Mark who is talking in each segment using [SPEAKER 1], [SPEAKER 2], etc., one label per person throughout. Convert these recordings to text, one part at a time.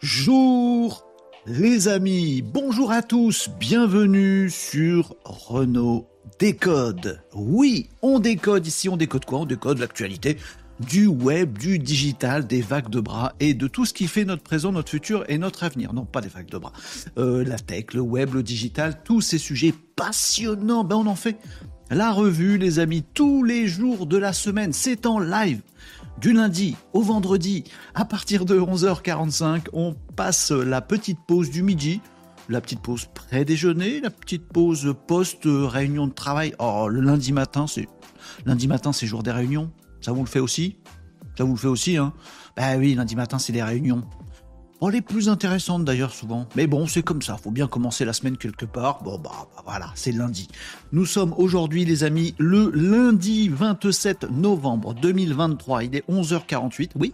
[SPEAKER 1] Bonjour les amis, bonjour à tous, bienvenue sur Renault Décode. Oui, on décode ici, on décode quoi? On décode l'actualité du web, du digital, des vagues de bras et de tout ce qui fait notre présent, notre futur et notre avenir. Non, pas des vagues de bras. Euh, la tech, le web, le digital, tous ces sujets passionnants, ben on en fait la revue, les amis, tous les jours de la semaine. C'est en live. Du lundi au vendredi, à partir de 11h45, on passe la petite pause du midi, la petite pause pré-déjeuner, la petite pause post-réunion de travail. Oh, le lundi matin, c'est lundi matin, c'est jour des réunions. Ça vous le fait aussi? Ça vous le fait aussi, hein? Ben oui, lundi matin, c'est les réunions. Oh, les plus intéressantes d'ailleurs souvent. Mais bon, c'est comme ça, faut bien commencer la semaine quelque part. Bon bah, bah voilà, c'est lundi. Nous sommes aujourd'hui les amis le lundi 27 novembre 2023, il est 11h48. Oui,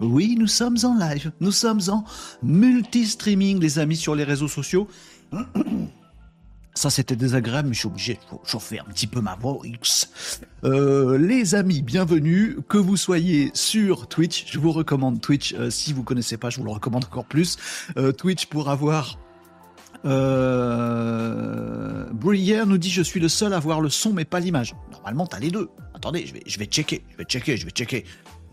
[SPEAKER 1] oui, nous sommes en live, nous sommes en multi-streaming les amis sur les réseaux sociaux. Ça, c'était désagréable, mais je suis obligé de chauffer un petit peu ma voix. Euh, les amis, bienvenue. Que vous soyez sur Twitch, je vous recommande Twitch. Euh, si vous connaissez pas, je vous le recommande encore plus. Euh, Twitch pour avoir euh, Bruyère nous dit je suis le seul à voir le son mais pas l'image. Normalement t'as les deux. Attendez, je vais, je vais checker, je vais checker, je vais checker.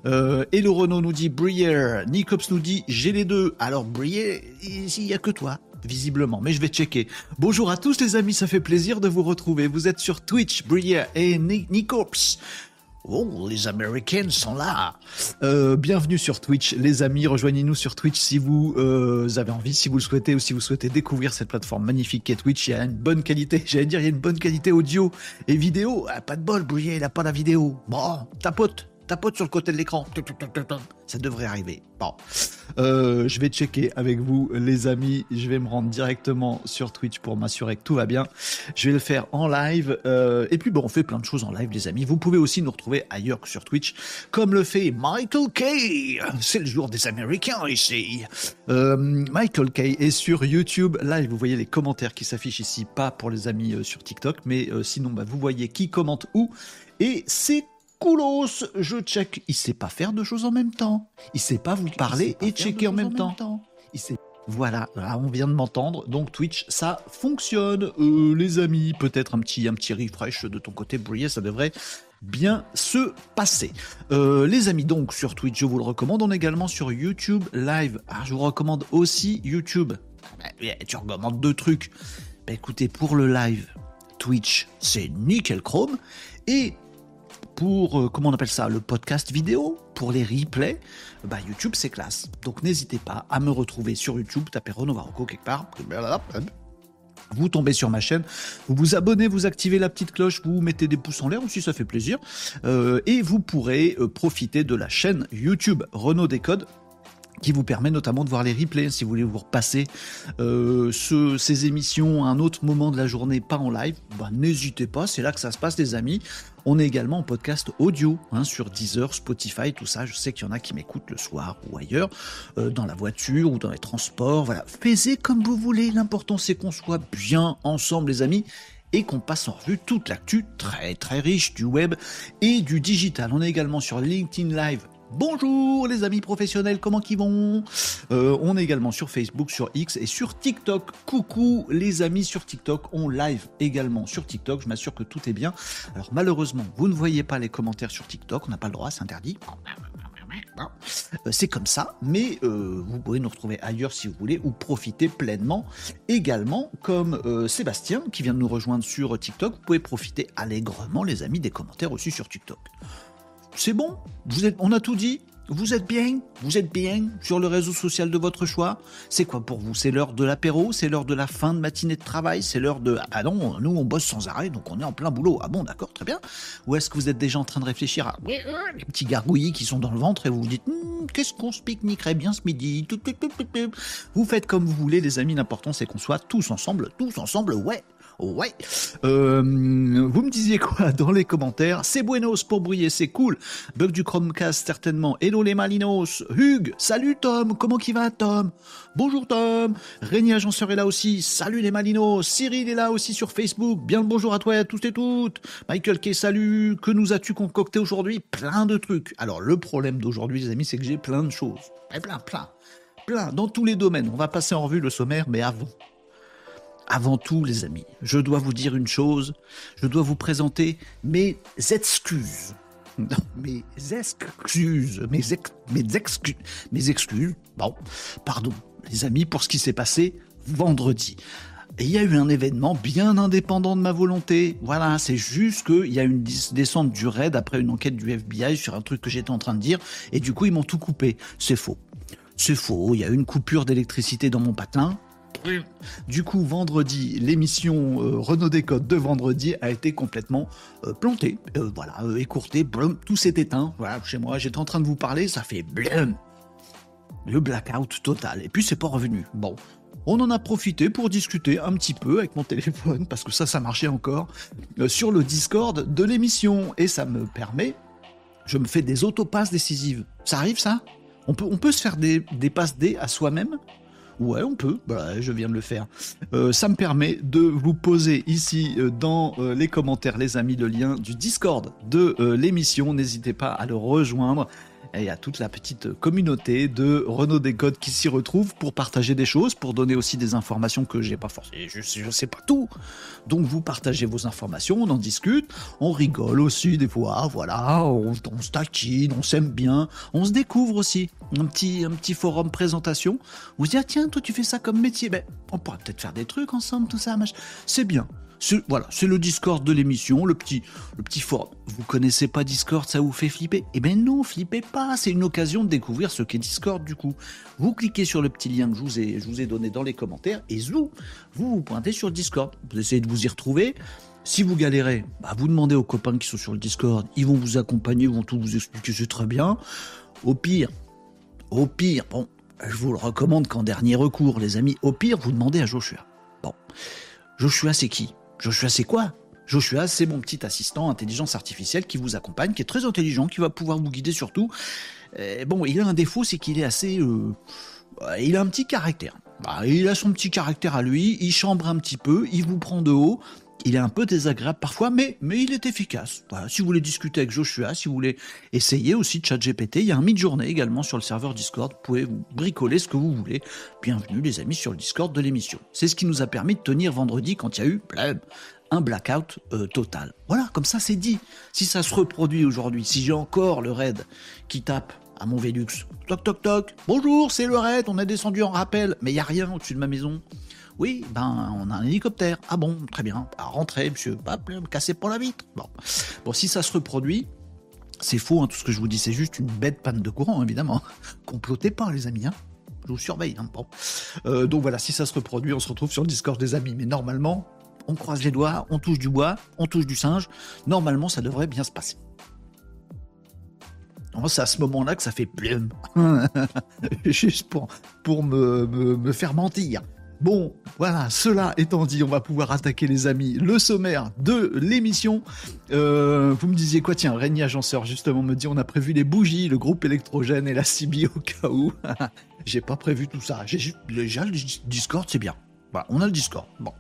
[SPEAKER 1] Euh, le Renault nous dit Bruyère. Nicops nous dit j'ai les deux. Alors Bruyère, il n'y a que toi visiblement, mais je vais checker. Bonjour à tous les amis, ça fait plaisir de vous retrouver. Vous êtes sur Twitch, Brière et Nicops. Oh, les Américains sont là. Euh, bienvenue sur Twitch, les amis. Rejoignez-nous sur Twitch si vous euh, avez envie, si vous le souhaitez, ou si vous souhaitez découvrir cette plateforme magnifique qu'est Twitch. Il y a une bonne qualité, j'allais dire, il y a une bonne qualité audio et vidéo. Ah, pas de bol, Brière, il n'a pas la vidéo. Bon, tapote tapote sur le côté de l'écran. Ça devrait arriver. Bon. Euh, je vais checker avec vous, les amis. Je vais me rendre directement sur Twitch pour m'assurer que tout va bien. Je vais le faire en live. Euh, et puis, bon, on fait plein de choses en live, les amis. Vous pouvez aussi nous retrouver ailleurs que sur Twitch, comme le fait Michael Kay. C'est le jour des Américains ici. Euh, Michael Kay est sur YouTube live. Vous voyez les commentaires qui s'affichent ici, pas pour les amis sur TikTok, mais sinon, bah, vous voyez qui commente où. Et c'est Koulos, je check. Il sait pas faire deux choses en même temps. Il sait pas vous parler et checker en même, temps. Il sait. Voilà, on vient de m'entendre. Donc Twitch, ça fonctionne. Euh, les amis, peut-être un petit, un petit refresh de ton côté, Brouillé, ça devrait bien se passer. Euh, les amis, donc sur Twitch, je vous le recommande. On est également sur YouTube Live. Ah, je vous recommande aussi YouTube. tu recommandes deux trucs. Bah, écoutez, pour le live, Twitch, c'est nickel chrome. Et pour, euh, comment on appelle ça, le podcast vidéo, pour les replays, bah YouTube c'est classe. Donc n'hésitez pas à me retrouver sur YouTube, tapez Renaud Varocco quelque part. Vous tombez sur ma chaîne, vous vous abonnez, vous activez la petite cloche, vous mettez des pouces en l'air aussi, ça fait plaisir. Euh, et vous pourrez euh, profiter de la chaîne YouTube Renault Décode qui vous permet notamment de voir les replays si vous voulez vous repasser euh, ces émissions à un autre moment de la journée, pas en live. Bah, n'hésitez pas, c'est là que ça se passe, les amis. On est également en podcast audio hein, sur Deezer, Spotify, tout ça. Je sais qu'il y en a qui m'écoutent le soir ou ailleurs, euh, dans la voiture ou dans les transports. Voilà, faites comme vous voulez. L'important c'est qu'on soit bien ensemble, les amis et qu'on passe en revue toute l'actu très très riche du web et du digital. On est également sur LinkedIn Live Bonjour les amis professionnels, comment qu'ils vont? Euh, On est également sur Facebook, sur X et sur TikTok. Coucou les amis sur TikTok, on live également sur TikTok, je m'assure que tout est bien. Alors malheureusement, vous ne voyez pas les commentaires sur TikTok, on n'a pas le droit, c'est interdit. Euh, c'est comme ça, mais euh, vous pouvez nous retrouver ailleurs si vous voulez ou profiter pleinement également, comme Sébastien qui vient de nous rejoindre sur TikTok. Vous pouvez profiter allègrement, les amis, des commentaires aussi sur TikTok. C'est bon? Vous êtes, On a tout dit? Vous êtes bien? Vous êtes bien sur le réseau social de votre choix? C'est quoi pour vous? C'est l'heure de l'apéro? C'est l'heure de la fin de matinée de travail? C'est l'heure de... Ah non, nous on bosse sans arrêt, donc on est en plein boulot. Ah bon, d'accord, très bien. Ou est-ce que vous êtes déjà en train de réfléchir à les petits gargouillis qui sont dans le ventre et vous vous dites hmm, qu'est-ce qu'on se pique-niquerait bien ce midi? Vous faites comme vous voulez les amis, l'important c'est qu'on soit tous ensemble, tous ensemble, ouais Ouais. Euh, vous me disiez quoi dans les commentaires? C'est Buenos pour briller, c'est cool. Bug du Chromecast certainement. Hello les Malinos. Hugues, salut Tom. Comment qui va Tom? Bonjour Tom. Régnier Agenceur est là aussi. Salut les Malinos. Cyril est là aussi sur Facebook. Bien le bonjour à toi et à tous et toutes. Michael K, salut. Que nous as-tu concocté aujourd'hui? Plein de trucs. Alors le problème d'aujourd'hui les amis, c'est que j'ai plein de choses. Plein, plein. Plein. Dans tous les domaines. On va passer en revue le sommaire, mais avant avant tout, les amis, je dois vous dire une chose, je dois vous présenter mes excuses. Non, mes excuses, mes, mes excuses, mes excuses, bon, pardon, les amis, pour ce qui s'est passé vendredi. Il y a eu un événement bien indépendant de ma volonté. Voilà, c'est juste qu'il y a une descente du raid après une enquête du FBI sur un truc que j'étais en train de dire, et du coup ils m'ont tout coupé. C'est faux. C'est faux, il y a une coupure d'électricité dans mon patin, du coup, vendredi, l'émission euh, Renault Décode de vendredi a été complètement euh, plantée, euh, voilà, écourtée, tout s'est éteint. Voilà, chez moi, j'étais en train de vous parler, ça fait blum, le blackout total. Et puis c'est pas revenu. Bon, on en a profité pour discuter un petit peu avec mon téléphone, parce que ça, ça marchait encore, sur le Discord de l'émission. Et ça me permet, je me fais des autopasses décisives. Ça arrive ça? On peut, on peut se faire des, des passes D à soi-même? Ouais, on peut. Bah, je viens de le faire. Euh, ça me permet de vous poser ici euh, dans euh, les commentaires, les amis, le lien du Discord de l'émission. N'hésitez pas à le rejoindre et à toute la petite communauté de Renault Décode qui s'y retrouve pour partager des choses, pour donner aussi des informations que j'ai pas forcément, je, je sais pas tout. Donc vous partagez vos informations, on en discute, on rigole aussi des fois, voilà, on, on se taquine, on s'aime bien, on se découvre aussi. Un petit, un petit forum présentation. Vous se dites, ah, tiens, toi tu fais ça comme métier, ben, on pourrait peut-être faire des trucs ensemble, tout ça, c'est bien voilà, c'est le Discord de l'émission, le petit, le petit forum. Vous connaissez pas Discord, ça vous fait flipper? Eh ben non, flippez pas, c'est une occasion de découvrir ce qu'est Discord du coup. Vous cliquez sur le petit lien que je vous ai, donné dans les commentaires et zou, vous vous pointez sur Discord. Vous essayez de vous y retrouver. Si vous galérez, bah vous demandez aux copains qui sont sur le Discord, ils vont vous accompagner, ils vont tout vous expliquer, c'est très bien. Au pire, au pire, bon, je vous le recommande qu'en dernier recours, les amis, au pire, vous demandez à Joshua. Bon, Joshua, c'est qui? Joshua, c'est quoi? Joshua, c'est mon petit assistant intelligence artificielle qui vous accompagne, qui est très intelligent, qui va pouvoir vous guider surtout. bon, il a un défaut, c'est qu'il est assez... Euh, il a un petit caractère. Bah, il a son petit caractère à lui, il chambre un petit peu, il vous prend de haut, il est un peu désagréable parfois, mais, il est efficace. Si vous voulez discuter avec Joshua, si vous voulez essayer aussi ChatGPT, il y a un mid-journée également sur le serveur Discord. Vous pouvez vous bricoler ce que vous voulez. Bienvenue les amis sur le Discord de l'émission. C'est ce qui nous a permis de tenir vendredi quand il y a eu un blackout euh, total. Voilà, comme ça c'est dit. Si ça se reproduit aujourd'hui, si j'ai encore le raid qui tape à mon Velux, toc toc toc, bonjour, c'est le raid, on a descendu en rappel, mais il y a rien au-dessus de ma maison. Oui, ben, on a un hélicoptère. Ah bon, très bien. À rentrer, monsieur. Pas casser pour la vitre. Bon. Bon, si ça se reproduit, c'est faux, hein, tout ce que je vous dis, c'est juste une bête panne de courant, évidemment. Complotez pas, les amis, hein. Je vous surveille, hein. Euh, donc voilà, si ça se reproduit, on se retrouve sur le Discord des amis. Mais normalement, on croise les doigts, on touche du bois, on touche du singe. Normalement, ça devrait bien se passer. C'est à ce moment-là que ça fait plum. Juste pour, pour me, me faire mentir. Bon, voilà, cela étant dit, on va pouvoir attaquer les amis le sommaire de l'émission. Euh, vous me disiez quoi? Tiens, Régnier Agenceur justement me dit on a prévu les bougies, le groupe électrogène et la CB au cas où. J'ai pas prévu tout ça. J'ai déjà le Discord, c'est bien. Voilà, on a le Discord. Bon.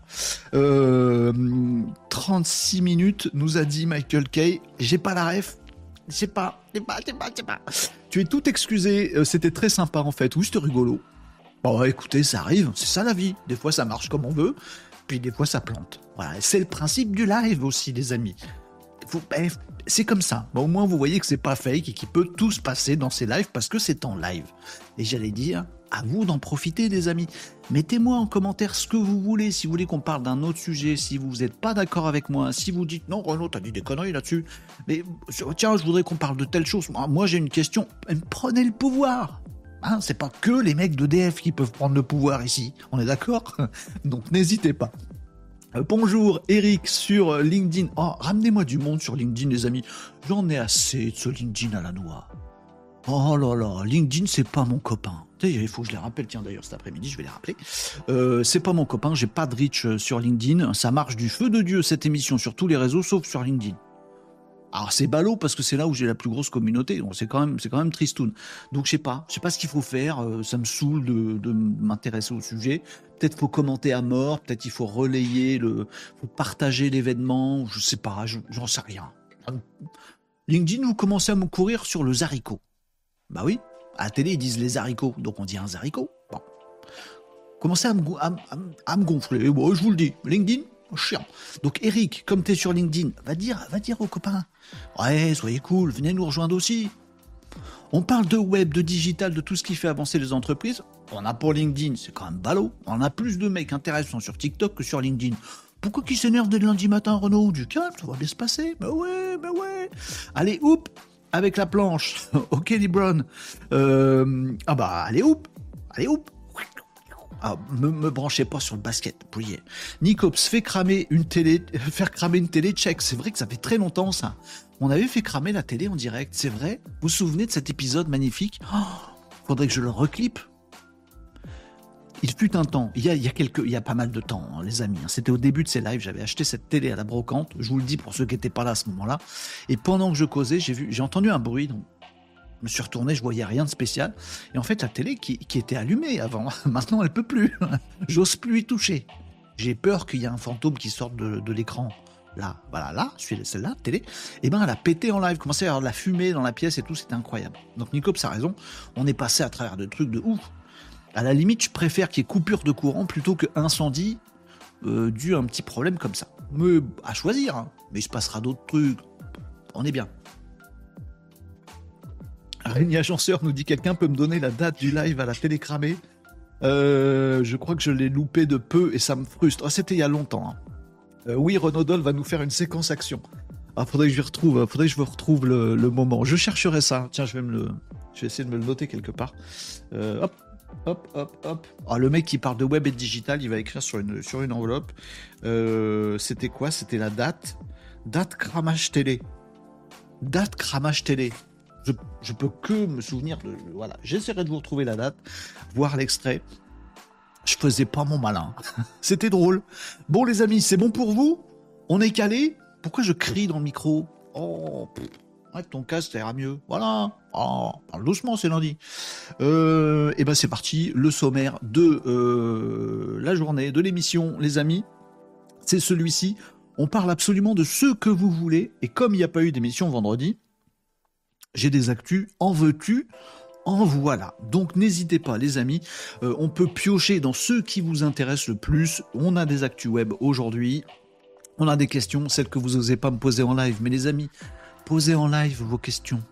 [SPEAKER 1] 36 euh, minutes, nous a dit Michael Kay. J'ai pas la ref. J'ai pas, j'ai pas, j'ai pas, j'ai pas. Tu es tout excusé. Euh, c'était très sympa en fait. Oui, c'était rigolo. Bon, écoutez, ça arrive, c'est ça la vie. Des fois, ça marche comme on veut, puis des fois, ça plante. Voilà, c'est le principe du live aussi, les amis. Ben, c'est comme ça. au moins, vous voyez que c'est pas fake et qu'il peut tout se passer dans ces lives parce que c'est en live. Et j'allais dire, à vous d'en profiter, les amis. Mettez-moi en commentaire ce que vous voulez. Si vous voulez qu'on parle d'un autre sujet, si vous n'êtes pas d'accord avec moi, si vous dites non, Renaud, t'as dit des conneries là-dessus. Mais tiens, je voudrais qu'on parle de telle chose. Moi, j'ai une question. Prenez le pouvoir. Hein, c'est pas que les mecs d'EDF qui peuvent prendre le pouvoir ici, on est d'accord Donc n'hésitez pas. Euh, bonjour Eric sur LinkedIn. Oh, ramenez-moi du monde sur LinkedIn les amis. J'en ai assez de ce LinkedIn à la noix. Oh là là, LinkedIn c'est pas mon copain. Il faut que je les rappelle, tiens d'ailleurs cet après-midi, je vais les rappeler. Euh, c'est pas mon copain, j'ai pas de reach euh, sur LinkedIn. Ça marche du feu de Dieu cette émission sur tous les réseaux sauf sur LinkedIn. Alors c'est ballot parce que c'est là où j'ai la plus grosse communauté. Donc c'est quand même c'est quand même tristoun. Donc je sais pas, je sais pas ce qu'il faut faire. Euh, ça me saoule de, m'intéresser au sujet. Peut-être faut commenter à mort. Peut-être il faut relayer le, faut partager l'événement. Je sais pas, j'en sais rien. LinkedIn, vous commencez à me courir sur le Zarico. Bah oui, à la télé ils disent les haricots, donc on dit un Zarico. Bon. Commencez à me, à, me gonfler. Bon, je vous le dis, LinkedIn, chiant. Donc Eric, comme tu es sur LinkedIn, va dire, va dire aux copains, ouais, soyez cool, venez nous rejoindre aussi. On parle de web, de digital, de tout ce qui fait avancer les entreprises. On a pour LinkedIn, c'est quand même ballot. On a plus de mecs intéressants sur TikTok que sur LinkedIn. Pourquoi qu'ils s'énervent dès le lundi matin, Renault Du calme, ça va bien se passer. Bah ouais, bah ouais. Allez, oup, avec la planche. ok, Libron. Euh, ah bah, allez, oup. Allez, oup. Ah, me, me branchez pas sur le basket, brillez. Nicops fait cramer une télé, faire cramer une télé check. C'est vrai que ça fait très longtemps ça. On avait fait cramer la télé en direct, c'est vrai. Vous vous souvenez de cet épisode magnifique? Oh, Faudrait que je le reclipe. Il fut un temps, il y a, y pas mal de temps, hein, les amis. Hein. C'était au début de ces lives, j'avais acheté cette télé à la brocante. Je vous le dis pour ceux qui n'étaient pas là à ce moment-là. Et pendant que je causais, j'ai j'ai entendu un bruit. Donc je me suis retourné, je voyais rien de spécial. Et en fait, la télé qui, était allumée avant, maintenant elle peut plus. J'ose plus y toucher. J'ai peur qu'il y ait un fantôme qui sorte de, l'écran. Là, voilà, là, celle-là, télé. Eh ben, elle a pété en live, commençait à avoir de la fumée dans la pièce et tout, c'était incroyable. Donc Nicops a raison, on est passé à travers de trucs de ouf. À la limite, je préfère qu'il y ait coupure de courant plutôt que incendie euh, dû à un petit problème comme ça. Mais à choisir, hein. mais il se passera d'autres trucs. On est bien. Régnier Agenceur nous dit quelqu'un peut me donner la date du live à la télé cramée? Euh, Je crois que je l'ai loupé de peu et ça me frustre. Ah, c'était il y a longtemps. Hein. Euh, oui, Renaudol va nous faire une séquence action. Ah, faudrait que je retrouve, faudrait que je retrouve le, moment. Je chercherai ça. Tiens, je vais essayer de me le noter quelque part. Euh, hop, hop, hop, hop. Ah, le mec qui parle de web et de digital, il va écrire sur une, sur une enveloppe. C'était quoi? C'était la date? Date cramage télé. Date cramage télé je, peux que me souvenir de. Voilà, j'essaierai de vous retrouver la date, voir l'extrait. Je faisais pas mon malin. C'était drôle. Bon, les amis, c'est bon pour vous? On est calé? Pourquoi je crie dans le micro? Oh, ton casque, ça ira mieux. Voilà. Oh, parle doucement, c'est lundi. Euh, et ben c'est parti, le sommaire de euh, la journée, de l'émission, les amis. C'est celui-ci. On parle absolument de ce que vous voulez. Et comme il n'y a pas eu d'émission vendredi, j'ai des actus, en veux-tu? En voilà. Donc n'hésitez pas les amis, euh, on peut piocher dans ceux qui vous intéressent le plus. On a des actus web aujourd'hui, on a des questions, celles que vous n'osez pas me poser en live. Mais les amis, posez en live vos questions.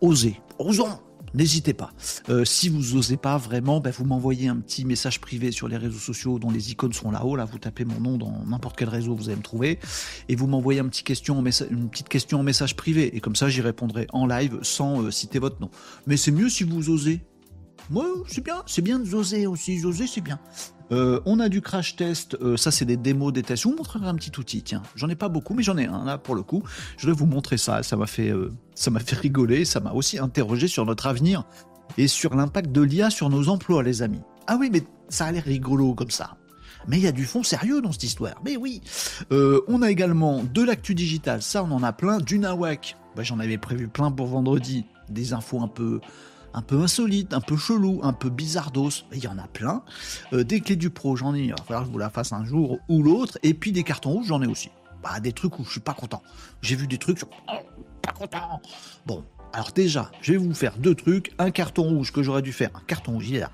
[SPEAKER 1] Osez, osons N'hésitez pas. Euh, si vous n'osez pas vraiment, ben, vous m'envoyez un petit message privé sur les réseaux sociaux dont les icônes sont là-haut. Là, vous tapez mon nom dans n'importe quel réseau, vous allez me trouver. Et vous m'envoyez une petite question en message privé. Et comme ça, j'y répondrai en live sans euh, citer votre nom. Mais c'est mieux si vous osez. Moi, c'est bien. C'est bien d'oser aussi. Oser, c'est bien. Euh, on a du crash test, ça c'est des démos des tests. Je vous montrerai un petit outil, tiens. J'en ai pas beaucoup, mais j'en ai un là pour le coup. Je vais vous montrer ça. Ça m'a fait, ça m'a fait rigoler, ça m'a aussi interrogé sur notre avenir et sur l'impact de l'IA sur nos emplois, les amis. Ah oui, mais ça a l'air rigolo comme ça. Mais il y a du fond sérieux dans cette histoire. Mais oui. Euh, on a également de l'actu digital, ça on en a plein. Du nawak, bah, j'en avais prévu plein pour vendredi. Des infos un peu, un peu insolites, un peu chelou, un peu bizardos. Il y en a plein. Euh, des clés du pro, j'en ai. Il va falloir que je vous la fasse un jour ou l'autre. Et puis des cartons rouges, j'en ai aussi. Bah, des trucs où je suis pas content. J'ai vu des trucs sur pas content. Bon, alors déjà, je vais vous faire deux trucs. Un carton rouge que j'aurais dû faire, un carton rouge, hier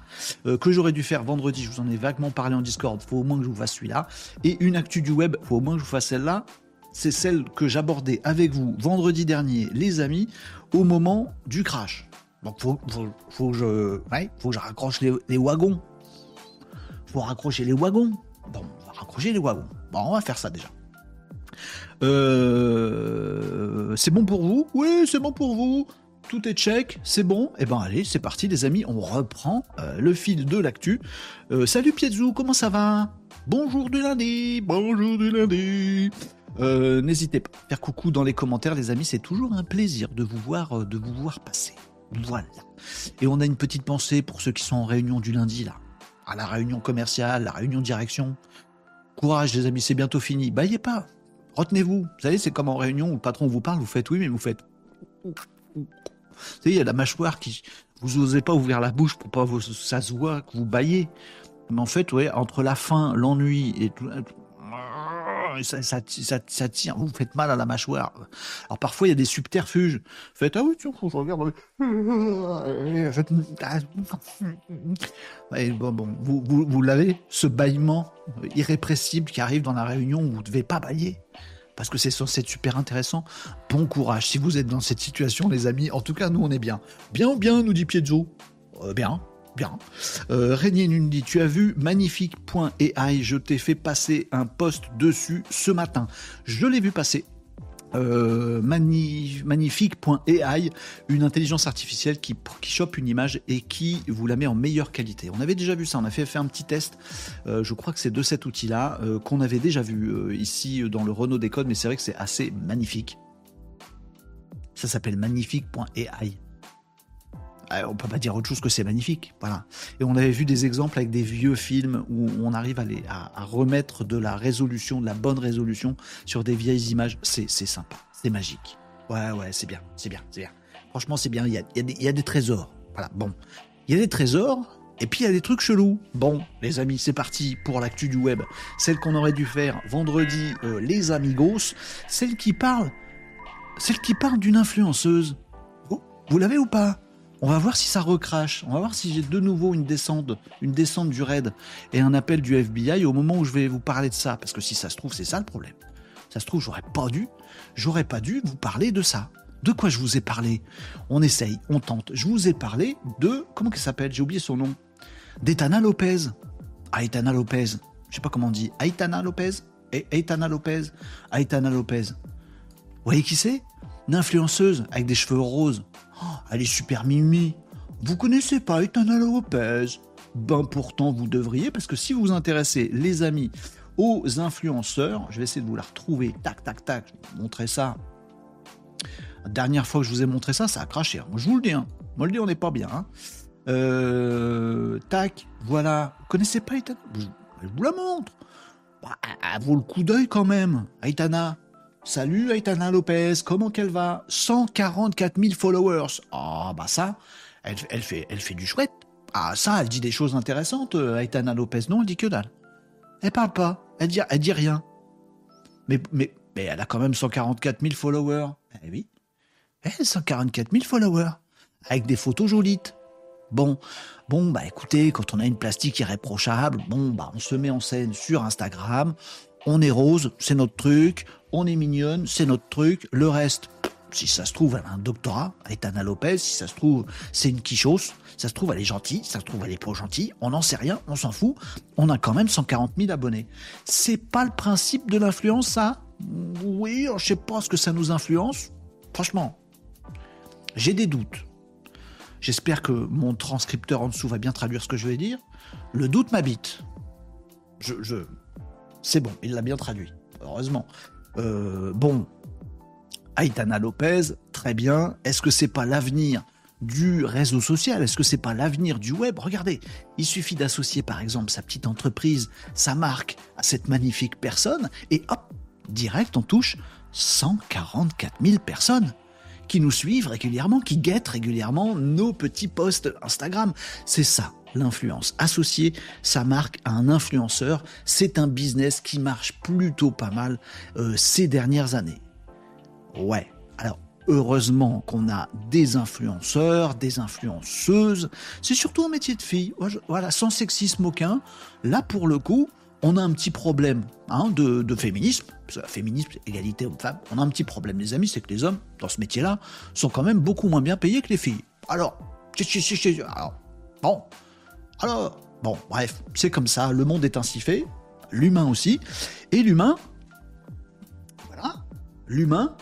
[SPEAKER 1] euh, que j'aurais dû faire vendredi, je vous en ai vaguement parlé en Discord, faut au moins que je vous fasse celui-là. Et une actu du web, faut au moins que je vous fasse celle-là. C'est celle que j'abordais avec vous vendredi dernier, les amis, au moment du crash. Donc faut, faut, que, je, faut que je raccroche les, les wagons. Faut raccrocher les wagons. Bon, on va raccrocher les wagons. Bon, on va faire ça déjà. Euh, c'est bon pour vous? Oui, c'est bon pour vous. Tout est check, c'est bon. Eh ben allez, c'est parti les amis, on reprend euh, le fil de l'actu. Euh, salut Pietzu, comment ça va? Bonjour du lundi, bonjour du lundi. N'hésitez pas à faire coucou dans les commentaires les amis, c'est toujours un plaisir de vous voir, de vous voir passer. Voilà. Et on a une petite pensée pour ceux qui sont en réunion du lundi, là. À la réunion commerciale, la réunion direction. Courage, les amis, c'est bientôt fini. Baillez pas. Retenez-vous. Vous savez, c'est comme en réunion où le patron vous parle, vous faites oui, mais vous faites. Vous savez, il y a la mâchoire qui. Vous n'osez pas ouvrir la bouche pour pas vous, ça se voit que vous baillez. Mais en fait, ouais, entre la faim, l'ennui et tout, ça, tire, vous faites mal à la mâchoire. Alors parfois il y a des subterfuges. Faites ah oui tiens, je regarde. bon, bon, vous, vous, l'avez, ce bâillement irrépressible qui arrive dans la réunion où vous ne devez pas bailler. Parce que c'est censé être super intéressant. Bon courage si vous êtes dans cette situation, les amis. En tout cas, nous, on est bien. Bien bien, nous dit Piezo. Euh, bien bien. Euh, Régnier Nundi, tu as vu magnifique.ai, je t'ai fait passer un post dessus ce matin. Je l'ai vu passer. Euh, magnifique.ai, une intelligence artificielle qui, qui chope une image et qui vous la met en meilleure qualité. On avait déjà vu ça, on a fait, un petit test, euh, je crois que c'est de cet outil-là, euh, qu'on avait déjà vu ici dans le Renault Décode, mais c'est vrai que c'est assez magnifique. Ça s'appelle magnifique.ai. Euh, on peut pas dire autre chose que c'est magnifique. Voilà. Et on avait vu des exemples avec des vieux films où on arrive à, remettre de la résolution, de la bonne résolution sur des vieilles images. C'est sympa, c'est magique. Ouais, ouais, c'est bien, c'est bien, c'est bien. Franchement, c'est bien. Il y, a, y a des, trésors. Voilà, bon. Il y a des trésors, et puis il y a des trucs chelous. Bon, les amis, c'est parti pour l'actu du web. Celle qu'on aurait dû faire vendredi, euh, les amigos. Celle qui parle, celle qui parle d'une influenceuse. Vous l'avez ou pas? On va voir si ça recrache. On va voir si j'ai de nouveau une descente, une descente du raid et un appel du FBI au moment où je vais vous parler de ça. Parce que si ça se trouve, c'est ça le problème. Ça se trouve, j'aurais pas dû, j'aurais pas dû vous parler de ça. De quoi je vous ai parlé? On essaye, on tente. Je vous ai parlé de comment qu'elle s'appelle? J'ai oublié son nom. D'Etana Lopez. Aitana Lopez. Je sais pas comment on dit. Aitana Lopez? Aitana Lopez. Aitana Lopez. Vous voyez qui c'est? Une influenceuse avec des cheveux roses. Oh, elle est super mimi. Vous connaissez pas Etana Lopez? Ben pourtant vous devriez, parce que si vous vous intéressez, les amis, aux influenceurs, je vais essayer de vous la retrouver. Tac, tac, tac. Je vais vous montrer ça. La dernière fois que je vous ai montré ça, ça a craché. Moi, je vous le dis. Hein. Moi, le dis, on n'est pas bien. Hein. Euh, tac, voilà. Vous connaissez pas Aitana je, vous la montre. Bah, elle vaut le coup d'œil quand même. Aitana, Salut Aitana Lopez, comment qu'elle va? 144 000 followers. Ah bah ça, elle, fait, du chouette. Ah ça, elle dit des choses intéressantes, euh, Aitana Lopez. Non, elle dit que dalle. Elle parle pas, elle dit, dit rien. Mais, mais, elle a quand même 144 000 followers. Eh oui, elle 144 000 followers. Avec des photos jolies. Bon, bon, bah écoutez, quand on a une plastique irréprochable, bon, bah on se met en scène sur Instagram, on est rose, c'est notre truc, on est mignonne, c'est notre truc, le reste, si ça se trouve, elle a un doctorat, Aitana Lopez, si ça se trouve, c'est une quichose, ça se trouve, elle est gentille, ça se trouve, elle est pas gentille, on n'en sait rien, on s'en fout, on a quand même 140 000 abonnés. C'est pas le principe de l'influence, ça? Oui, je sais pas ce que ça nous influence. Franchement, j'ai des doutes. J'espère que mon transcripteur en dessous va bien traduire ce que je vais dire. Le doute m'habite. Je, c'est bon, il l'a bien traduit, heureusement. Euh, bon, Aitana Lopez, très bien. Est-ce que c'est pas l'avenir du réseau social? Est-ce que c'est pas l'avenir du web? Regardez, il suffit d'associer par exemple sa petite entreprise, sa marque à cette magnifique personne et hop, direct on touche 144 000 personnes qui nous suivent régulièrement, qui guettent régulièrement nos petits posts Instagram. C'est ça, l'influence. Associer sa marque à un influenceur, c'est un business qui marche plutôt pas mal euh, ces dernières années. Ouais, alors heureusement qu'on a des influenceurs, des influenceuses. C'est surtout un métier de fille. Voilà, sans sexisme aucun. Là, pour le coup, on a un petit problème hein, de, féminisme. Féminisme, égalité homme-femme. On a un petit problème, les amis, c'est que les hommes, dans ce métier-là, sont quand même beaucoup moins bien payés que les filles. Alors bon, alors, bon, bref, c'est comme ça, le monde est ainsi fait, l'humain aussi, et l'humain, voilà, l'humain,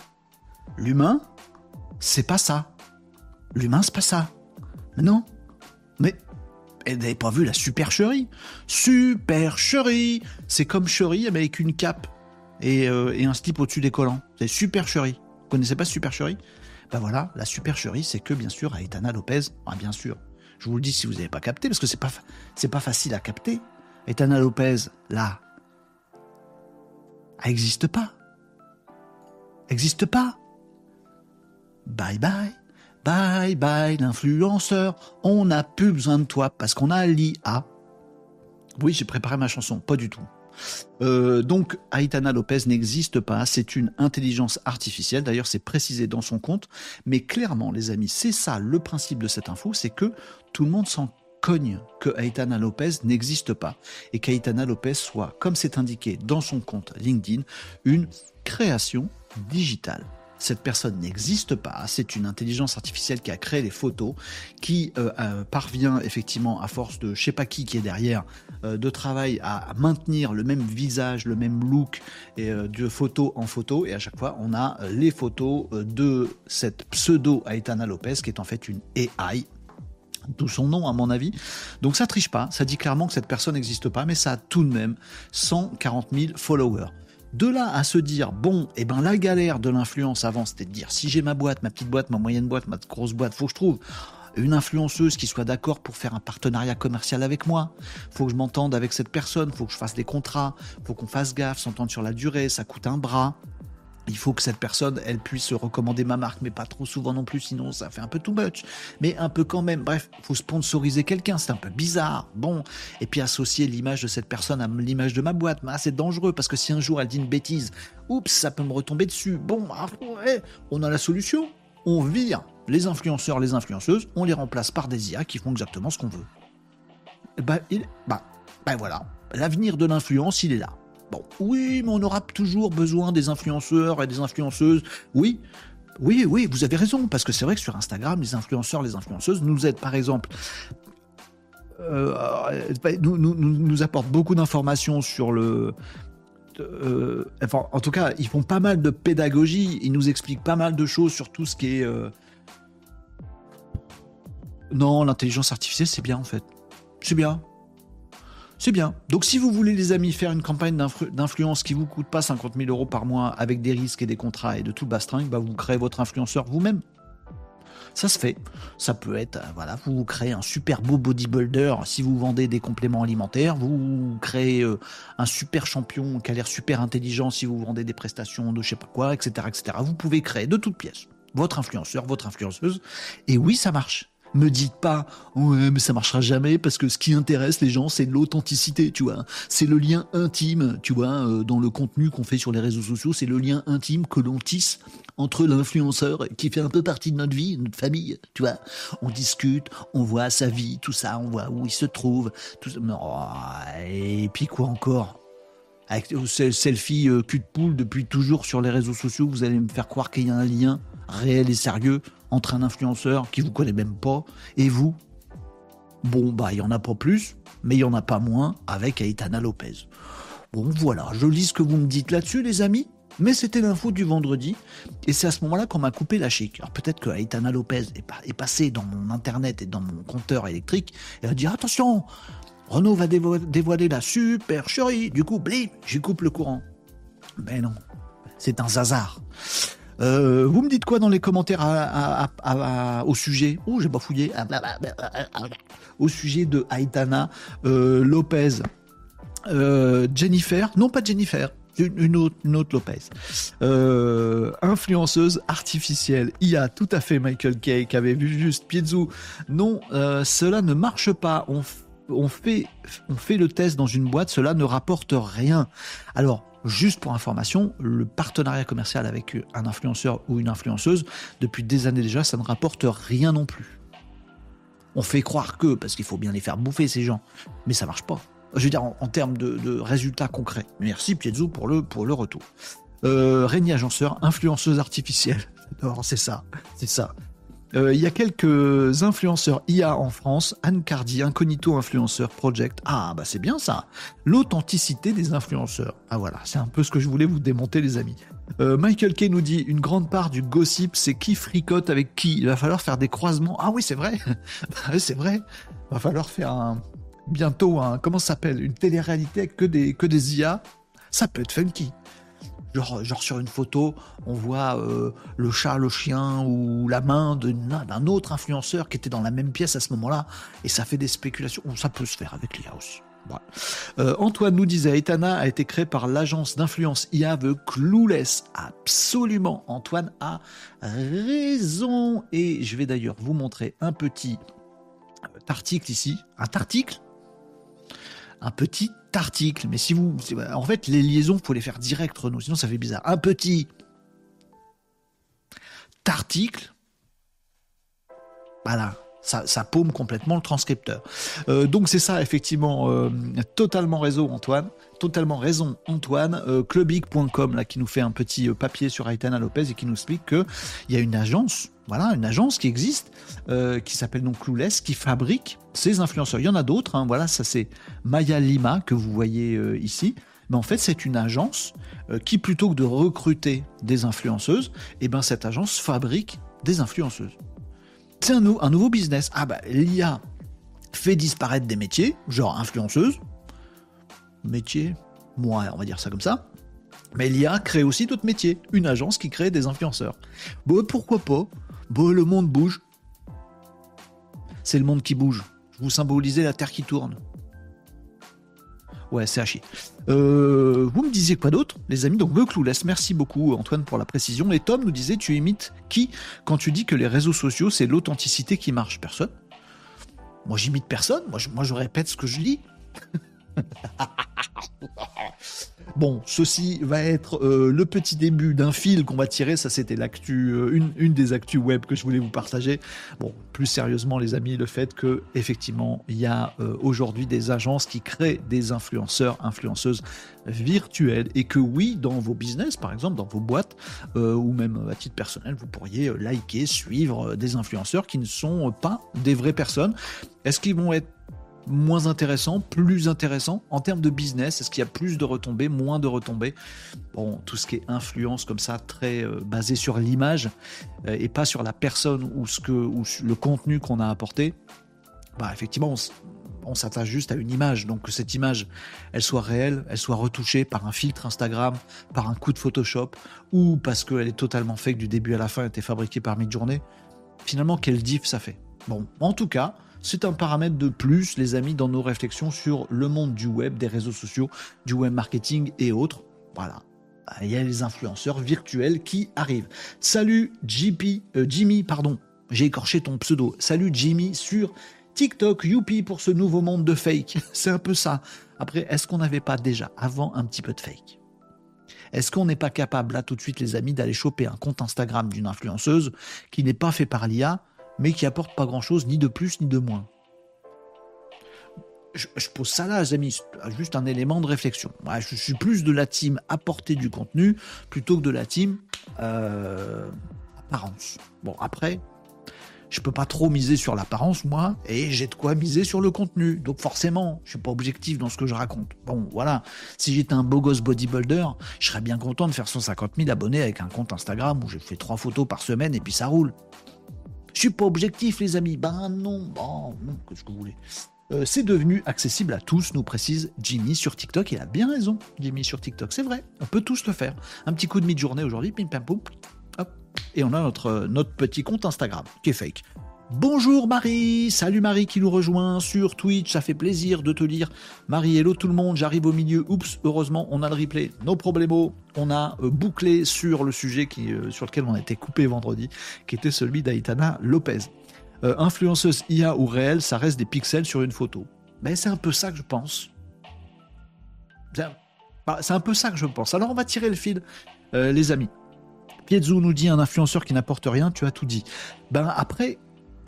[SPEAKER 1] l'humain, c'est pas ça. L'humain, c'est pas ça. Non. Mais, elle n'avait pas vu la supercherie? Supercherie C'est comme cherie, mais avec une cape et, euh, et un slip au-dessus des collants. C'est supercherie. Vous connaissez pas supercherie? Ben voilà, la supercherie, c'est que bien sûr, Aitana Lopez, ah, bien sûr, je vous le dis si vous n'avez pas capté, parce que c'est pas, c'est pas facile à capter. Aitana Lopez, là, elle n'existe pas. Existe pas. Bye bye. Bye bye l'influenceur, on n'a plus besoin de toi parce qu'on a l'IA. Oui, j'ai préparé ma chanson, pas du tout. Euh, donc, Aitana Lopez n'existe pas, c'est une intelligence artificielle, d'ailleurs c'est précisé dans son compte, mais clairement les amis, c'est ça le principe de cette info, c'est que tout le monde s'en cogne que Aitana Lopez n'existe pas et qu'Aitana Lopez soit, comme c'est indiqué dans son compte LinkedIn, une création digitale cette personne n'existe pas, c'est une intelligence artificielle qui a créé les photos, qui euh, euh, parvient effectivement à force de je sais pas qui qui est derrière euh, de travail à maintenir le même visage, le même look et de photo en photo et à chaque fois on a les photos de cette pseudo Aitana Lopez qui est en fait une AI tout son nom à mon avis. Donc ça triche pas, ça dit clairement que cette personne n'existe pas, mais ça a tout de même 140 000 followers. De là à se dire, bon, eh ben la galère de l'influence avant, c'était de dire, si j'ai ma boîte, ma petite boîte, ma moyenne boîte, ma grosse boîte, faut que je trouve une influenceuse qui soit d'accord pour faire un partenariat commercial avec moi. Faut que je m'entende avec cette personne, faut que je fasse des contrats, faut qu'on fasse gaffe, s'entendre sur la durée, ça coûte un bras il faut que cette personne, elle puisse recommander ma marque, mais pas trop souvent non plus, sinon ça fait un peu too much. Mais un peu quand même. Bref, faut sponsoriser quelqu'un, c'est un peu bizarre. Bon, et puis associer l'image de cette personne à l'image de ma boîte, ah, c'est dangereux parce que si un jour elle dit une bêtise, oups, ça peut me retomber dessus. Bon, ah, on a la solution. On vire les influenceurs, les influenceuses, on les remplace par des IA qui font exactement ce qu'on veut. Bah, bah, bah voilà, l'avenir de l'influence, il est là. Bon, oui, mais on aura toujours besoin des influenceurs et des influenceuses. Oui, oui, oui, vous avez raison, parce que c'est vrai que sur Instagram, les influenceurs, les influenceuses nous aident, par exemple, euh, nous, apportent beaucoup d'informations sur le. Euh, enfin, en tout cas, ils font pas mal de pédagogie, ils nous expliquent pas mal de choses sur tout ce qui est. Euh, non, l'intelligence artificielle, c'est bien en fait. C'est bien. C'est bien. Donc si vous voulez les amis faire une campagne d'influence qui vous coûte pas 50 000 euros par mois avec des risques et des contrats et de tout le bastring, bah vous créez votre influenceur vous-même. Ça se fait. Ça peut être, euh, voilà, vous créez un super beau bodybuilder si vous vendez des compléments alimentaires. Vous créez euh, un super champion qui a l'air super intelligent si vous vendez des prestations de je sais pas quoi, etc., etc. Vous pouvez créer de toutes pièces votre influenceur, votre influenceuse. Et oui, ça marche me dites pas ouais mais ça marchera jamais parce que ce qui intéresse les gens c'est l'authenticité tu vois. C'est le lien intime tu vois euh, dans le contenu qu'on fait sur les réseaux sociaux c'est le lien intime que l'on tisse entre l'influenceur qui fait un peu partie de notre vie notre famille tu vois. On discute on voit sa vie tout ça on voit où il se trouve tout ça. et puis quoi encore? Avec selfie euh, cul de poule depuis toujours sur les réseaux sociaux, vous allez me faire croire qu'il y a un lien réel et sérieux entre un influenceur qui vous connaît même pas et vous Bon, bah, il y en a pas plus, mais il y en a pas moins avec Aitana Lopez. Bon, voilà, je lis ce que vous me dites là-dessus, les amis. Mais c'était l'info du vendredi, et c'est à ce moment-là qu'on m'a coupé la chic. Alors peut-être que Aitana Lopez est, est passé dans mon internet et dans mon compteur électrique, et a dit attention, Renault va dévoiler la super chérie. Du coup, blim, j'y coupe le courant. Mais non, c'est un zazar. Euh, vous me dites quoi dans les commentaires au sujet Oh, j'ai pas fouillé. Au sujet de Aitana euh, Lopez. Euh, Jennifer, non pas Jennifer, une autre, Lopez. influenceuse artificielle. Il y a tout à fait Michael Kay qui avait vu juste Piezu. Non, cela ne marche pas. On, fait, on fait le test dans une boîte, cela ne rapporte rien. Alors, Juste pour information, le partenariat commercial avec un influenceur ou une influenceuse, depuis des années déjà, ça ne rapporte rien non plus. On fait croire que, parce qu'il faut bien les faire bouffer ces gens, mais ça marche pas. Je veux dire, en, termes de, résultats concrets. Merci Piezzo pour le, pour le retour. Euh, Agenceur, influenceuse artificielle. c'est ça, c'est ça. Euh, il y a quelques influenceurs IA en France. Anne Cardi, Incognito Influenceur Project. Ah, bah c'est bien ça. L'authenticité des influenceurs. Ah voilà, c'est un peu ce que je voulais vous démonter, les amis. Euh, Michael Kay nous dit une grande part du gossip, c'est qui fricote avec qui. Il va falloir faire des croisements. Ah oui, c'est vrai. Bah c'est vrai. Il va falloir faire un bientôt un comment ça s'appelle? Une télé-réalité avec que des que des IA. Ça peut être funky. Genre, sur une photo, on voit euh, le chat, le chien ou la main d'un autre influenceur qui était dans la même pièce à ce moment-là, et ça fait des spéculations. ça peut se faire avec l'IA aussi. Euh, Antoine nous disait, Etana a été créé par l'agence d'influence IA The Clueless. Absolument, Antoine a raison. Et je vais d'ailleurs vous montrer un petit article ici. Un article Un petit article. Mais si vous... En fait, les liaisons, faut les faire direct, Renaud, sinon ça fait bizarre. Un petit article. Voilà, ça, paume complètement le transcripteur. Euh, donc c'est ça, effectivement, euh, totalement raison, Antoine. Totalement raison, Antoine. Euh, clubic.com, là, qui nous fait un petit papier sur Aitana Lopez et qui nous explique qu'il y a une agence, voilà, une agence qui existe, qui s'appelle donc Clueless, qui fabrique ces influenceurs. Il y en a d'autres, hein, voilà, ça c'est Maya Lima, que vous voyez ici. Mais en fait, c'est une agence qui, plutôt que de recruter des influenceuses, eh ben, cette agence fabrique des influenceuses c'est un, nouveau business. Ah bah l'IA fait disparaître des métiers, genre influenceuse, métier, moi on va dire ça comme ça. Mais l'IA crée aussi d'autres métiers, une agence qui crée des influenceurs. Bon, pourquoi pas Bon, le monde bouge. C'est le monde qui bouge. Vous symbolisez la Terre qui tourne. Ouais, c'est à chier. Euh, vous me disiez quoi d'autre, les amis? Donc, laisse Merci beaucoup, Antoine, pour la précision. Et Tom nous disait Tu imites qui quand tu dis que les réseaux sociaux, c'est l'authenticité qui marche? Personne. Moi, j'imite personne. Moi je, moi, je répète ce que je lis. Bon, ceci va être euh, le petit début d'un fil qu'on va tirer. Ça, c'était l'actu, euh, une, des actus web que je voulais vous partager. Bon, plus sérieusement, les amis, le fait que effectivement, il y a euh, aujourd'hui des agences qui créent des influenceurs, influenceuses virtuelles, et que oui, dans vos business, par exemple, dans vos boîtes, ou même à titre personnel, vous pourriez liker, suivre des influenceurs qui ne sont pas des vraies personnes. Est-ce qu'ils vont être moins intéressant, plus intéressant en termes de business? Est-ce qu'il y a plus de retombées, moins de retombées? Bon, tout ce qui est influence comme ça, très euh, basé sur l'image euh, et pas sur la personne ou, ce que, le contenu qu'on a apporté, bah effectivement, on, s'attache juste à une image. Donc que cette image, elle soit réelle, elle soit retouchée par un filtre Instagram, par un coup de Photoshop, ou parce qu'elle est totalement fake du début à la fin, elle été fabriquée par Midjourney. Finalement, quel diff ça fait? Bon, en tout cas, c'est un paramètre de plus, les amis, dans nos réflexions sur le monde du web, des réseaux sociaux, du web marketing et autres. Voilà. Il y a les influenceurs virtuels qui arrivent. Salut JP, euh, Jimmy, pardon, j'ai écorché ton pseudo. Salut Jimmy sur TikTok, youpi pour ce nouveau monde de fake. C'est un peu ça. Après, est-ce qu'on n'avait pas déjà avant un petit peu de fake? Est-ce qu'on n'est pas capable, là tout de suite les amis, d'aller choper un compte Instagram d'une influenceuse qui n'est pas fait par l'IA mais qui apporte pas grand-chose, ni de plus ni de moins. Je, pose ça là, les amis, juste un élément de réflexion. je suis plus de la team apporter du contenu plutôt que de la team euh, apparence. Bon, après, je peux pas trop miser sur l'apparence, moi, et j'ai de quoi miser sur le contenu. Donc forcément, je suis pas objectif dans ce que je raconte. Bon, voilà. Si j'étais un beau gosse bodybuilder, je serais bien content de faire 150 000 abonnés avec un compte Instagram où je fais trois photos par semaine et puis ça roule. Je suis pas objectif, les amis. Ben non, bon, qu'est-ce que vous voulez euh, c'est devenu accessible à tous, nous précise Jimmy sur TikTok. Il a bien raison, Jimmy sur TikTok. C'est vrai, on peut tous le faire. Un petit coup de mi-journée aujourd'hui, pim pam poum, hop, et on a notre, notre petit compte Instagram qui est fake. Bonjour Marie, salut Marie qui nous rejoint sur Twitch, ça fait plaisir de te lire. Marie, hello tout le monde, j'arrive au milieu, oups, heureusement on a le replay, no problemo, on a euh, bouclé sur le sujet euh, sur lequel on a été coupé vendredi, qui était celui d'Aitana Lopez. Euh, influenceuse IA ou réelle, ça reste des pixels sur une photo. Mais c'est un peu ça que je pense. Bah, c'est un peu ça que je pense. Alors on va tirer le fil, les amis. Piezzo nous dit un influenceur qui n'apporte rien, tu as tout dit. Ben après,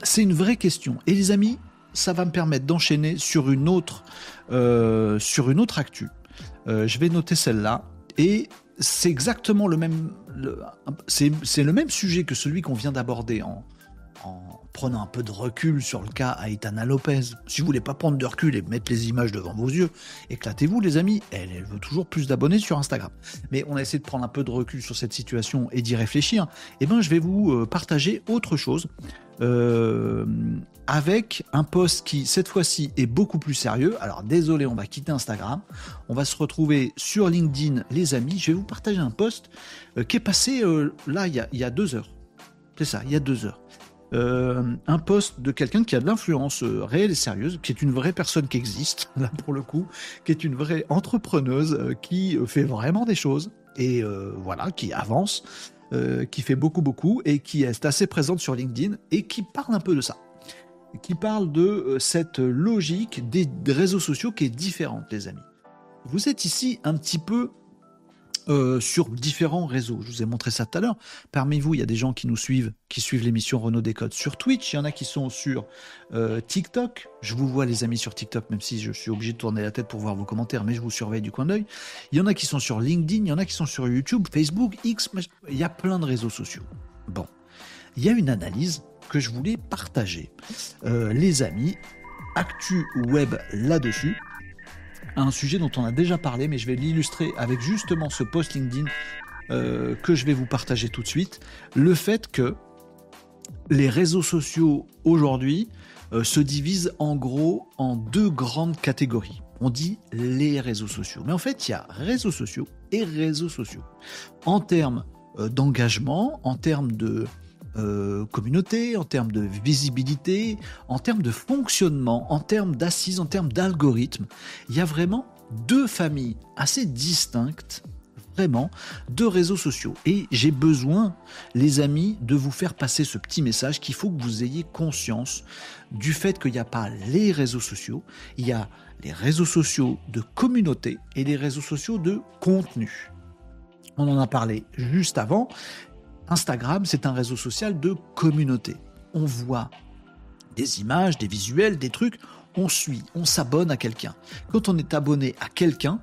[SPEAKER 1] c'est une vraie question. Et les amis, ça va me permettre d'enchaîner sur une autre, euh, sur une autre actu. Euh, je vais noter celle-là. Et c'est exactement le même, le même sujet que celui qu'on vient d'aborder en, prenez un peu de recul sur le cas Aitana Lopez. Si vous voulez pas prendre de recul et mettre les images devant vos yeux, éclatez-vous les amis. Elle, veut toujours plus d'abonnés sur Instagram. Mais on a essayé de prendre un peu de recul sur cette situation et d'y réfléchir. Eh ben, je vais vous euh, partager autre chose. Euh, avec un post qui, cette fois-ci, est beaucoup plus sérieux. Alors, désolé, on va quitter Instagram. On va se retrouver sur LinkedIn, les amis. Je vais vous partager un post euh, qui est passé là, il y a deux heures. C'est ça, il y a deux heures. Euh, un poste de quelqu'un qui a de l'influence euh, réelle et sérieuse, qui est une vraie personne qui existe, là pour le coup, qui est une vraie entrepreneuse, euh, qui fait vraiment des choses, et voilà, qui avance, qui fait beaucoup, beaucoup, et qui est assez présente sur LinkedIn, et qui parle un peu de ça. Qui parle de cette logique des réseaux sociaux qui est différente, les amis. Vous êtes ici un petit peu euh, sur différents réseaux. Je vous ai montré ça tout à l'heure. Parmi vous, il y a des gens qui nous suivent, qui suivent l'émission Renault Décode sur Twitch. Il y en a qui sont sur euh, TikTok. Je vous vois, les amis, sur TikTok, même si je suis obligé de tourner la tête pour voir vos commentaires, mais je vous surveille du coin d'œil. Il y en a qui sont sur LinkedIn, il y en a qui sont sur YouTube, Facebook, X. Il y a plein de réseaux sociaux. Bon, il y a une analyse que je voulais partager. Euh, les amis, Actu Web là-dessus un sujet dont on a déjà parlé, mais je vais l'illustrer avec justement ce post LinkedIn euh, que je vais vous partager tout de suite. Le fait que les réseaux sociaux aujourd'hui euh, se divisent en gros en deux grandes catégories. On dit les réseaux sociaux. Mais en fait, il y a réseaux sociaux et réseaux sociaux. En termes euh, d'engagement, en termes de euh, communauté, en termes de visibilité, en termes de fonctionnement, en termes d'assises, en termes d'algorithmes. Il y a vraiment deux familles assez distinctes vraiment de réseaux sociaux. Et j'ai besoin, les amis, de vous faire passer ce petit message qu'il faut que vous ayez conscience du fait qu'il n'y a pas les réseaux sociaux, il y a les réseaux sociaux de communauté et les réseaux sociaux de contenu. On en a parlé juste avant. Instagram, c'est un réseau social de communauté. On voit des images, des visuels, des trucs, on suit, on s'abonne à quelqu'un. Quand on est abonné à quelqu'un,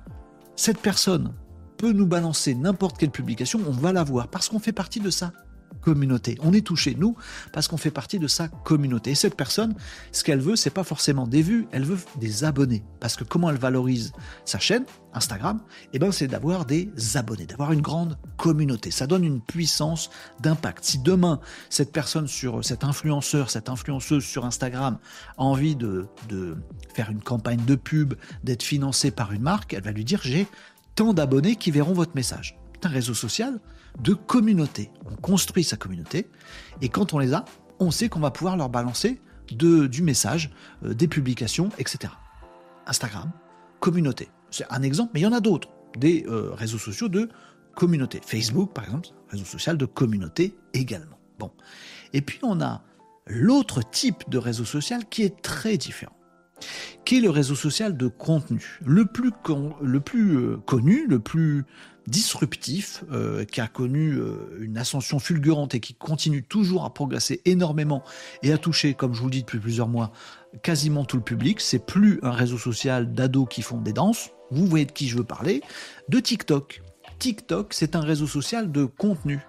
[SPEAKER 1] cette personne peut nous balancer n'importe quelle publication, on va la voir parce qu'on fait partie de ça communauté. On est touché, nous, parce qu'on fait partie de sa communauté. Et cette personne, ce qu'elle veut, c'est pas forcément des vues, elle veut des abonnés. Parce que comment elle valorise sa chaîne, Instagram, eh ben, c'est d'avoir des abonnés, d'avoir une grande communauté. Ça donne une puissance d'impact. Si demain, cette personne sur, cet influenceur, cette influenceuse sur Instagram a envie de, de faire une campagne de pub, d'être financée par une marque, elle va lui dire, j'ai tant d'abonnés qui verront votre message. Un réseau social, de communauté. On construit sa communauté et quand on les a, on sait qu'on va pouvoir leur balancer du message, euh, des publications, etc. Instagram, communauté. C'est un exemple, mais il y en a d'autres. Des euh, réseaux sociaux de communauté. Facebook, par exemple, réseau social de communauté également. Bon. Et puis on a l'autre type de réseau social qui est très différent, qui est le réseau social de contenu. Le plus, le plus euh, connu, le plus disruptif, euh, qui a connu euh, une ascension fulgurante et qui continue toujours à progresser énormément et à toucher, comme je vous le dis depuis plusieurs mois, quasiment tout le public. C'est plus un réseau social d'ados qui font des danses. Vous voyez de qui je veux parler. De TikTok. TikTok, c'est un réseau social de contenu.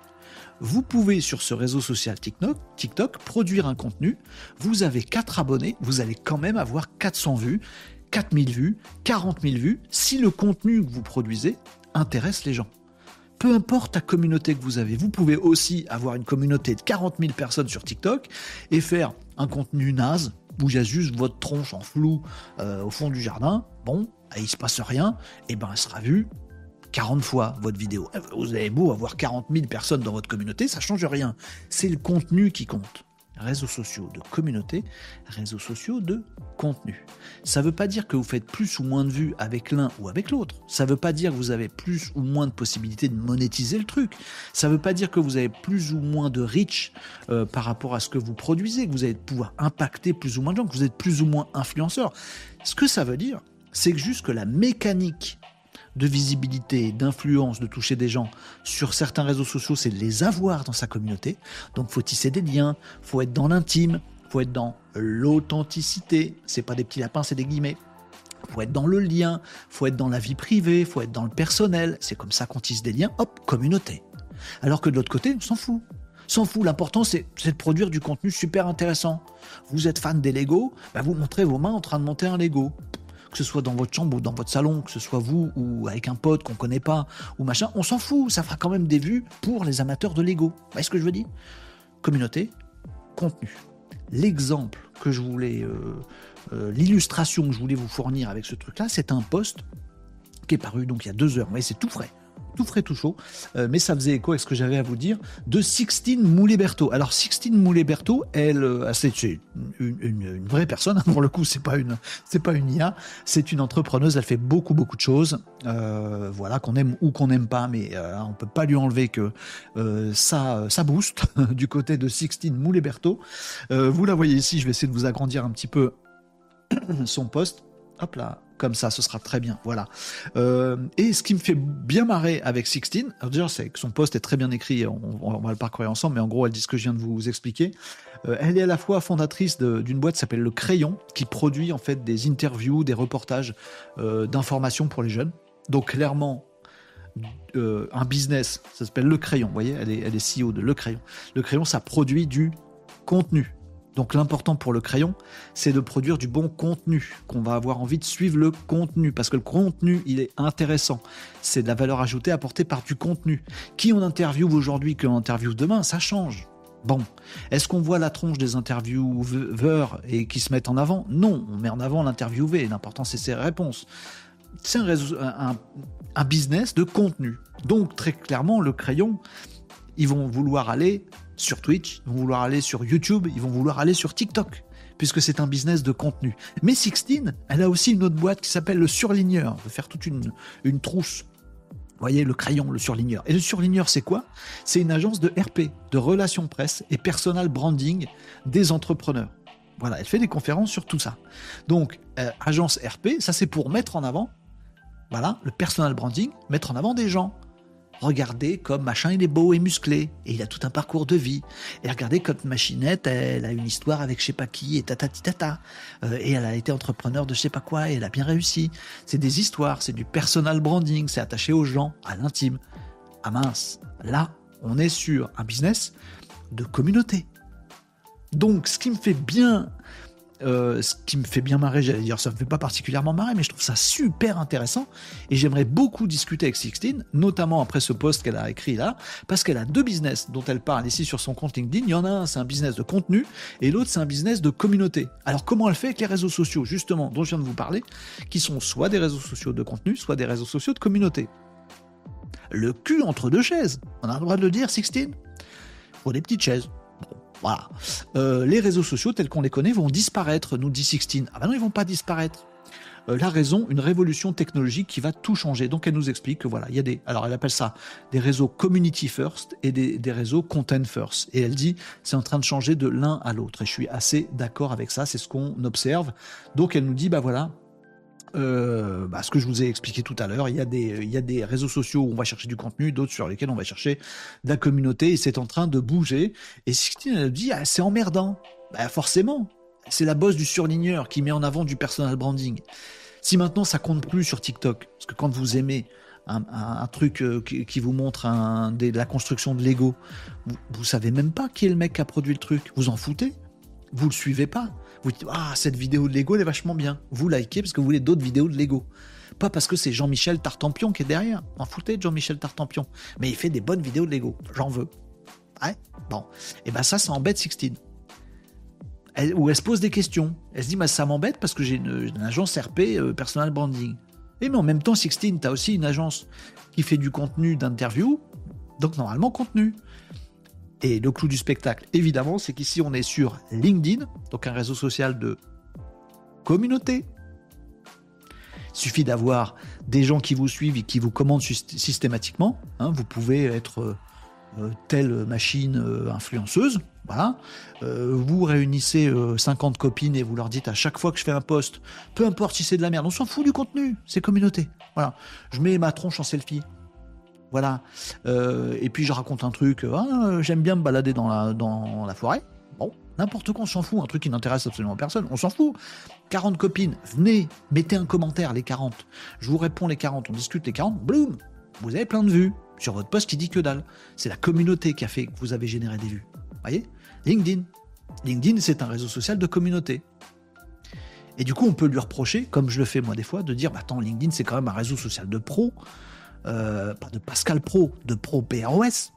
[SPEAKER 1] Vous pouvez sur ce réseau social TikTok, produire un contenu. Vous avez 4 abonnés, vous allez quand même avoir 400 vues, 4000 vues, 40 000 vues, si le contenu que vous produisez intéresse les gens. Peu importe la communauté que vous avez, vous pouvez aussi avoir une communauté de 40 000 personnes sur TikTok et faire un contenu naze où il y juste votre tronche en flou euh, au fond du jardin. Bon, il se passe rien, et ben elle sera vue 40 fois votre vidéo. Vous avez beau avoir 40 000 personnes dans votre communauté, ça change rien. C'est le contenu qui compte réseaux sociaux de communauté, réseaux sociaux de contenu. Ça ne veut pas dire que vous faites plus ou moins de vues avec l'un ou avec l'autre. Ça ne veut pas dire que vous avez plus ou moins de possibilités de monétiser le truc. Ça ne veut pas dire que vous avez plus ou moins de reach euh, par rapport à ce que vous produisez, que vous allez pouvoir impacter plus ou moins de gens, que vous êtes plus ou moins influenceur. Ce que ça veut dire, c'est que juste que la mécanique de visibilité, d'influence, de toucher des gens sur certains réseaux sociaux, c'est de les avoir dans sa communauté. Donc faut tisser des liens, faut être dans l'intime, faut être dans l'authenticité. C'est pas des petits lapins, c'est des guillemets. Faut être dans le lien, faut être dans la vie privée, faut être dans le personnel. C'est comme ça qu'on tisse des liens. Hop, communauté. Alors que de l'autre côté, on s'en fout. S'en fout, l'important c'est de produire du contenu super intéressant. Vous êtes fan des Lego, bah, vous montrez vos mains en train de monter un Lego. Que ce soit dans votre chambre ou dans votre salon, que ce soit vous ou avec un pote qu'on connaît pas ou machin, on s'en fout, ça fera quand même des vues pour les amateurs de Lego. Vous voyez ce que je veux dire? Communauté, contenu. L'exemple que je voulais, euh, euh, l'illustration que je voulais vous fournir avec ce truc-là, c'est un post qui est paru donc il y a deux heures. Vous c'est tout frais tout frais, tout chaud, euh, mais ça faisait écho avec ce que j'avais à vous dire, de Sixtine Moulet-Berthaud. Alors Sixtine Moulet-Berthaud, elle, euh, c'est une, vraie personne, hein, pour le coup, c'est pas une, c'est pas une IA, c'est une entrepreneuse, elle fait beaucoup, beaucoup de choses, euh, voilà, qu'on aime ou qu'on n'aime pas, mais on peut pas lui enlever que ça, ça booste du côté de Sixtine Moulet-Berthaud. vous la voyez ici, je vais essayer de vous agrandir un petit peu son poste. Hop là, comme ça, ce sera très bien. Voilà. Euh, et ce qui me fait bien marrer avec Sixteen, déjà, c'est que son poste est très bien écrit, on, va le parcourir ensemble, mais en gros, elle dit ce que je viens de vous expliquer. Euh, elle est à la fois fondatrice d'une boîte qui s'appelle Le Crayon, qui produit en fait des interviews, des reportages euh, d'informations pour les jeunes. Donc clairement, un business, ça s'appelle Le Crayon, vous voyez, elle est, elle est CEO de Le Crayon. Le Crayon, ça produit du contenu. Donc l'important pour le crayon, c'est de produire du bon contenu, qu'on va avoir envie de suivre le contenu, parce que le contenu, il est intéressant. C'est de la valeur ajoutée apportée par du contenu. Qui on interviewe aujourd'hui, qu'on interviewe demain, ça change. Bon, est-ce qu'on voit la tronche des intervieweurs et qui se mettent en avant? Non, on met en avant l'interviewé, l'important c'est ses réponses. C'est un business de contenu. Donc très clairement, le crayon, ils vont vouloir aller sur Twitch, ils vont vouloir aller sur YouTube, ils vont vouloir aller sur TikTok, puisque c'est un business de contenu. Mais Sixteen, elle a aussi une autre boîte qui s'appelle le surligneur, de faire toute une, une trousse. Vous voyez, le crayon, le surligneur. Et le surligneur, c'est quoi? C'est une agence de RP, de relations presse et personal branding des entrepreneurs. Voilà, elle fait des conférences sur tout ça. Donc, euh, agence RP, ça c'est pour mettre en avant, voilà, le personal branding, mettre en avant des gens, regardez comme machin il est beau et musclé et il a tout un parcours de vie. Et regardez comme machinette elle a une histoire avec je sais pas qui et tata tata euh, et elle a été entrepreneur de je sais pas quoi et elle a bien réussi. C'est des histoires c'est du personal branding c'est attaché aux gens à l'intime. Ah mince là on est sur un business de communauté. Donc ce qui me fait bien euh, ce qui me fait bien marrer, dire, ça me fait pas particulièrement marrer, mais je trouve ça super intéressant et j'aimerais beaucoup discuter avec Sixtine, notamment après ce post qu'elle a écrit là, parce qu'elle a deux business dont elle parle ici sur son compte LinkedIn. Il y en a un, c'est un business de contenu et l'autre, c'est un business de communauté. Alors, comment elle fait avec les réseaux sociaux, justement, dont je viens de vous parler, qui sont soit des réseaux sociaux de contenu, soit des réseaux sociaux de communauté? Le cul entre deux chaises. On a le droit de le dire, Sixtine? Pour des petites chaises. Voilà. Euh, les réseaux sociaux tels qu'on les connaît vont disparaître, nous dit Sixtine. Ah ben non, ils vont pas disparaître. Euh, la raison, une révolution technologique qui va tout changer. Donc elle nous explique que voilà, il y a des, alors elle appelle ça des réseaux community first et des, réseaux content first. Et elle dit c'est en train de changer de l'un à l'autre. Et je suis assez d'accord avec ça, c'est ce qu'on observe. Donc elle nous dit bah voilà, euh, bah, ce que je vous ai expliqué tout à l'heure, il y, a des, des réseaux sociaux où on va chercher du contenu, d'autres sur lesquels on va chercher de la communauté, et c'est en train de bouger. Et Sixtine, dit, ah, c'est emmerdant. Bah, forcément, c'est la bosse du surligneur qui met en avant du personal branding. Si maintenant ça compte plus sur TikTok, parce que quand vous aimez un, truc euh, qui, vous montre un, de la construction de Lego, vous, vous savez même pas qui est le mec qui a produit le truc, vous en foutez, vous le suivez pas. Vous dites, ah, cette vidéo de Lego, elle est vachement bien. Vous likez parce que vous voulez d'autres vidéos de Lego. Pas parce que c'est Jean-Michel Tartampion qui est derrière. En foutez de Jean-Michel Tartampion. Mais il fait des bonnes vidéos de Lego. J'en veux. Ouais Bon. Et ben ça, ça embête Sixtine. Elle, ou elle se pose des questions. Elle se dit, bah, ça m'embête parce que j'ai une, agence RP, euh, Personal Branding. Et mais en même temps, Sixtine, tu as aussi une agence qui fait du contenu d'interview. Donc normalement, contenu. Et le clou du spectacle, évidemment, c'est qu'ici on est sur LinkedIn, donc un réseau social de communauté. Il suffit d'avoir des gens qui vous suivent et qui vous commandent systématiquement. Hein. vous pouvez être euh, euh, telle machine euh, influenceuse. Voilà. vous réunissez 50 copines et vous leur dites à chaque fois que je fais un post, peu importe si c'est de la merde, on s'en fout du contenu, c'est communauté. Voilà. Je mets ma tronche en selfie. Voilà. Euh, et puis je raconte un truc, ah, j'aime bien me balader dans la, forêt. Bon, n'importe quoi, on s'en fout, un truc qui n'intéresse absolument personne, on s'en fout. 40 copines, venez, mettez un commentaire, les 40. Je vous réponds les 40, on discute les 40, boum vous avez plein de vues sur votre post qui dit que dalle. C'est la communauté qui a fait que vous avez généré des vues. Voyez? LinkedIn. LinkedIn, c'est un réseau social de communauté. Et du coup, on peut lui reprocher, comme je le fais moi des fois, de dire bah, attends, LinkedIn, c'est quand même un réseau social de pro, euh, pas de Pascal Pro, de pro PROS.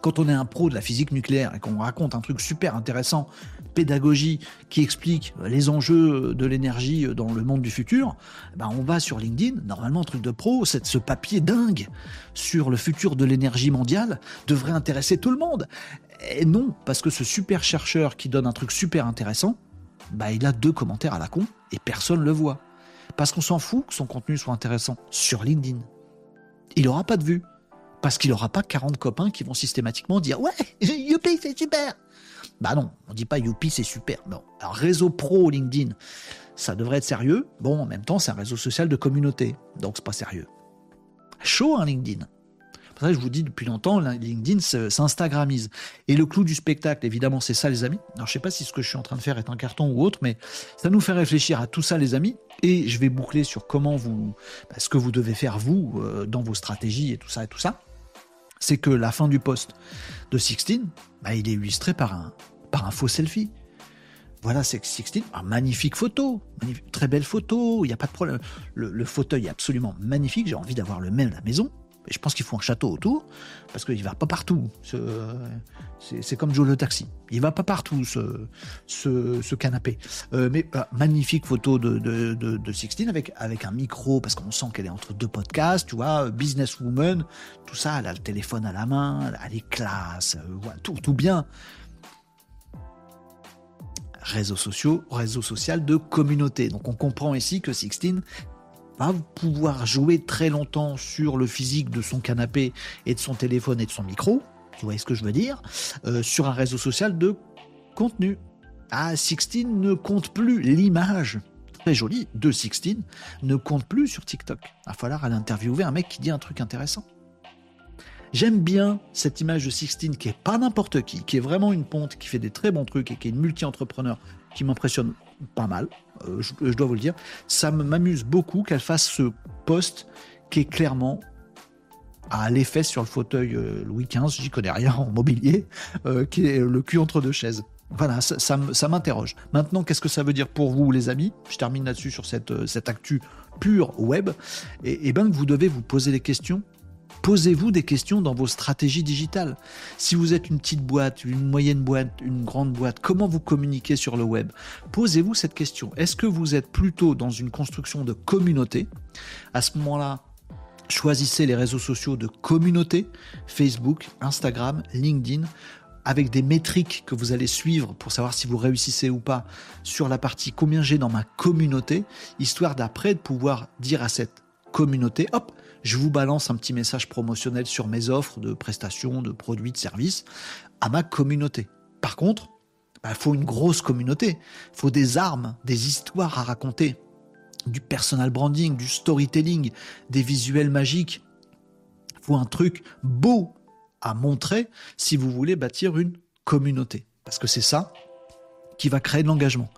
[SPEAKER 1] Quand on est un pro de la physique nucléaire et qu'on raconte un truc super intéressant, pédagogie, qui explique les enjeux de l'énergie dans le monde du futur, ben on va sur LinkedIn. Normalement, truc de pro, ce papier dingue sur le futur de l'énergie mondiale devrait intéresser tout le monde. Et non, parce que ce super chercheur qui donne un truc super intéressant, bah, il a deux commentaires à la con et personne le voit. Parce qu'on s'en fout que son contenu soit intéressant sur LinkedIn. Il n'aura pas de vue. Parce qu'il n'aura pas 40 copains qui vont systématiquement dire Ouais, youpi, c'est super Bah non, on dit pas youpi, c'est super. Non. Alors, réseau pro LinkedIn, ça devrait être sérieux. Bon, en même temps, c'est un réseau social de communauté. Donc, c'est pas sérieux. Chaud, hein, LinkedIn ça, je vous dis depuis longtemps, LinkedIn s'instagrammise. Et le clou du spectacle, évidemment, c'est ça, les amis. Alors, je sais pas si ce que je suis en train de faire est un carton ou autre, mais ça nous fait réfléchir à tout ça, les amis. Et je vais boucler sur comment vous, bah, ce que vous devez faire vous euh, dans vos stratégies et tout ça et tout ça. C'est que la fin du poste de Sixteen, bah, il est illustré par un, par un faux selfie. Voilà, c'est Sixteen, magnifique photo, très belle photo, il n'y a pas de problème. Le, le fauteuil est absolument magnifique, j'ai envie d'avoir le même à la maison je pense qu'il faut un château autour, parce qu'il va pas partout. C'est comme Joe le taxi. Il va pas partout, ce, ce, canapé. Euh, mais bah, magnifique photo de, de, de, Sixtine avec, avec un micro, parce qu'on sent qu'elle est entre deux podcasts, tu vois, businesswoman, tout ça, elle a le téléphone à la main, elle est classe, euh, tout, tout bien réseaux sociaux, réseau social de communauté. Donc on comprend ici que Sixtine va pouvoir jouer très longtemps sur le physique de son canapé et de son téléphone et de son micro, vous voyez ce que je veux dire, euh, sur un réseau social de contenu. Ah, Sixteen ne compte plus l'image très jolie de Sixteen, ne compte plus sur TikTok. Va falloir aller interviewer un mec qui dit un truc intéressant. J'aime bien cette image de Sixteen qui est pas n'importe qui, qui est vraiment une ponte, qui fait des très bons trucs et qui est une multi-entrepreneur qui m'impressionne pas mal, euh, je, dois vous le dire. Ça m'amuse beaucoup qu'elle fasse ce poste qui est clairement à l'effet sur le fauteuil euh, Louis XV, j'y connais rien en mobilier, euh, qui est le cul entre deux chaises. Voilà, ça, m'interroge. Maintenant, qu'est-ce que ça veut dire pour vous, les amis? Je termine là-dessus sur cette, cette actu pure web. Et, et bien vous devez vous poser des questions Posez-vous des questions dans vos stratégies digitales. Si vous êtes une petite boîte, une moyenne boîte, une grande boîte, comment vous communiquez sur le web? Posez-vous cette question. Est-ce que vous êtes plutôt dans une construction de communauté? À ce moment-là, choisissez les réseaux sociaux de communauté, Facebook, Instagram, LinkedIn, avec des métriques que vous allez suivre pour savoir si vous réussissez ou pas sur la partie combien j'ai dans ma communauté, histoire d'après de pouvoir dire à cette communauté, hop, je vous balance un petit message promotionnel sur mes offres de prestations, de produits, de services à ma communauté. Par contre, il bah, faut une grosse communauté, il faut des armes, des histoires à raconter, du personal branding, du storytelling, des visuels magiques. Il faut un truc beau à montrer si vous voulez bâtir une communauté. Parce que c'est ça qui va créer de l'engagement.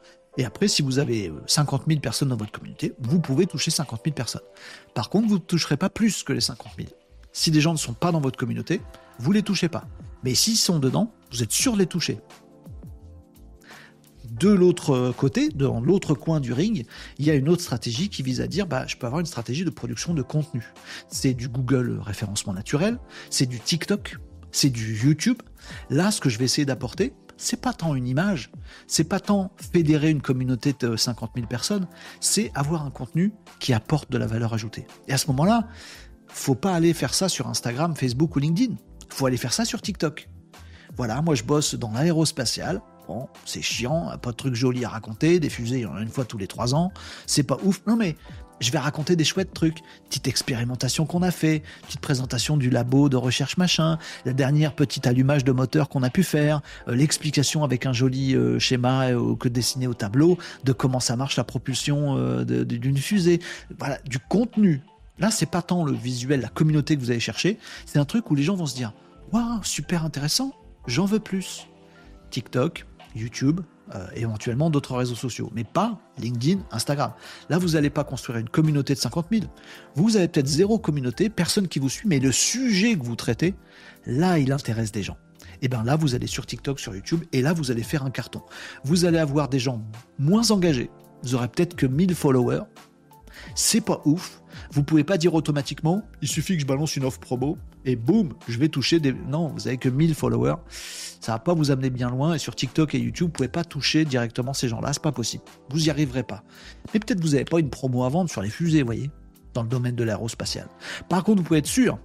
[SPEAKER 1] Et après, si vous avez 50 euh, 000 personnes dans votre communauté, vous pouvez toucher 50 000 personnes. Par contre, vous ne toucherez pas plus que les 50 000. Si des gens ne sont pas dans votre communauté, vous ne les touchez pas. Mais s'ils sont dedans, vous êtes sûr de les toucher. De l'autre côté, dans l'autre coin du ring, il y a une autre stratégie qui vise à dire bah, je peux avoir une stratégie de production de contenu. C'est du Google référencement naturel, c'est du TikTok, c'est du YouTube. Là, ce que je vais essayer d'apporter, c'est pas tant une image, c'est pas tant fédérer une communauté de 50 000 personnes, c'est avoir un contenu qui apporte de la valeur ajoutée. Et à ce moment-là, faut pas aller faire ça sur Instagram, Facebook ou LinkedIn. Faut aller faire ça sur TikTok. Voilà, moi je bosse dans l'aérospatial. Bon, c'est chiant, pas de trucs jolis à raconter, des fusées, en une fois tous les trois ans. C'est pas ouf. Non mais je vais raconter des chouettes trucs. Petite expérimentation qu'on a fait, petite présentation du labo de recherche machin, la dernière petite allumage de moteur qu'on a pu faire, euh, l'explication avec un joli euh, schéma euh, que dessiné au tableau de comment ça marche la propulsion d'une fusée. Voilà, du contenu. Là, c'est pas tant le visuel, la communauté que vous allez chercher, c'est un truc où les gens vont se dire Waouh, super intéressant, j'en veux plus. TikTok, YouTube, euh, éventuellement d'autres réseaux sociaux, mais pas LinkedIn, Instagram. Là, vous n'allez pas construire une communauté de 50 000. Vous avez peut-être zéro communauté, personne qui vous suit, mais le sujet que vous traitez, là, il intéresse des gens. Et bien là, vous allez sur TikTok, sur YouTube, et là, vous allez faire un carton. Vous allez avoir des gens moins engagés. Vous aurez peut-être que 1000 followers. C'est pas ouf. Vous pouvez pas dire automatiquement, il suffit que je balance une offre promo et boum, je vais toucher des. Non, vous avez que 1000 followers ça va pas vous amener bien loin. Et sur TikTok et YouTube, vous pouvez pas toucher directement ces gens-là. C'est pas possible. Vous y arriverez pas. Mais peut-être vous n'avez pas une promo à vendre sur les fusées, vous voyez, dans le domaine de l'aérospatial. Par contre, vous pouvez être sûr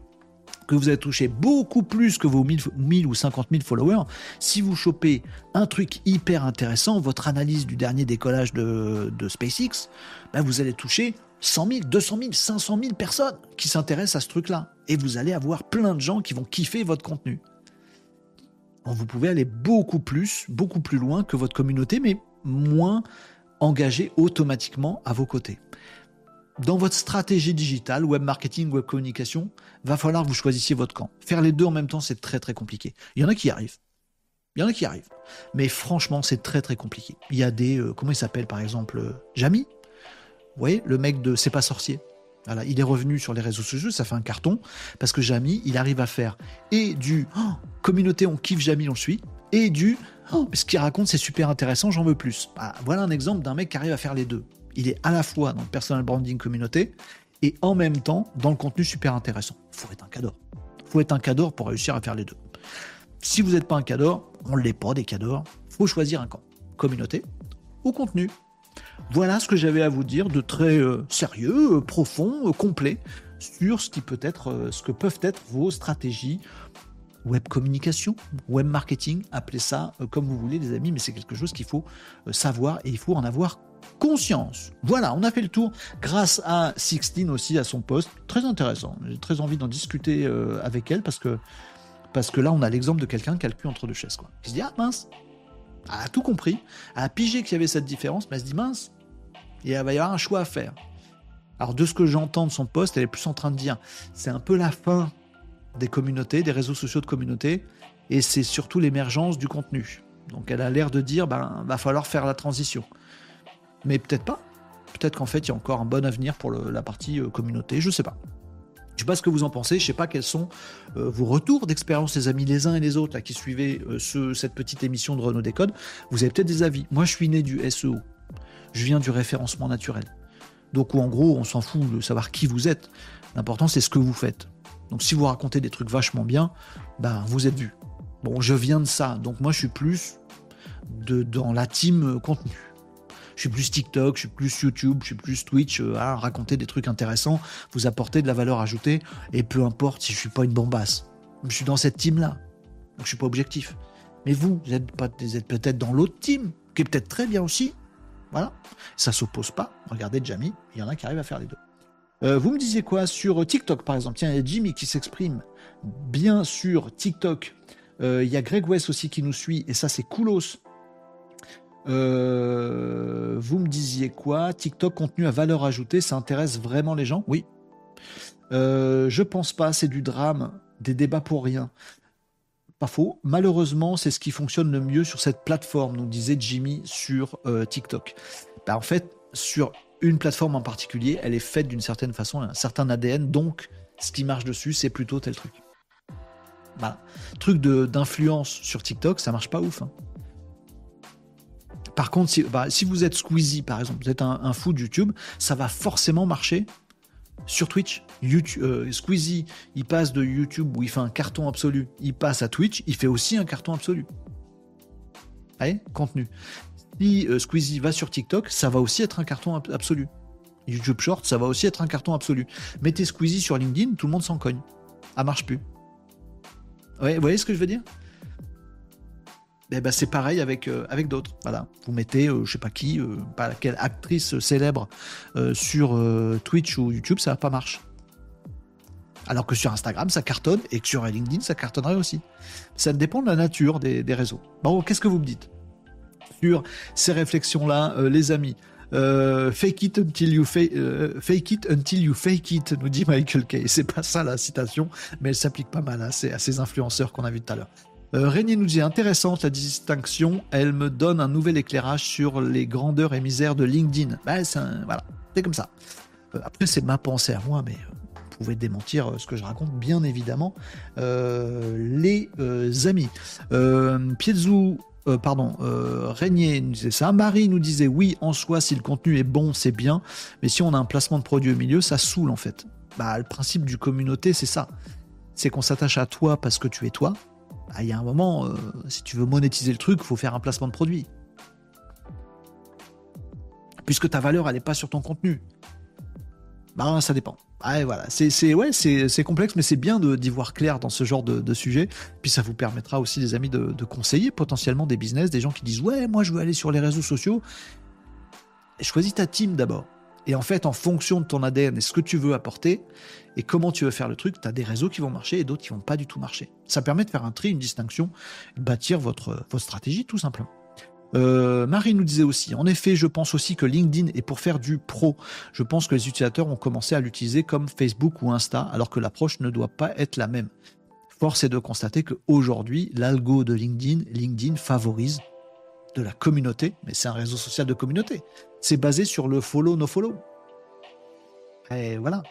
[SPEAKER 1] que vous avez touché beaucoup plus que vos 1000, ou 50 000 followers, si vous chopez un truc hyper intéressant, votre analyse du dernier décollage de, SpaceX, ben vous allez toucher 100 000, 200 000, 500 000 personnes qui s'intéressent à ce truc-là. Et vous allez avoir plein de gens qui vont kiffer votre contenu vous pouvez aller beaucoup plus, beaucoup plus loin que votre communauté, mais moins engagé automatiquement à vos côtés. Dans votre stratégie digitale, web marketing, web communication, va falloir que vous choisissiez votre camp. Faire les deux en même temps, c'est très très compliqué. Il y en a qui arrivent. Il y en a qui arrivent. Mais franchement, c'est très très compliqué. Il y a des, euh, comment il s'appelle par exemple, euh, Jamy? Vous voyez, le mec de C'est pas sorcier il est revenu sur les réseaux sociaux, ça fait un carton, parce que Jamy, il arrive à faire et du oh, communauté, on kiffe Jamy, on le suit, et du oh, ce qu'il raconte, c'est super intéressant, j'en veux plus. Bah, voilà un exemple d'un mec qui arrive à faire les deux. Il est à la fois dans le personal branding communauté et en même temps dans le contenu super intéressant. Faut être un cador. Faut être un cador pour réussir à faire les deux. Si vous n'êtes pas un cador, on ne l'est pas des cadors, faut choisir un camp. Communauté ou contenu. Voilà ce que j'avais à vous dire de très euh, sérieux, euh, profond, euh, complet sur ce qui peut être, ce que peuvent être vos stratégies web communication, web marketing, appelez ça comme vous voulez les amis, mais c'est quelque chose qu'il faut savoir et il faut en avoir conscience. Voilà, on a fait le tour grâce à Sixtine aussi à son poste, très intéressant. J'ai très envie d'en discuter avec elle parce que parce que là on a l'exemple de quelqu'un qui a le cul entre deux chaises quoi. Il se dit ah mince, a tout compris, a pigé qu'il y avait cette différence, mais elle se dit mince, il va y avoir un choix à faire. Alors de ce que j'entends de son poste, elle est plus en train de dire, c'est un peu la fin des communautés, des réseaux sociaux de communautés, et c'est surtout l'émergence du contenu. Donc elle a l'air de dire, ben, va falloir faire la transition. Mais peut-être pas. Peut-être qu'en fait, il y a encore un bon avenir pour la partie euh, communauté, je sais pas. Je sais pas ce que vous en pensez, je sais pas quels sont euh, vos retours d'expérience, les amis, les uns et les autres, là, qui suivaient euh, cette petite émission de Renault Décode. Vous avez peut-être des avis. Moi, je suis né du SEO. Je viens du référencement naturel. Donc, en gros, on s'en fout de savoir qui vous êtes. L'important, c'est ce que vous faites. Donc, si vous racontez des trucs vachement bien, ben, vous êtes vu. Bon, je viens de ça. Donc, moi, je suis plus de, dans la team contenu je suis plus TikTok, je suis plus YouTube, je suis plus Twitch euh, à raconter des trucs intéressants, vous apporter de la valeur ajoutée, et peu importe si je suis pas une bombasse. Je suis dans cette team-là, donc je suis pas objectif. Mais vous, vous êtes, peut-être dans l'autre team, qui est peut-être très bien aussi. Voilà, ça s'oppose pas. Regardez Jamie, il y en a qui arrivent à faire les deux. Euh, vous me disiez quoi sur TikTok par exemple? Tiens, il y a Jimmy qui s'exprime bien sur TikTok. Euh, il y a Greg West aussi qui nous suit, et ça c'est coolos. Euh, vous me disiez quoi? TikTok contenu à valeur ajoutée, ça intéresse vraiment les gens? Oui. Euh, je pense pas, c'est du drame, des débats pour rien. Pas faux. Malheureusement, c'est ce qui fonctionne le mieux sur cette plateforme, nous disait Jimmy sur euh, TikTok. Bah, en fait, sur une plateforme en particulier, elle est faite d'une certaine façon, un certain ADN, donc ce qui marche dessus, c'est plutôt tel truc. Voilà. Truc d'influence sur TikTok, ça marche pas ouf. Hein. Par contre, bah, si, vous êtes Squeezie, par exemple, vous êtes un, fou de YouTube, ça va forcément marcher sur Twitch. YouTube, euh, Squeezie, il passe de YouTube où il fait un carton absolu, il passe à Twitch, il fait aussi un carton absolu. Allez, contenu. Si euh, Squeezie va sur TikTok, ça va aussi être un carton absolu. YouTube Short, ça va aussi être un carton absolu. Mettez Squeezie sur LinkedIn, tout le monde s'en cogne. Ça marche plus. Vous voyez ce que je veux dire? Eh ben, c'est pareil avec, euh, avec d'autres. Voilà. Vous mettez, euh, je sais pas qui, euh, pas quelle actrice célèbre sur Twitch ou YouTube, ça pas marcher. Alors que sur Instagram, ça cartonne et que sur LinkedIn, ça cartonnerait aussi. Ça dépend de la nature des, réseaux. Bon, qu'est-ce que vous me dites sur ces réflexions-là, les amis? Fake it until you fake it until you fake it, nous dit Michael Kay. C'est pas ça la citation, mais elle s'applique pas mal à ces, à ces influenceurs qu'on a vu tout à l'heure. Euh, Régnier nous dit intéressante la distinction, elle me donne un nouvel éclairage sur les grandeurs et misères de LinkedIn. Bah, c'est voilà, c'est comme ça. Euh, après, c'est ma pensée à moi, mais euh, vous pouvez démentir ce que je raconte, bien évidemment, les amis. Piezou pardon, Régnier nous disait ça. Marie nous disait oui, en soi, si le contenu est bon, c'est bien, mais si on a un placement de produit au milieu, ça saoule en fait. Bah, le principe du communauté, c'est ça. C'est qu'on s'attache à toi parce que tu es toi, bah, il y a un moment, euh, si tu veux monétiser le truc, il faut faire un placement de produit. Puisque ta valeur, elle n'est pas sur ton contenu. Bah, ça dépend. voilà, c'est ouais, c'est complexe, mais c'est bien d'y voir clair dans ce genre de, sujet. Puis ça vous permettra aussi, les amis, de, de, conseiller potentiellement des business, des gens qui disent ouais, moi je veux aller sur les réseaux sociaux. choisis ta team d'abord. Et en fait, en fonction de ton ADN et ce que tu veux apporter et comment tu veux faire le truc, tu as des réseaux qui vont marcher et d'autres qui vont pas du tout marcher. Ça permet de faire un tri, une distinction, de bâtir votre, stratégie tout simplement. Euh, Marie nous disait aussi, en effet, je pense aussi que LinkedIn est pour faire du pro. Je pense que les utilisateurs ont commencé à l'utiliser comme Facebook ou Insta, alors que l'approche ne doit pas être la même. Force est de constater qu'aujourd'hui, l'algo de LinkedIn, LinkedIn favorise de la communauté, mais c'est un réseau social de communauté. C'est basé sur le follow, no follow. Et voilà.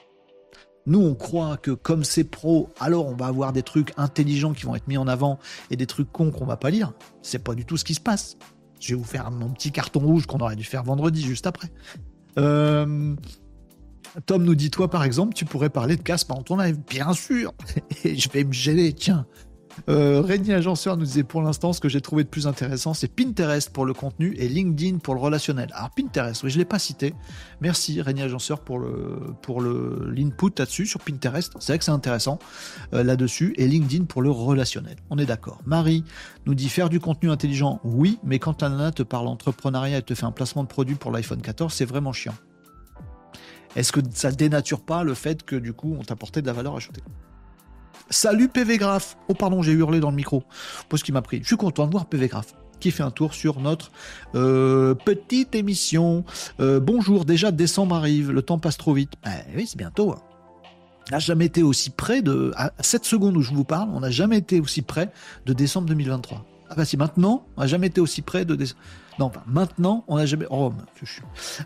[SPEAKER 1] Nous, on croit que comme c'est pro, alors on va avoir des trucs intelligents qui vont être mis en avant et des trucs cons qu'on va pas lire. C'est pas du tout ce qui se passe. Je vais vous faire mon petit carton rouge qu'on aurait dû faire vendredi juste après. Euh, Tom nous dit toi par exemple, tu pourrais parler de casse pendant ton live. Bien sûr. Et je vais me gêner. Tiens, euh, Agenceur nous disait pour l'instant ce que j'ai trouvé de plus intéressant, c'est Pinterest pour le contenu et LinkedIn pour le relationnel. Alors Pinterest, oui, je ne l'ai pas cité. Merci Régnier Agenceur pour l'input là-dessus sur Pinterest. C'est vrai que c'est intéressant euh, là-dessus et LinkedIn pour le relationnel. On est d'accord. Marie nous dit faire du contenu intelligent, oui, mais quand la nana te parle entrepreneuriat et te fait un placement de produit pour l'iPhone 14, c'est vraiment chiant. Est-ce que ça dénature pas le fait que du coup on t'apportait de la valeur ajoutée? Salut PV Graph. Oh pardon, j'ai hurlé dans le micro. Parce qu'il m'a pris. Je suis content de voir PV Graph qui fait un tour sur notre euh, petite émission. Euh, bonjour, déjà décembre arrive, le temps passe trop vite. Eh oui, c'est bientôt. Hein. On n'a jamais été aussi près de... À 7 secondes où je vous parle, on n'a jamais été aussi près de décembre 2023. Ah bah si, maintenant, on n'a jamais été aussi près de décembre... Non, maintenant, on n'a jamais... Oh,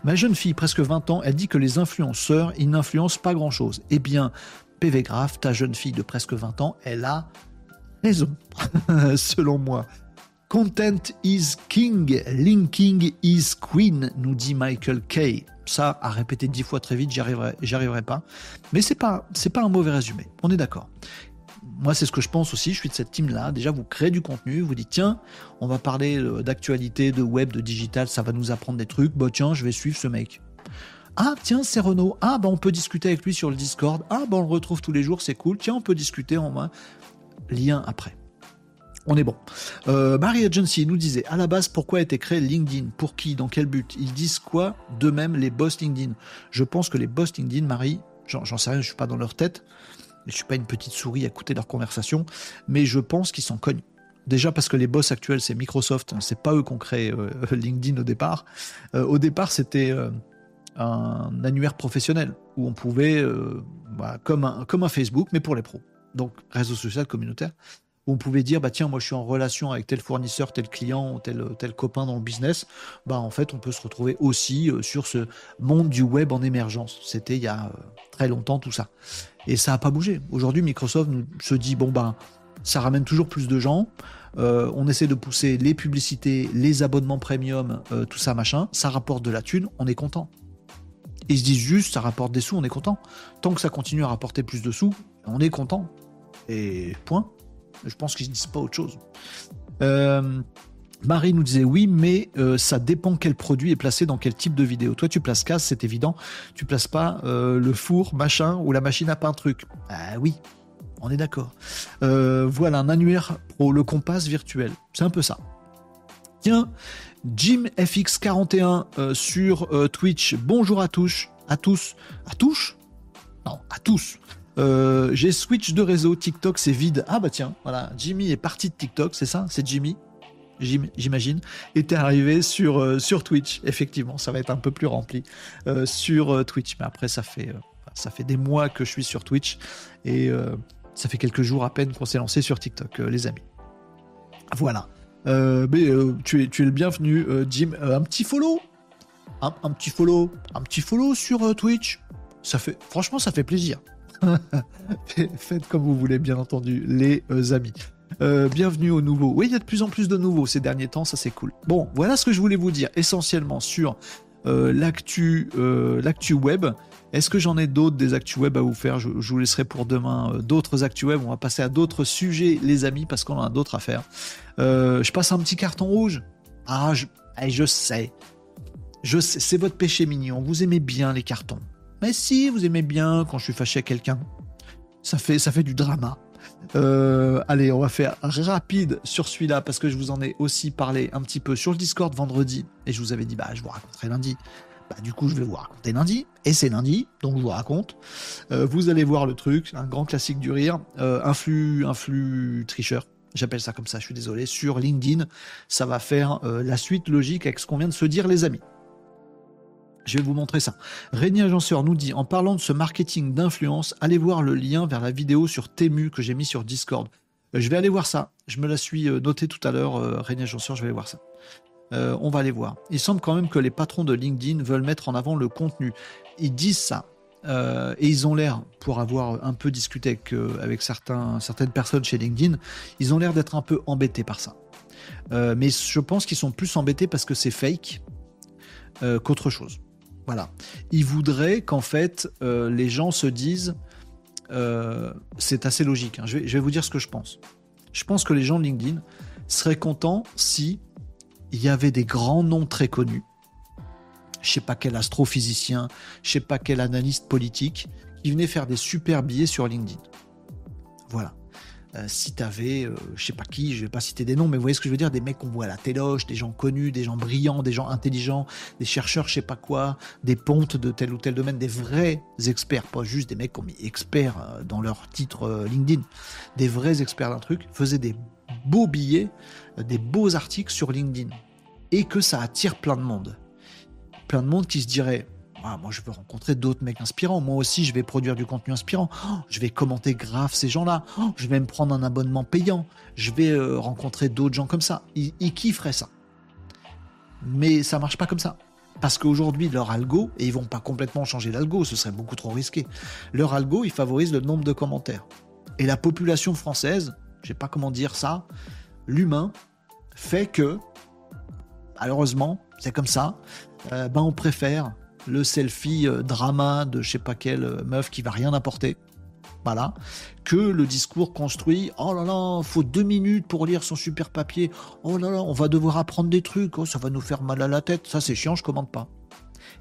[SPEAKER 1] ma jeune fille, presque 20 ans, elle dit que les influenceurs, ils n'influencent pas grand-chose. Eh bien, PV Graph, ta jeune fille de presque 20 ans, elle a raison, selon moi. Content is king, linking is queen, nous dit Michael Kay. Ça, à répéter dix fois très vite, j'y arriverai, pas. Mais c'est pas, c'est pas un mauvais résumé. On est d'accord. Moi, c'est ce que je pense aussi. Je suis de cette team-là. Déjà, vous créez du contenu, vous dites tiens, on va parler euh, d'actualité, de web, de digital, ça va nous apprendre des trucs. Bah tiens, je vais suivre ce mec. Ah, tiens, c'est Renault. Ah, bah, on peut discuter avec lui sur le Discord. Ah, bah, on le retrouve tous les jours, c'est cool. Tiens, on peut discuter en main. Lien après. On est bon. Euh, Marie Agency nous disait à la base pourquoi a été créé LinkedIn? Pour qui? Dans quel but? Ils disent quoi De même les boss LinkedIn? Je pense que les boss LinkedIn, Marie, j'en sais rien, je suis pas dans leur tête. Je suis pas une petite souris à écouter leur conversation, mais je pense qu'ils s'en cognent. Déjà parce que les boss actuels c'est Microsoft, c'est pas eux qui ont créé euh, LinkedIn au départ. Euh, au départ c'était un annuaire professionnel où on pouvait, euh, bah, comme, un, Facebook, mais pour les pros. Donc, réseau social communautaire, où on pouvait dire, bah tiens, moi je suis en relation avec tel fournisseur, tel client, tel, copain dans le business. Bah en fait, on peut se retrouver aussi euh, sur ce monde du web en émergence. C'était il y a euh, très longtemps tout ça. Et ça n'a pas bougé. Aujourd'hui, Microsoft se dit, bon ben, ça ramène toujours plus de gens. on essaie de pousser les publicités, les abonnements premium, tout ça machin. Ça rapporte de la thune, on est content. Ils se disent juste, ça rapporte des sous, on est content. Tant que ça continue à rapporter plus de sous, on est content. Et point. Je pense qu'ils ne disent pas autre chose. Euh, Marie nous disait oui, mais euh, ça dépend quel produit est placé dans quel type de vidéo. Toi, tu places casse, c'est évident. Tu places pas euh, le four, machin, ou la machine à pain truc. Ah oui, on est d'accord. voilà, un annuaire pro, le compas virtuel. C'est un peu ça. Tiens, Jim FX41 euh, sur euh, Twitch. Bonjour à tous. À tous. À tous Non, à tous. Euh, j'ai switch de réseau. TikTok, c'est vide. Ah bah tiens, voilà. Jimmy est parti de TikTok, c'est ça C'est Jimmy? J'imagine, était arrivé sur, sur Twitch. Effectivement, ça va être un peu plus rempli sur Twitch. Mais après, ça fait, ça fait des mois que je suis sur Twitch et ça fait quelques jours à peine qu'on s'est lancé sur TikTok, les amis. Voilà. Euh, euh, tu, es, tu es le bienvenu, euh, Jim. un petit follow un, petit follow Un petit follow sur Twitch ça fait, Franchement, ça fait plaisir. Faites comme vous voulez, bien entendu, les amis. bienvenue aux nouveaux. Oui, il y a de plus en plus de nouveaux ces derniers temps, ça c'est cool. Bon, voilà ce que je voulais vous dire essentiellement sur l'actu web. Est-ce que j'en ai d'autres des actus web à vous faire? Je, vous laisserai pour demain euh, d'autres actus web. On va passer à d'autres sujets, les amis, parce qu'on en a d'autres à faire. Euh, je passe un petit carton rouge. Ah, je, eh, je sais. Je sais, c'est votre péché mignon. Vous aimez bien les cartons. Mais si, vous aimez bien quand je suis fâché à quelqu'un. Ça fait, ça fait du drama. Euh, allez, on va faire rapide sur celui-là parce que je vous en ai aussi parlé un petit peu sur le Discord vendredi et je vous avais dit bah je vous raconterai lundi. Bah, du coup, je vais vous raconter lundi. Et c'est lundi, donc je vous raconte. Euh, vous allez voir le truc, un grand classique du rire. Euh, un, flux, un flux tricheur, j'appelle ça comme ça, je suis désolé. Sur LinkedIn, ça va faire euh, la suite logique avec ce qu'on vient de se dire, les amis. Je vais vous montrer ça. Régnier Agenceur nous dit, en parlant de ce marketing d'influence, allez voir le lien vers la vidéo sur Temu que j'ai mis sur Discord. je vais aller voir ça. Je me la suis noté tout à l'heure, Régnier Agenceur, je vais aller voir ça. Euh, on va aller voir. Il semble quand même que les patrons de LinkedIn veulent mettre en avant le contenu. Ils disent ça. Euh, et ils ont l'air, pour avoir un peu discuté avec, euh, certaines personnes chez LinkedIn, ils ont l'air d'être un peu embêtés par ça. mais je pense qu'ils sont plus embêtés parce que c'est fake qu'autre chose. Voilà. Ils voudraient qu'en fait les gens se disent, c'est assez logique. Hein. je vais vous dire ce que je pense. Je pense que les gens de LinkedIn seraient contents si il y avait des grands noms très connus. Je sais pas quel astrophysicien, je sais pas quel analyste politique qui venait faire des super billets sur LinkedIn. Voilà. Euh, si tu avais, euh, je sais pas qui, je vais pas citer des noms, mais vous voyez ce que je veux dire, des mecs qu'on voit à la téloche, des gens connus, des gens brillants, des gens intelligents, des chercheurs, je sais pas quoi, des pontes de tel ou tel domaine, des vrais experts, pas juste des mecs qui ont mis experts euh, dans leur titre LinkedIn, des vrais experts d'un truc, faisaient des beaux billets, des beaux articles sur LinkedIn. Et que ça attire plein de monde. Plein de monde qui se dirait ah, moi je veux rencontrer d'autres mecs inspirants. Moi aussi je vais produire du contenu inspirant. Oh, je vais commenter grave ces gens-là. Oh, je vais me prendre un abonnement payant. Je vais euh, rencontrer d'autres gens comme ça. Ils, ils kifferaient ça. Mais ça marche pas comme ça. Parce qu'aujourd'hui, leur algo, et ils vont pas complètement changer l'algo, ce serait beaucoup trop risqué. Leur algo, il favorise le nombre de commentaires. Et la population française, je sais pas comment dire ça, l'humain fait que, malheureusement, c'est comme ça, euh, ben on préfère le selfie euh, drama de je sais pas quelle euh, meuf qui va rien apporter, voilà, que le discours construit, oh là là, faut deux minutes pour lire son super papier, oh là là, on va devoir apprendre des trucs, oh, ça va nous faire mal à la tête, ça c'est chiant, je commande pas.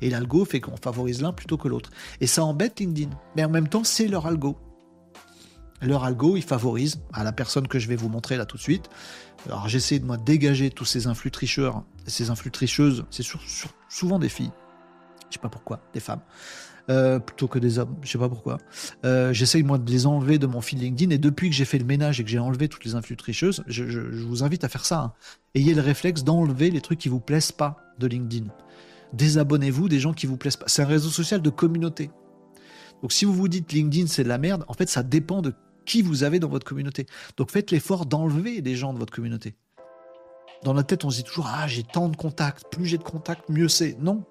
[SPEAKER 1] Et l'algo fait qu'on favorise l'un plutôt que l'autre. Et ça embête LinkedIn. Mais en même temps, c'est leur algo leur algo, il favorise à la personne que je vais vous montrer là tout de suite. Alors j'essaie de moi dégager tous ces influx tricheurs, ces influx tricheuses, c'est souvent des filles. Je sais pas pourquoi, des femmes. Euh, plutôt que des hommes, je sais pas pourquoi. Euh, j'essaye moi de les enlever de mon fil LinkedIn et depuis que j'ai fait le ménage et que j'ai enlevé toutes les influx tricheuses, je, vous invite à faire ça. Hein. Ayez le réflexe d'enlever les trucs qui vous plaisent pas de LinkedIn. Désabonnez-vous des gens qui vous plaisent pas. C'est un réseau social de communauté. Donc si vous vous dites LinkedIn c'est de la merde, en fait ça dépend de qui vous avez dans votre communauté. Donc faites l'effort d'enlever des gens de votre communauté. Dans la tête, on se dit toujours Ah, j'ai tant de contacts, plus j'ai de contacts, mieux c'est. Non.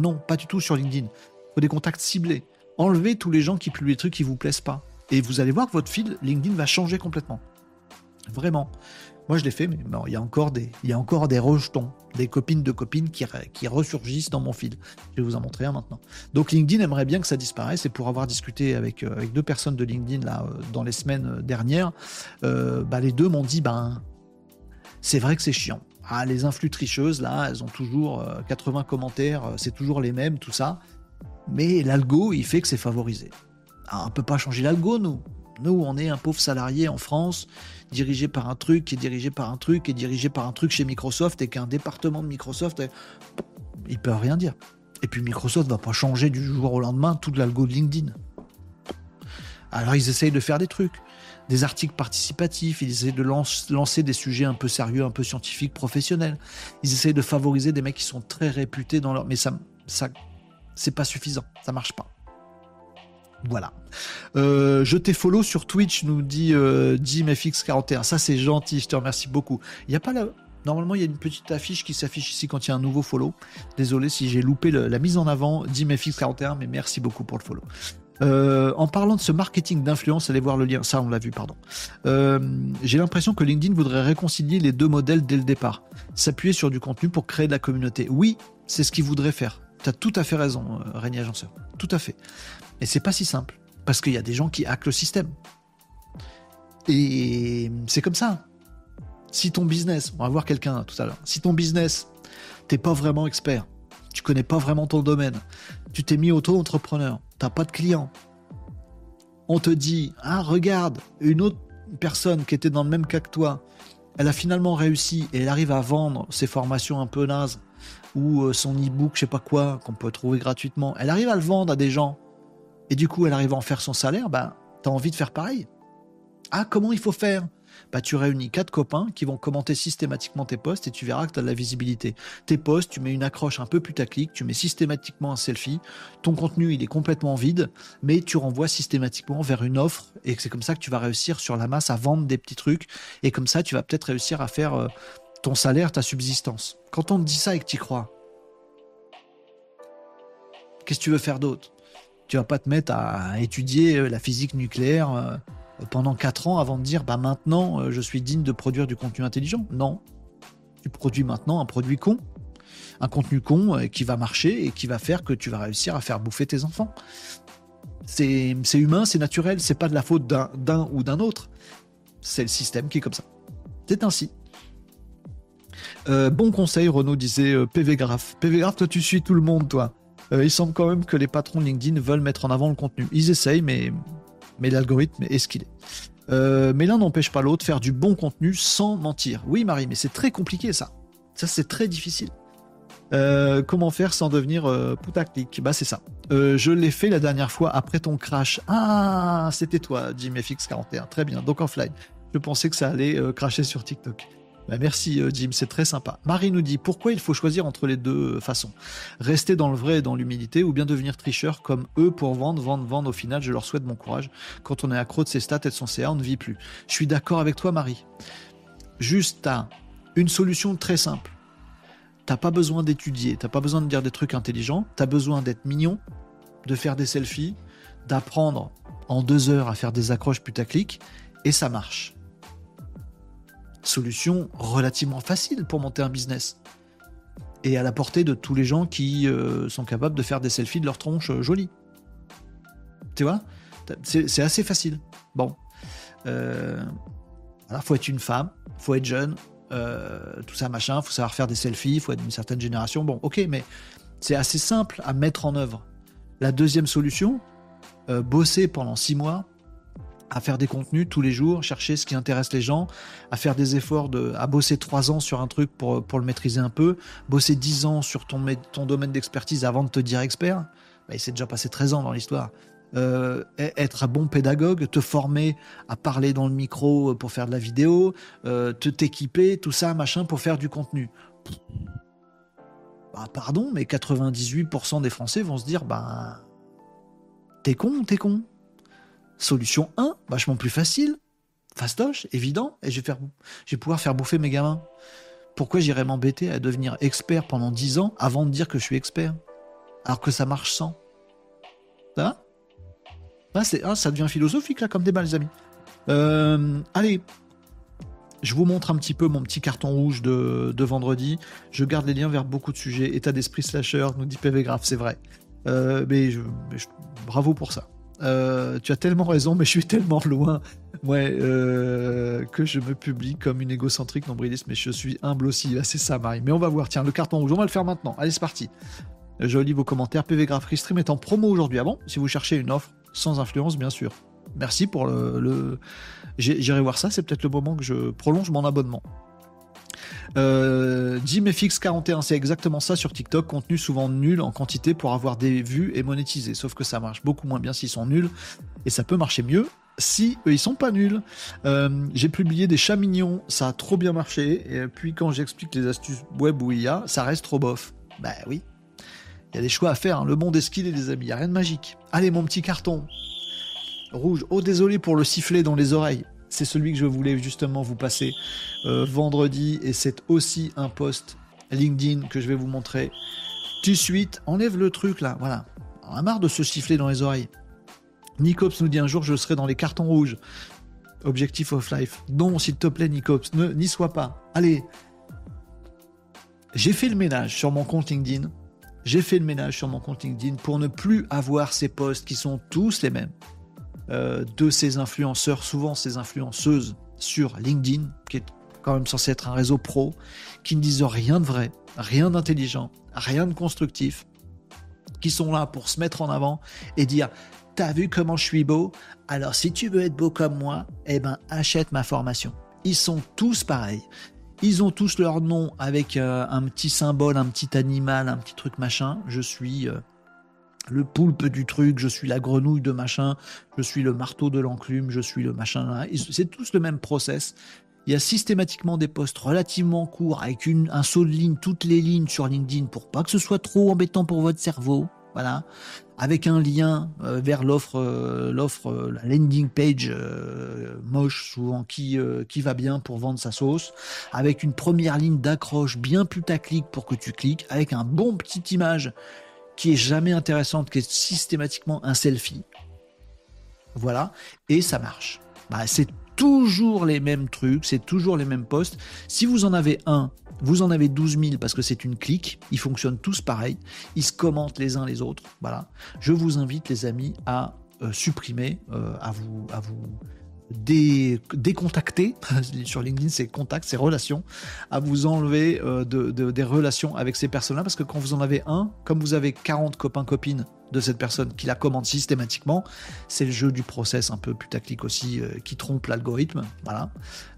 [SPEAKER 1] Non, pas du tout sur LinkedIn. Il faut des contacts ciblés. Enlevez tous les gens qui publient des trucs qui vous plaisent pas. Et vous allez voir que votre fil LinkedIn va changer complètement. Vraiment. Moi, je l'ai fait, mais il y a encore des, rejetons, des copines de copines qui, ressurgissent dans mon fil. Je vais vous en montrer un maintenant. Donc, LinkedIn aimerait bien que ça disparaisse. Et pour avoir discuté avec, euh, deux personnes de LinkedIn là, euh, dans les semaines dernières, euh, bah, les deux m'ont dit ben, c'est vrai que c'est chiant. Ah, les influx tricheuses, là, elles ont toujours 80 commentaires, c'est toujours les mêmes, tout ça. Mais l'algo, il fait que c'est favorisé. Ah, on ne peut pas changer l'algo, nous. Nous, on est un pauvre salarié en France dirigé par un truc, qui est dirigé par un truc, qui est dirigé par un truc chez Microsoft et qu'un département de Microsoft, il peut rien dire. Et puis Microsoft va pas changer du jour au lendemain tout l'algo de LinkedIn. Alors ils essayent de faire des trucs, des articles participatifs, ils essayent de lancer des sujets un peu sérieux, un peu scientifiques, professionnels. Ils essayent de favoriser des mecs qui sont très réputés dans leur... Mais ça, c'est pas suffisant, ça marche pas. Voilà. Euh, je t'ai follow sur Twitch, nous dit euh, JimFX41. Ça, c'est gentil, je te remercie beaucoup. Il n'y a pas là. Normalement, il y a une petite affiche qui s'affiche ici quand il y a un nouveau follow. Désolé si j'ai loupé la mise en avant, JimFX41, mais merci beaucoup pour le follow. Euh, en parlant de ce marketing d'influence, allez voir le lien. Ça, on l'a vu, pardon. Euh, j'ai l'impression que LinkedIn voudrait réconcilier les deux modèles dès le départ. S'appuyer sur du contenu pour créer de la communauté. Oui, c'est ce qu'il voudrait faire. Tu as tout à fait raison, Régnier Agenceur. Tout à fait. Mais c'est pas si simple. Parce qu'il y a des gens qui hackent le système. Et c'est comme ça. Si ton business, on va voir quelqu'un tout à l'heure, si ton business, t'es pas vraiment expert, tu connais pas vraiment ton domaine, tu t'es mis auto-entrepreneur, t'as pas de clients, on te dit, ah regarde, une autre personne qui était dans le même cas que toi, elle a finalement réussi et elle arrive à vendre ses formations un peu nazes ou euh, son e-book, je sais pas quoi, qu'on peut trouver gratuitement, elle arrive à le vendre à des gens et du coup elle arrive à en faire son salaire, ben, t'as envie de faire pareil. Ah, comment il faut faire? Bah, tu réunis quatre copains qui vont commenter systématiquement tes posts et tu verras que tu as de la visibilité. Tes posts, tu mets une accroche un peu putaclic, tu mets systématiquement un selfie, ton contenu il est complètement vide, mais tu renvoies systématiquement vers une offre et c'est comme ça que tu vas réussir sur la masse à vendre des petits trucs et comme ça tu vas peut-être réussir à faire euh, ton salaire, ta subsistance. Quand on te dit ça et que tu y crois, qu'est-ce que tu veux faire d'autre? Tu vas pas te mettre à étudier euh, la physique nucléaire euh, pendant 4 ans avant de dire bah maintenant euh, je suis digne de produire du contenu intelligent. Non. Tu produis maintenant un produit con. Un contenu con euh, qui va marcher et qui va faire que tu vas réussir à faire bouffer tes enfants. C'est humain, c'est naturel, c'est pas de la faute d'un ou d'un autre. C'est le système qui est comme ça. C'est ainsi. Euh, bon conseil, Renaud disait PV Graph. PV Graph, toi tu suis tout le monde, toi. il semble quand même que les patrons LinkedIn veulent mettre en avant le contenu. Ils essayent, mais mais l'algorithme est ce qu'il est. Euh, mais l'un n'empêche pas l'autre, faire du bon contenu sans mentir. Oui, Marie, mais c'est très compliqué ça. Ça, c'est très difficile. Euh, comment faire sans devenir euh, putaclic Bah, c'est ça. je l'ai fait la dernière fois après ton crash. Ah, c'était toi, JimFX41. Très bien, donc offline. Je pensais que ça allait cracher sur TikTok. Bah, merci euh, Jim, c'est très sympa. Marie nous dit pourquoi il faut choisir entre les deux façons? Rester dans le vrai et dans l'humilité ou bien devenir tricheur comme eux pour vendre, vendre, vendre? Au final, je leur souhaite bon courage. Quand on est accro de ses stats et de son CA, on ne vit plus. Je suis d'accord avec toi Marie. Juste à une solution très simple. T'as pas besoin d'étudier, t'as pas besoin de dire des trucs intelligents, t'as besoin d'être mignon, de faire des selfies, d'apprendre en deux heures à faire des accroches putaclic, et ça marche. Solution relativement facile pour monter un business. Et à la portée de tous les gens qui euh, sont capables de faire des selfies de leur tronche euh, jolie. Tu vois? C'est assez facile. Bon. Euh, faut être une femme, faut être jeune, euh, tout ça machin, faut savoir faire des selfies, faut être d'une certaine génération. Bon, ok, mais c'est assez simple à mettre en œuvre. La deuxième solution, bosser pendant six mois à faire des contenus tous les jours, chercher ce qui intéresse les gens, à faire des efforts, de, à bosser trois ans sur un truc pour, pour le maîtriser un peu, bosser dix ans sur ton, ton domaine d'expertise avant de te dire expert, bah, il s'est déjà passé 13 ans dans l'histoire. Euh, e-, être un bon pédagogue, te former à parler dans le micro pour faire de la vidéo, euh, te t'équiper, tout ça, machin, pour faire du contenu. Bah, pardon, mais 98% des Français vont se dire, bah, t'es con, t'es con? Solution 1, vachement plus facile, fastoche, évident, et je vais, pouvoir faire bouffer mes gamins. Pourquoi j'irais m'embêter à devenir expert pendant 10 ans avant de dire que je suis expert? Alors que ça marche sans Ça va? Ça devient philosophique là comme débat les amis. Euh, allez, je vous montre un petit peu mon petit carton rouge de, vendredi. Je garde les liens vers beaucoup de sujets. État d'esprit slasher, nous dit PV Graph, c'est vrai. Euh, mais, bravo pour ça. Euh, tu as tellement raison, mais je suis tellement loin ouais, euh, que je me publie comme une égocentrique nombriliste, mais je suis humble aussi. c'est ça, Marie. Mais on va voir. Tiens, le carton rouge, on va le faire maintenant. Allez, c'est parti. Je lis vos commentaires. PV Graph Stream est en promo aujourd'hui. avant ah si vous cherchez une offre sans influence, bien sûr. Merci pour le. le... J'irai voir ça. C'est peut-être le moment que je prolonge mon abonnement. Euh, JimFX41, c'est exactement ça sur TikTok. Contenu souvent nul en quantité pour avoir des vues et monétiser. Sauf que ça marche beaucoup moins bien s'ils sont nuls. Et ça peut marcher mieux si eux ils sont pas nuls. Euh, j'ai publié des chats mignons, ça a trop bien marché. Et puis quand j'explique les astuces web où il y a, ça reste trop bof. Bah oui. Il y a des choix à faire. Hein. Le monde est ce les amis. Il n'y a rien de magique. Allez, mon petit carton. Rouge. Oh, désolé pour le sifflet dans les oreilles. C'est celui que je voulais justement vous passer euh, vendredi. Et c'est aussi un post LinkedIn que je vais vous montrer. Tu suite. Enlève le truc là. Voilà. On a marre de se siffler dans les oreilles. Nicops nous dit un jour je serai dans les cartons rouges. Objectif of life. Non, s'il te plaît, Nicops, n'y sois pas. Allez. J'ai fait le ménage sur mon compte LinkedIn. J'ai fait le ménage sur mon compte LinkedIn pour ne plus avoir ces posts qui sont tous les mêmes euh, de ces influenceurs, souvent ces influenceuses sur LinkedIn, qui est quand même censé être un réseau pro, qui ne disent rien de vrai, rien d'intelligent, rien de constructif, qui sont là pour se mettre en avant et dire T'as vu comment je suis beau? Alors si tu veux être beau comme moi, eh ben achète ma formation. Ils sont tous pareils. Ils ont tous leur nom avec euh, un petit symbole, un petit animal, un petit truc machin. Je suis euh, le poulpe du truc, je suis la grenouille de machin, je suis le marteau de l'enclume, je suis le machin. C'est tous le même process. Il y a systématiquement des posts relativement courts avec un saut de ligne, toutes les lignes sur LinkedIn pour pas que ce soit trop embêtant pour votre cerveau. Voilà avec un lien euh, vers l'offre, euh, l'offre, euh, la landing page moche souvent qui qui va bien pour vendre sa sauce, avec une première ligne d'accroche bien putaclic pour que tu cliques, avec un bon petit image qui est jamais intéressante, qui est systématiquement un selfie. Voilà, et ça marche. Bah, c'est toujours les mêmes trucs, c'est toujours les mêmes posts. Si vous en avez un vous en avez 12 000 parce que c'est une clique. Ils fonctionnent tous pareil. Ils se commentent les uns les autres. Voilà. Je vous invite, les amis, à euh, supprimer, euh, à vous, à vous décontacter. Sur LinkedIn, c'est contact, c'est relations. À vous enlever euh, des relations avec ces personnes-là parce que quand vous en avez un, comme vous avez 40 copains copines de cette personne qui la commande systématiquement. C'est le jeu du process un peu putaclic aussi euh, qui trompe l'algorithme, voilà,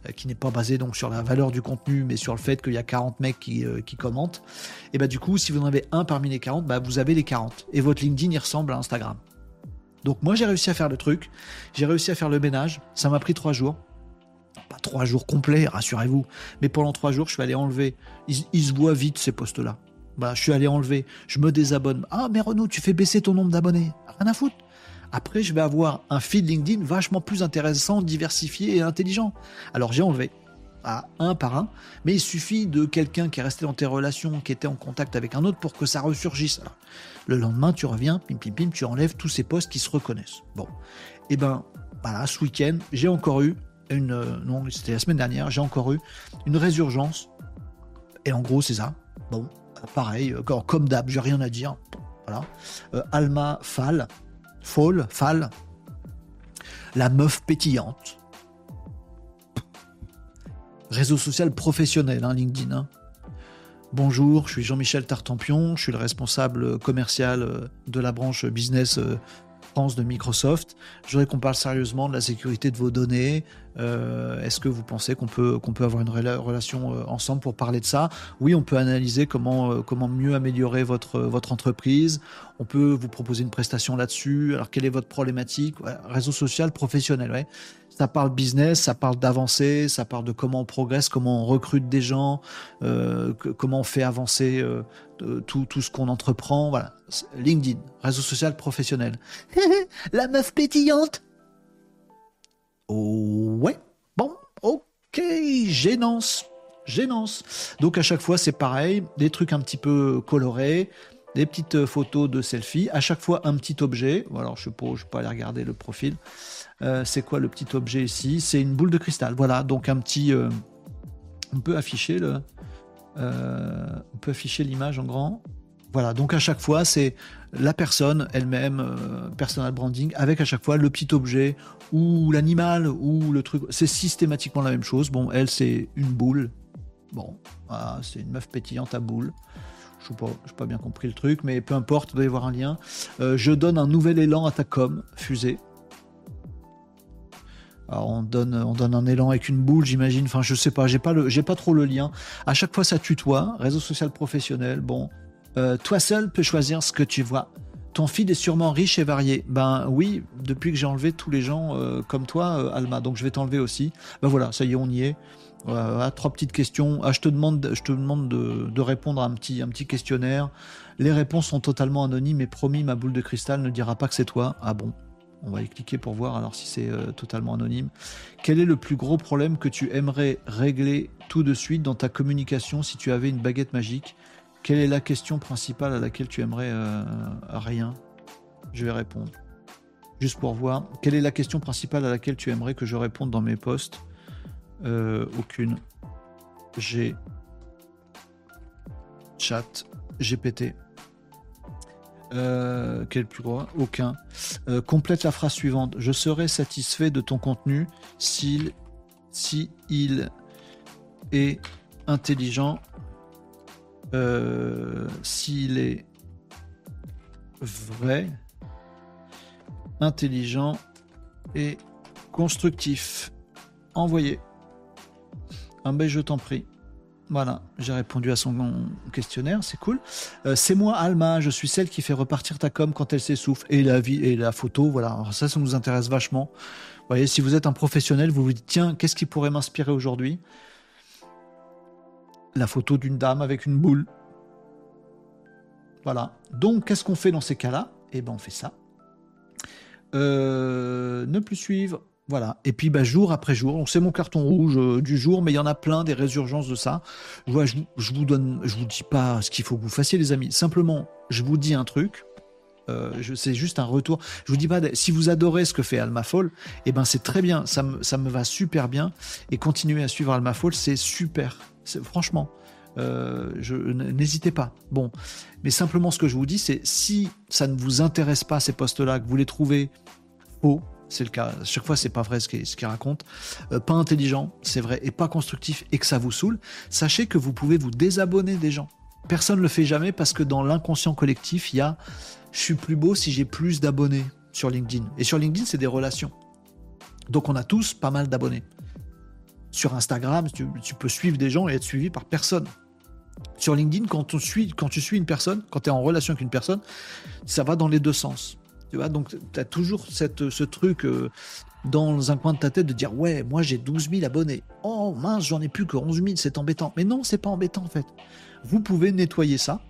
[SPEAKER 1] euh, qui n'est pas basé donc sur la valeur du contenu, mais sur le fait qu'il y a 40 mecs qui, qui commentent. Et bah du coup, si vous en avez un parmi les 40, bah vous avez les 40. Et votre LinkedIn, il ressemble à Instagram. Donc moi, j'ai réussi à faire le truc, j'ai réussi à faire le ménage. Ça m'a pris trois jours pas trois jours complets, rassurez-vous, mais pendant trois jours, je suis allé enlever. Ils, se voient vite ces postes-là. Bah, je suis allé enlever, je me désabonne. Ah, mais Renaud, tu fais baisser ton nombre d'abonnés. Rien à foutre. Après, je vais avoir un feed LinkedIn vachement plus intéressant, diversifié et intelligent. Alors, j'ai enlevé à un par un, mais il suffit de quelqu'un qui est resté dans tes relations, qui était en contact avec un autre pour que ça ressurgisse. le lendemain, tu reviens, pim pim pim, tu enlèves tous ces postes qui se reconnaissent. Bon, et eh ben voilà, ce week-end, j'ai encore eu une, euh, non, c'était la semaine dernière, j'ai encore eu une résurgence. Et en gros, c'est ça. Bon, pareil, euh, comme d'hab, j'ai rien à dire. Voilà. Euh, Alma Fall, Fall, Fall, la meuf pétillante. Réseau social professionnel, hein, LinkedIn. Hein. Bonjour, je suis Jean-Michel Tartampion, je suis le responsable commercial euh, de la branche business France de Microsoft. Je voudrais qu'on parle sérieusement de la sécurité de vos données, euh, est-ce que vous pensez qu'on peut, peut avoir une relation euh, ensemble pour parler de ça? Oui, on peut analyser comment, euh, comment mieux améliorer votre, votre entreprise. On peut vous proposer une prestation là-dessus. Alors, quelle est votre problématique? Réseau social professionnel, ouais. Ça parle business, ça parle d'avancer, ça parle de comment on progresse, comment on recrute des gens, comment on fait avancer tout, tout ce qu'on entreprend. Voilà. LinkedIn, réseau social professionnel. La meuf pétillante Ouais, bon, ok, gênance, gênance. Donc à chaque fois c'est pareil, des trucs un petit peu colorés, des petites photos de selfie, à chaque fois un petit objet. Alors je ne peux pas aller regarder le profil. Euh, c'est quoi le petit objet ici? C'est une boule de cristal. Voilà, donc un petit. Euh, on peut afficher le. Euh, on peut afficher l'image en grand. Voilà, donc à chaque fois, c'est la personne elle-même, personal branding, avec à chaque fois le petit objet ou l'animal ou le truc. C'est systématiquement la même chose. Bon, elle, c'est une boule. Bon, c'est une meuf pétillante à boule. Je n'ai pas, pas, bien compris le truc, mais peu importe, il doit y avoir un lien. Je donne un nouvel élan à ta com, fusée. On donne, on donne un élan avec une boule, j'imagine. Enfin, je sais pas, j'ai pas le, j'ai pas trop le lien. À chaque fois, ça tutoie. Réseau social professionnel. Bon, euh, toi seul peux choisir ce que tu vois. Ton feed est sûrement riche et varié. Ben oui, depuis que j'ai enlevé tous les gens euh, comme toi, euh, Alma. Donc je vais t'enlever aussi. Ben voilà, ça y est, on y est. trois petites questions. Ah, je te demande, je te demande de, répondre à un petit, un petit questionnaire. Les réponses sont totalement anonymes et promis, ma boule de cristal ne dira pas que c'est toi. Ah bon On va y cliquer pour voir alors si c'est euh, totalement anonyme. Quel est le plus gros problème que tu aimerais régler tout de suite dans ta communication si tu avais une baguette magique? Quelle est la question principale à laquelle tu aimerais euh, rien? Je vais répondre. Juste pour voir. Quelle est la question principale à laquelle tu aimerais que je réponde dans mes posts? Euh, Aucune. J'ai chat GPT. Euh, quel plus gros? Aucun. complète la phrase suivante. Je serais satisfait de ton contenu s'il si il est intelligent euh, s'il est vrai, intelligent et constructif. Envoyé. Un ben je t'en prie. Voilà, j'ai répondu à son questionnaire, c'est cool. Euh, c'est moi, Alma, je suis celle qui fait repartir ta com quand elle s'essouffle. Et la vie et la photo, voilà, ça, ça nous intéresse vachement. Voyez, si vous êtes un professionnel, vous vous dites, tiens, qu'est-ce qui pourrait m'inspirer aujourd'hui? La photo d'une dame avec une boule. Voilà. Donc, qu'est-ce qu'on fait dans ces cas-là? Eh ben, on fait ça. Euh, ne plus suivre. Voilà. Et puis, bah, jour après jour, c'est mon carton rouge euh, du jour, mais il y en a plein des résurgences de ça. Je, je, je vous donne, je vous dis pas ce qu'il faut que vous fassiez, les amis. Simplement, je vous dis un truc. Euh, c'est juste un retour. Je vous dis pas, si vous adorez ce que fait Alma Fall, eh ben c'est très bien, ça me, ça me va super bien. Et continuer à suivre Alma Fall, c'est super. Franchement, euh, n'hésitez pas. Bon, mais simplement ce que je vous dis, c'est si ça ne vous intéresse pas ces postes-là, que vous les trouvez faux, c'est le cas. À chaque fois, c'est pas vrai ce qu'il raconte. Euh, pas intelligent, c'est vrai, et pas constructif, et que ça vous saoule. Sachez que vous pouvez vous désabonner des gens. Personne ne le fait jamais parce que dans l'inconscient collectif, il y a je suis plus beau si j'ai plus d'abonnés sur LinkedIn. Et sur LinkedIn, c'est des relations. Donc on a tous pas mal d'abonnés. Sur Instagram, tu, peux suivre des gens et être suivi par personne. Sur LinkedIn, quand, quand tu suis une personne, quand tu es en relation avec une personne, ça va dans les deux sens. Tu vois, donc tu as toujours ce truc euh, dans un coin de ta tête de dire Ouais, moi j'ai 12 000 abonnés. Oh mince, j'en ai plus que 11 000, c'est embêtant. Mais non, c'est pas embêtant en fait. Vous pouvez nettoyer ça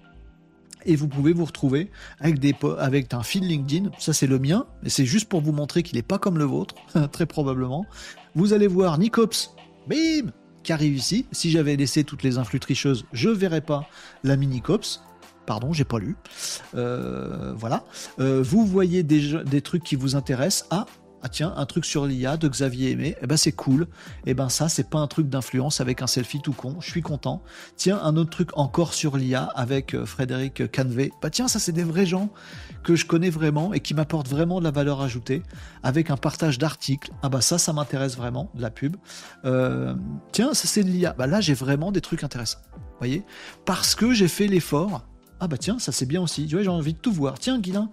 [SPEAKER 1] et vous pouvez vous retrouver avec, des, avec un fil LinkedIn. Ça, c'est le mien, mais c'est juste pour vous montrer qu'il n'est pas comme le vôtre, très probablement. Vous allez voir Nicops, bim, qui arrive ici. Si j'avais laissé toutes les influx tricheuses, je ne verrais pas la mini Cops. Pardon, j'ai pas lu. Euh, voilà. Euh, vous voyez des, des trucs qui vous intéressent. Ah, ah tiens, un truc sur l'IA de Xavier Aimé, eh ben c'est cool. Eh ben ça, c'est pas un truc d'influence avec un selfie tout con, je suis content. Tiens, un autre truc encore sur l'IA avec euh, Frédéric Canvé. Bah tiens, ça c'est des vrais gens que je connais vraiment et qui m'apportent vraiment de la valeur ajoutée avec un partage d'articles. Ah bah ça, ça m'intéresse vraiment, de la pub. Tiens, ça c'est de l'IA. Bah là, j'ai vraiment des trucs intéressants. Voyez? Parce que j'ai fait l'effort ah bah tiens, ça c'est bien aussi. Tu vois, j'ai envie de tout voir. Tiens, Guilin,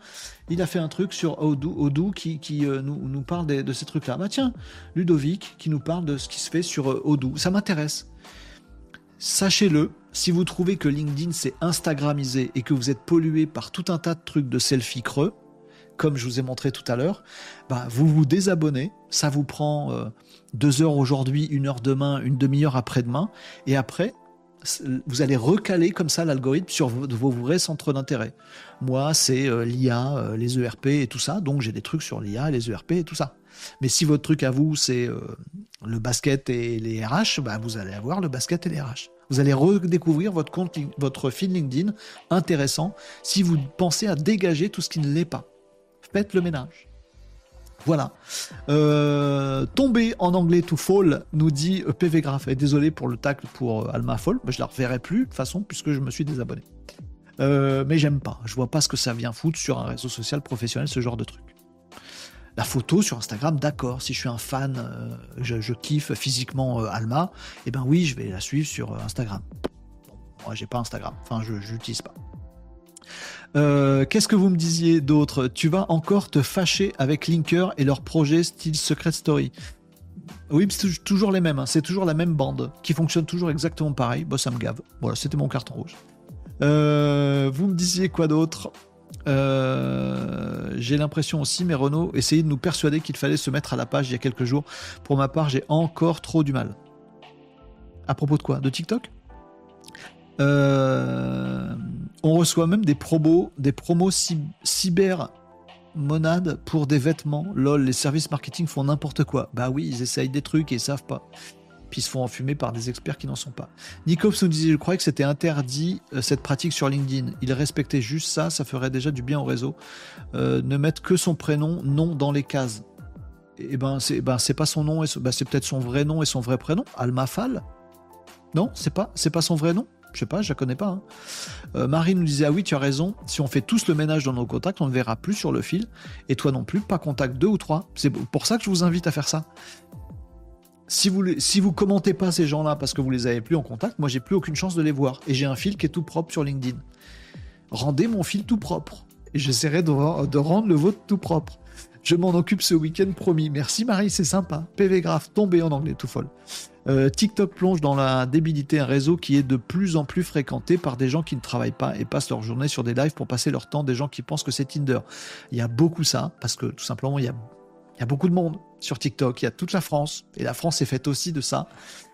[SPEAKER 1] il a fait un truc sur Odoo, qui, qui euh, nous, parle de, ces trucs-là. Bah tiens, Ludovic qui nous parle de ce qui se fait sur euh, Odoo. Ça m'intéresse. Sachez-le, si vous trouvez que LinkedIn s'est Instagramisé et que vous êtes pollué par tout un tas de trucs de selfie creux, comme je vous ai montré tout à l'heure, bah vous vous désabonnez. Ça vous prend euh, deux heures aujourd'hui, une heure demain, une demi-heure après-demain. Et après, vous allez recaler comme ça l'algorithme sur vos, vrais centres d'intérêt. Moi, c'est euh, l'IA, euh, les ERP et tout ça, donc j'ai des trucs sur l'IA, les ERP et tout ça. Mais si votre truc à vous, c'est euh, le basket et les RH, bah, vous allez avoir le basket et les RH. Vous allez redécouvrir votre compte, votre feed LinkedIn intéressant si vous pensez à dégager tout ce qui ne l'est pas. Faites le ménage. Voilà. Euh, tomber en anglais to fall, nous dit PV Graph. Et désolé pour le tacle pour euh, Alma Fall, mais je la reverrai plus de toute façon puisque je me suis désabonné. Euh, mais j'aime pas. Je vois pas ce que ça vient foutre sur un réseau social professionnel, ce genre de truc. La photo sur Instagram, d'accord. Si je suis un fan, je, kiffe physiquement Alma, eh ben oui, je vais la suivre sur Instagram. moi, j'ai pas Instagram. Enfin, je n'utilise pas. Euh, qu'est-ce que vous me disiez d'autre? Tu vas encore te fâcher avec Linker et leur projet style Secret Story oui, c'est toujours les mêmes, hein. c'est toujours la même bande qui fonctionne toujours exactement pareil. Bon, ça me gave. Voilà, c'était mon carton rouge. Euh, vous me disiez quoi d'autre? Euh, j'ai l'impression aussi, mais Renault essayait de nous persuader qu'il fallait se mettre à la page il y a quelques jours. Pour ma part, j'ai encore trop du mal. À propos de quoi? De TikTok? On reçoit même des promos, des promos cyber monades pour des vêtements. Lol, les services marketing font n'importe quoi. Bah oui, ils essayent des trucs et ils savent pas puis se font enfumer par des experts qui n'en sont pas. Nicops nous disait, je croyais que c'était interdit euh, cette pratique sur LinkedIn. Il respectait juste ça, ça ferait déjà du bien au réseau. Euh, ne mettre que son prénom, nom dans les cases. Et eh ben c'est ben c'est pas son nom, et ben, c'est peut-être son vrai nom et son vrai prénom. Almafal? Non, c'est pas c'est pas son vrai nom? Je sais pas, je la connais pas. Hein. Euh, Marie nous disait ah oui tu as raison. Si on fait tous le ménage dans nos contacts, on ne verra plus sur le fil. Et toi non plus, pas contact deux ou trois. C'est pour ça que je vous invite à faire ça si vous si vous commentez pas ces gens-là parce que vous les avez plus en contact, moi j'ai plus aucune chance de les voir et j'ai un fil qui est tout propre sur LinkedIn. Rendez mon fil tout propre et j'essaierai de, rendre le vôtre tout propre. Je m'en occupe ce week-end promis. Merci Marie, c'est sympa. PV graph tombé en anglais tout folle. Euh, TikTok plonge dans la débilité un réseau qui est de plus en plus fréquenté par des gens qui ne travaillent pas et passent leur journée sur des lives pour passer leur temps, des gens qui pensent que c'est Tinder. Il y a beaucoup ça, parce que tout simplement, il y a il y a beaucoup de monde sur TikTok, il y a toute la France, et la France est faite aussi de ça,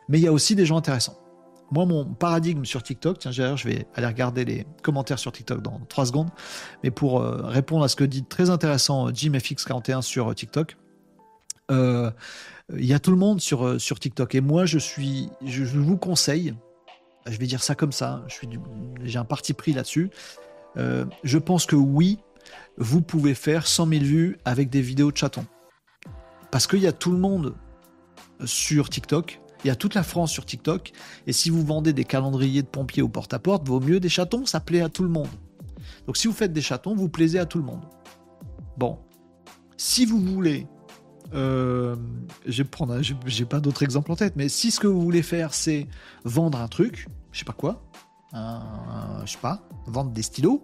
[SPEAKER 1] mais il y a aussi des gens intéressants. Moi, mon paradigme sur TikTok, tiens, je vais aller regarder les commentaires sur TikTok dans 3 secondes, mais pour euh, répondre à ce que dit très intéressant euh, JimFX41 sur euh, TikTok, il y a tout le monde sur, TikTok, et moi, je suis, je, vous conseille, je vais dire ça comme ça, j'ai un parti pris là-dessus, je pense que oui, vous pouvez faire 100 000 vues avec des vidéos de chatons. Parce qu'il y a tout le monde sur TikTok, il y a toute la France sur TikTok, et si vous vendez des calendriers de pompiers au porte-à-porte, vaut mieux des chatons, ça plaît à tout le monde. Donc si vous faites des chatons, vous plaisez à tout le monde. Bon, si vous voulez, euh, je vais prendre, j'ai pas d'autres exemples en tête, mais si ce que vous voulez faire, c'est vendre un truc, je sais pas quoi, je sais pas, vendre des stylos,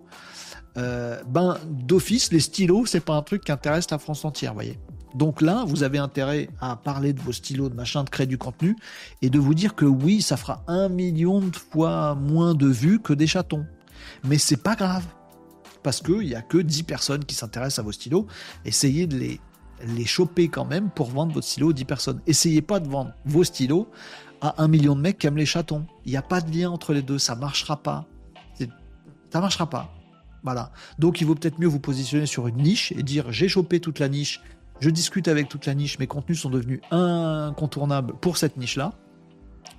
[SPEAKER 1] euh, ben d'office, les stylos, c'est pas un truc qui intéresse la France entière, voyez. Donc là, vous avez intérêt à parler de vos stylos, de machin, de créer du contenu et de vous dire que oui, ça fera un million de fois moins de vues que des chatons. Mais c'est pas grave. Parce qu'il n'y a que 10 personnes qui s'intéressent à vos stylos. Essayez de les, choper quand même pour vendre votre stylo aux 10 personnes. Essayez pas de vendre vos stylos à un million de mecs qui aiment les chatons. Il n'y a pas de lien entre les deux, ça marchera pas. Ça marchera pas. Voilà. Donc il vaut peut-être mieux vous positionner sur une niche et dire j'ai chopé toute la niche je discute avec toute la niche, mes contenus sont devenus incontournables pour cette niche-là.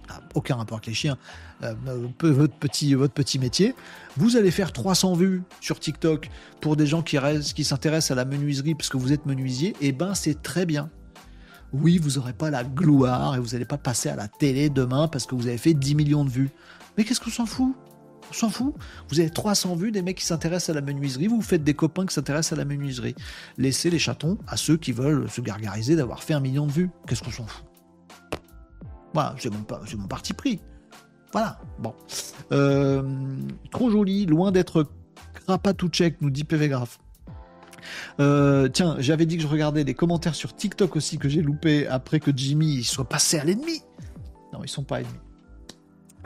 [SPEAKER 1] Ah, aucun rapport avec les chiens, euh, votre, petit, votre petit métier. Vous allez faire 300 vues sur TikTok pour des gens qui, qui s'intéressent à la menuiserie parce que vous êtes menuisier, et eh ben c'est très bien. Oui, vous n'aurez pas la gloire et vous n'allez pas passer à la télé demain parce que vous avez fait 10 millions de vues. Mais qu'est-ce qu'on s'en fout? On s'en fout. Vous avez 300 vues des mecs qui s'intéressent à la menuiserie, vous faites des copains qui s'intéressent à la menuiserie. Laissez les chatons à ceux qui veulent se gargariser d'avoir fait un million de vues. Qu'est-ce qu'on s'en fout? Voilà, c'est mon, parti pris. Voilà, bon. Euh, trop joli, loin d'être check, nous dit PV Graph. Euh, tiens, j'avais dit que je regardais les commentaires sur TikTok aussi que j'ai loupé après que Jimmy soit passé à l'ennemi. Non, ils sont pas ennemis.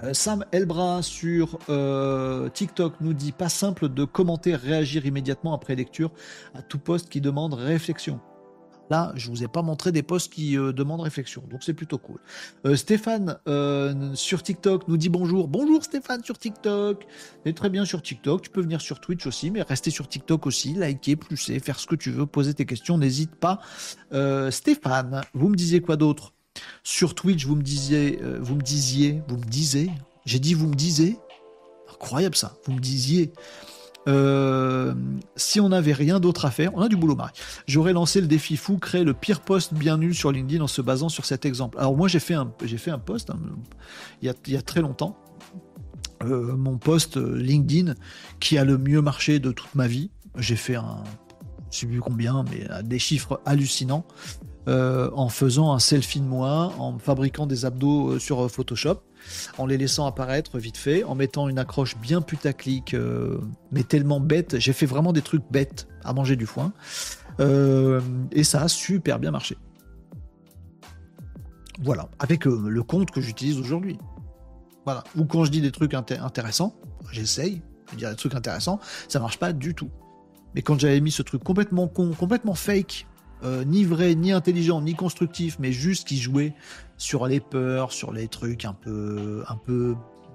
[SPEAKER 1] Euh, Sam Elbra sur euh, TikTok nous dit pas simple de commenter, réagir immédiatement après lecture à tout poste qui demande réflexion. Là, je vous ai pas montré des posts qui euh, demandent réflexion, donc c'est plutôt cool. Stéphane sur TikTok nous dit bonjour. Bonjour Stéphane sur TikTok. Et très bien sur TikTok. Tu peux venir sur Twitch aussi, mais rester sur TikTok aussi, liker, plusser, faire ce que tu veux, poser tes questions, n'hésite pas. Stéphane, vous me disiez quoi d'autre? Sur Twitch, vous me disiez, euh, vous me disiez, vous me disiez, j'ai dit vous me disiez, incroyable ça, vous me disiez. Euh, si on n'avait rien d'autre à faire, on a du boulot, Marie. J'aurais lancé le défi fou, créer le pire poste bien nul sur LinkedIn en se basant sur cet exemple. Alors moi, j'ai fait un, j'ai fait un post hein, il, y a, très longtemps. Euh, mon post LinkedIn qui a le mieux marché de toute ma vie. J'ai fait un, je sais plus combien, mais des chiffres hallucinants. Euh, en faisant un selfie de moi, en fabriquant des abdos euh, sur euh, Photoshop, en les laissant apparaître vite fait, en mettant une accroche bien putaclic, mais tellement bête. J'ai fait vraiment des trucs bêtes à manger du foin. et ça a super bien marché. Voilà, avec le compte que j'utilise aujourd'hui. Voilà. Ou quand je dis des trucs intéressants, j'essaye de dire des trucs intéressants, ça marche pas du tout. Mais quand j'avais mis ce truc complètement con, complètement fake, euh, ni vrai, ni intelligent, ni constructif, mais juste qui jouait sur les peurs, sur les trucs un peu, un peu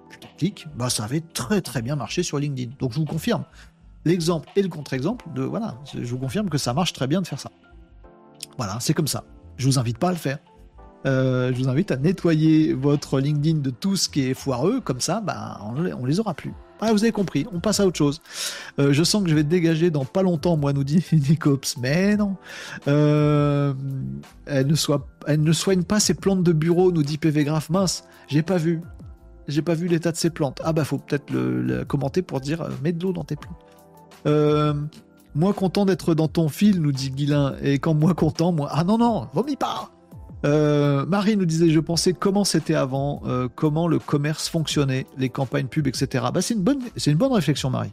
[SPEAKER 1] putaclic, bah ça avait très très bien marché sur LinkedIn. Donc je vous confirme l'exemple et le contre-exemple de voilà, je vous confirme que ça marche très bien de faire ça. Voilà, c'est comme ça. Je vous invite pas à le faire. Euh, je vous invite à nettoyer votre LinkedIn de tout ce qui est foireux, comme ça, bah, on, les aura plus. Ah, vous avez compris, on passe à autre chose. Euh, je sens que je vais te dégager dans pas longtemps, moi, nous dit Nicops. Mais non. Euh, elle, ne soigne pas ses plantes de bureau, nous dit PV Graph. Mince, j'ai pas vu. J'ai pas vu l'état de ses plantes. Ah bah faut peut-être le, commenter pour dire mets de l'eau dans tes plantes. moi content d'être dans ton fil, nous dit Guilin. Et quand moi content, moi. Ah non, non, vomis pas euh, Marie nous disait, je pensais comment c'était avant, euh, comment le commerce fonctionnait, les campagnes pub, etc. Bah, c'est une bonne, c'est une bonne réflexion, Marie.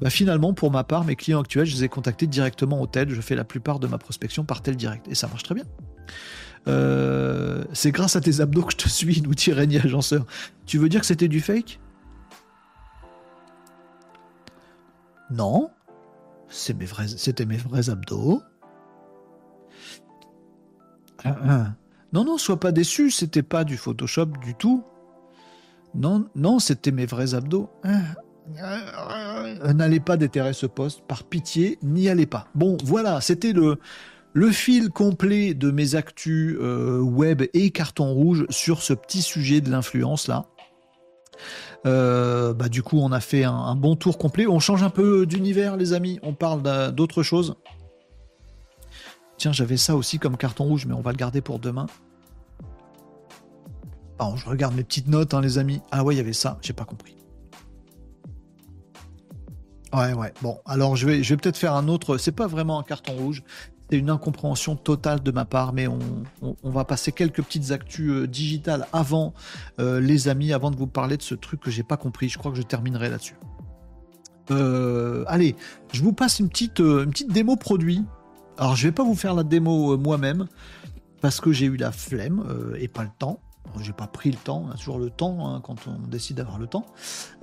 [SPEAKER 1] Bah, finalement, pour ma part, mes clients actuels, je les ai contactés directement au tel. Je fais la plupart de ma prospection par tel direct, et ça marche très bien. Euh, c'est grâce à tes abdos que je te suis, nous dit Agenceur. Tu veux dire que c'était du fake? Non, c'était mes vrais abdos. Ah, ah. Non, non, sois pas déçu, c'était pas du Photoshop du tout. Non, non, c'était mes vrais abdos. Ah, n'allez pas déterrer ce poste, par pitié, n'y allez pas. Bon, voilà, c'était le, le fil complet de mes actus euh, web et carton rouge sur ce petit sujet de l'influence là. Euh, bah, du coup, on a fait un bon tour complet. On change un peu d'univers, les amis. On parle d'autre chose. Tiens, j'avais ça aussi comme carton rouge, mais on va le garder pour demain. Je regarde mes petites notes, hein, les amis. Ah ouais, il y avait ça, j'ai pas compris. Ouais, ouais. Bon, alors je vais, je vais peut-être faire un autre. C'est pas vraiment un carton rouge. C'est une incompréhension totale de ma part, mais on, va passer quelques petites actus euh, digitales avant, euh, les amis, avant de vous parler de ce truc que j'ai pas compris. Je crois que je terminerai là-dessus. Euh, allez, je vous passe une petite, une petite démo produit alors, je vais pas vous faire la démo euh, moi-même parce que j'ai eu la flemme euh, et pas le temps. J'ai pas pris le temps, on a toujours le temps hein, quand on décide d'avoir le temps.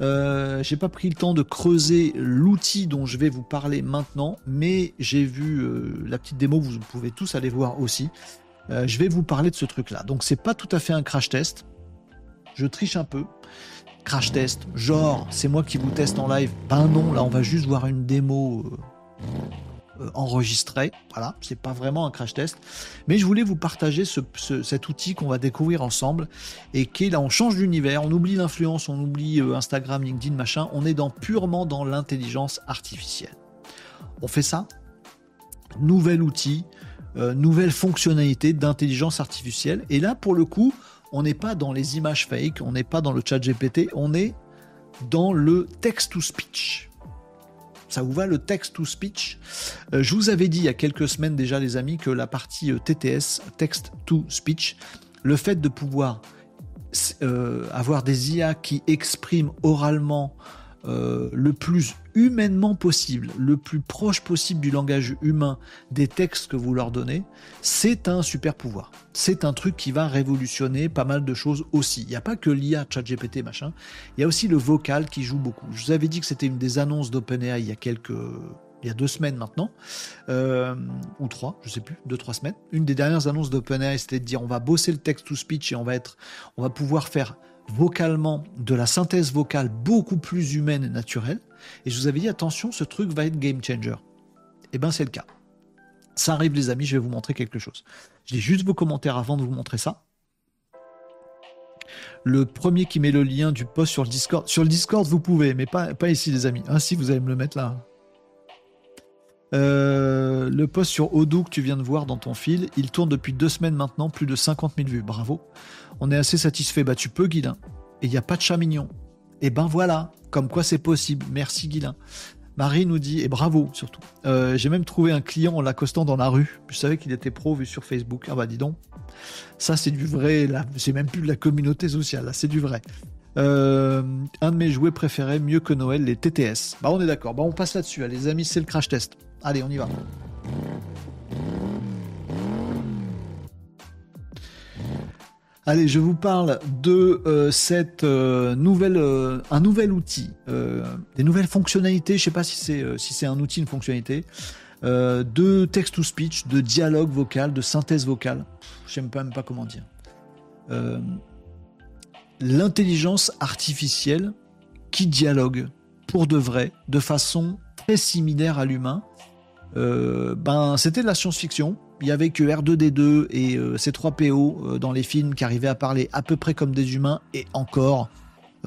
[SPEAKER 1] Euh, j'ai pas pris le temps de creuser l'outil dont je vais vous parler maintenant, mais j'ai vu la petite démo, vous pouvez tous aller voir aussi. je vais vous parler de ce truc-là. Donc c'est pas tout à fait un crash test. Je triche un peu. Crash test, genre c'est moi qui vous teste en live. Ben non, là on va juste voir une démo enregistré. Voilà, c'est pas vraiment un crash test, mais je voulais vous partager cet outil qu'on va découvrir ensemble et qui là, on change d'univers, on oublie l'influence, on oublie euh, Instagram, LinkedIn, machin, on est dans purement dans l'intelligence artificielle. On fait ça, nouvel outil, euh, nouvelle fonctionnalité d'intelligence artificielle, et là pour le coup, on n'est pas dans les images fake, on n'est pas dans le chat GPT, on est dans le text-to-speech. Ça vous va le text-to-speech euh, Je vous avais dit il y a quelques semaines déjà les amis que la partie euh, TTS, text-to-speech, le fait de pouvoir euh, avoir des IA qui expriment oralement le plus humainement possible, le plus proche possible du langage humain des textes que vous leur donnez, c'est un super pouvoir. C'est un truc qui va révolutionner pas mal de choses aussi. Il n'y a pas que l'IA, ChatGPT, machin. Il y a aussi le vocal qui joue beaucoup. Je vous avais dit que c'était une des annonces d'OpenAI il y a quelques il y a deux semaines maintenant, euh, ou trois, je sais plus, deux, trois semaines. Une des dernières annonces d'OpenAI, c'était de dire on va bosser le text-to-speech et on va être, on va pouvoir faire vocalement de la synthèse vocale beaucoup plus humaine et naturelle. Et je vous avais dit, attention, ce truc va être game changer. Et eh bien, c'est le cas. Ça arrive, les amis, je vais vous montrer quelque chose. Je lis juste vos commentaires avant de vous montrer ça. Le premier qui met le lien du post sur le Discord. Sur le Discord, vous pouvez, mais pas, ici, les amis. Ainsi, vous allez me le mettre là. Euh, le post sur Odoo que tu viens de voir dans ton fil, il tourne depuis deux semaines maintenant, plus de 50 000 vues. Bravo. On est assez satisfait. Bah, tu peux, Guilin. Et il n'y a pas de chat mignon. Et ben voilà, comme quoi c'est possible. Merci, Guilin. Marie nous dit, et bravo surtout. Euh, j'ai même trouvé un client en l'accostant dans la rue. Je savais qu'il était pro vu sur Facebook. Ah bah dis donc. Ça, c'est du vrai. C'est même plus de la communauté sociale. Là, c'est du vrai. Euh, un de mes jouets préférés, mieux que Noël, les TTS. Bah on est d'accord. Bah on passe là-dessus. les amis, c'est le crash test. Allez, on y va. Allez, je vous parle de euh, cette euh, nouvelle, euh, un nouvel outil, des nouvelles fonctionnalités. Je sais pas si c'est si c'est un outil, une fonctionnalité de text to speech, de dialogue vocal, de synthèse vocale. Je sais même pas comment dire. L'intelligence artificielle qui dialogue pour de vrai, de façon très similaire à l'humain. ben, c'était de la science-fiction il y avait que R2D2 et euh, C3PO euh, dans les films qui arrivaient à parler à peu près comme des humains, et encore,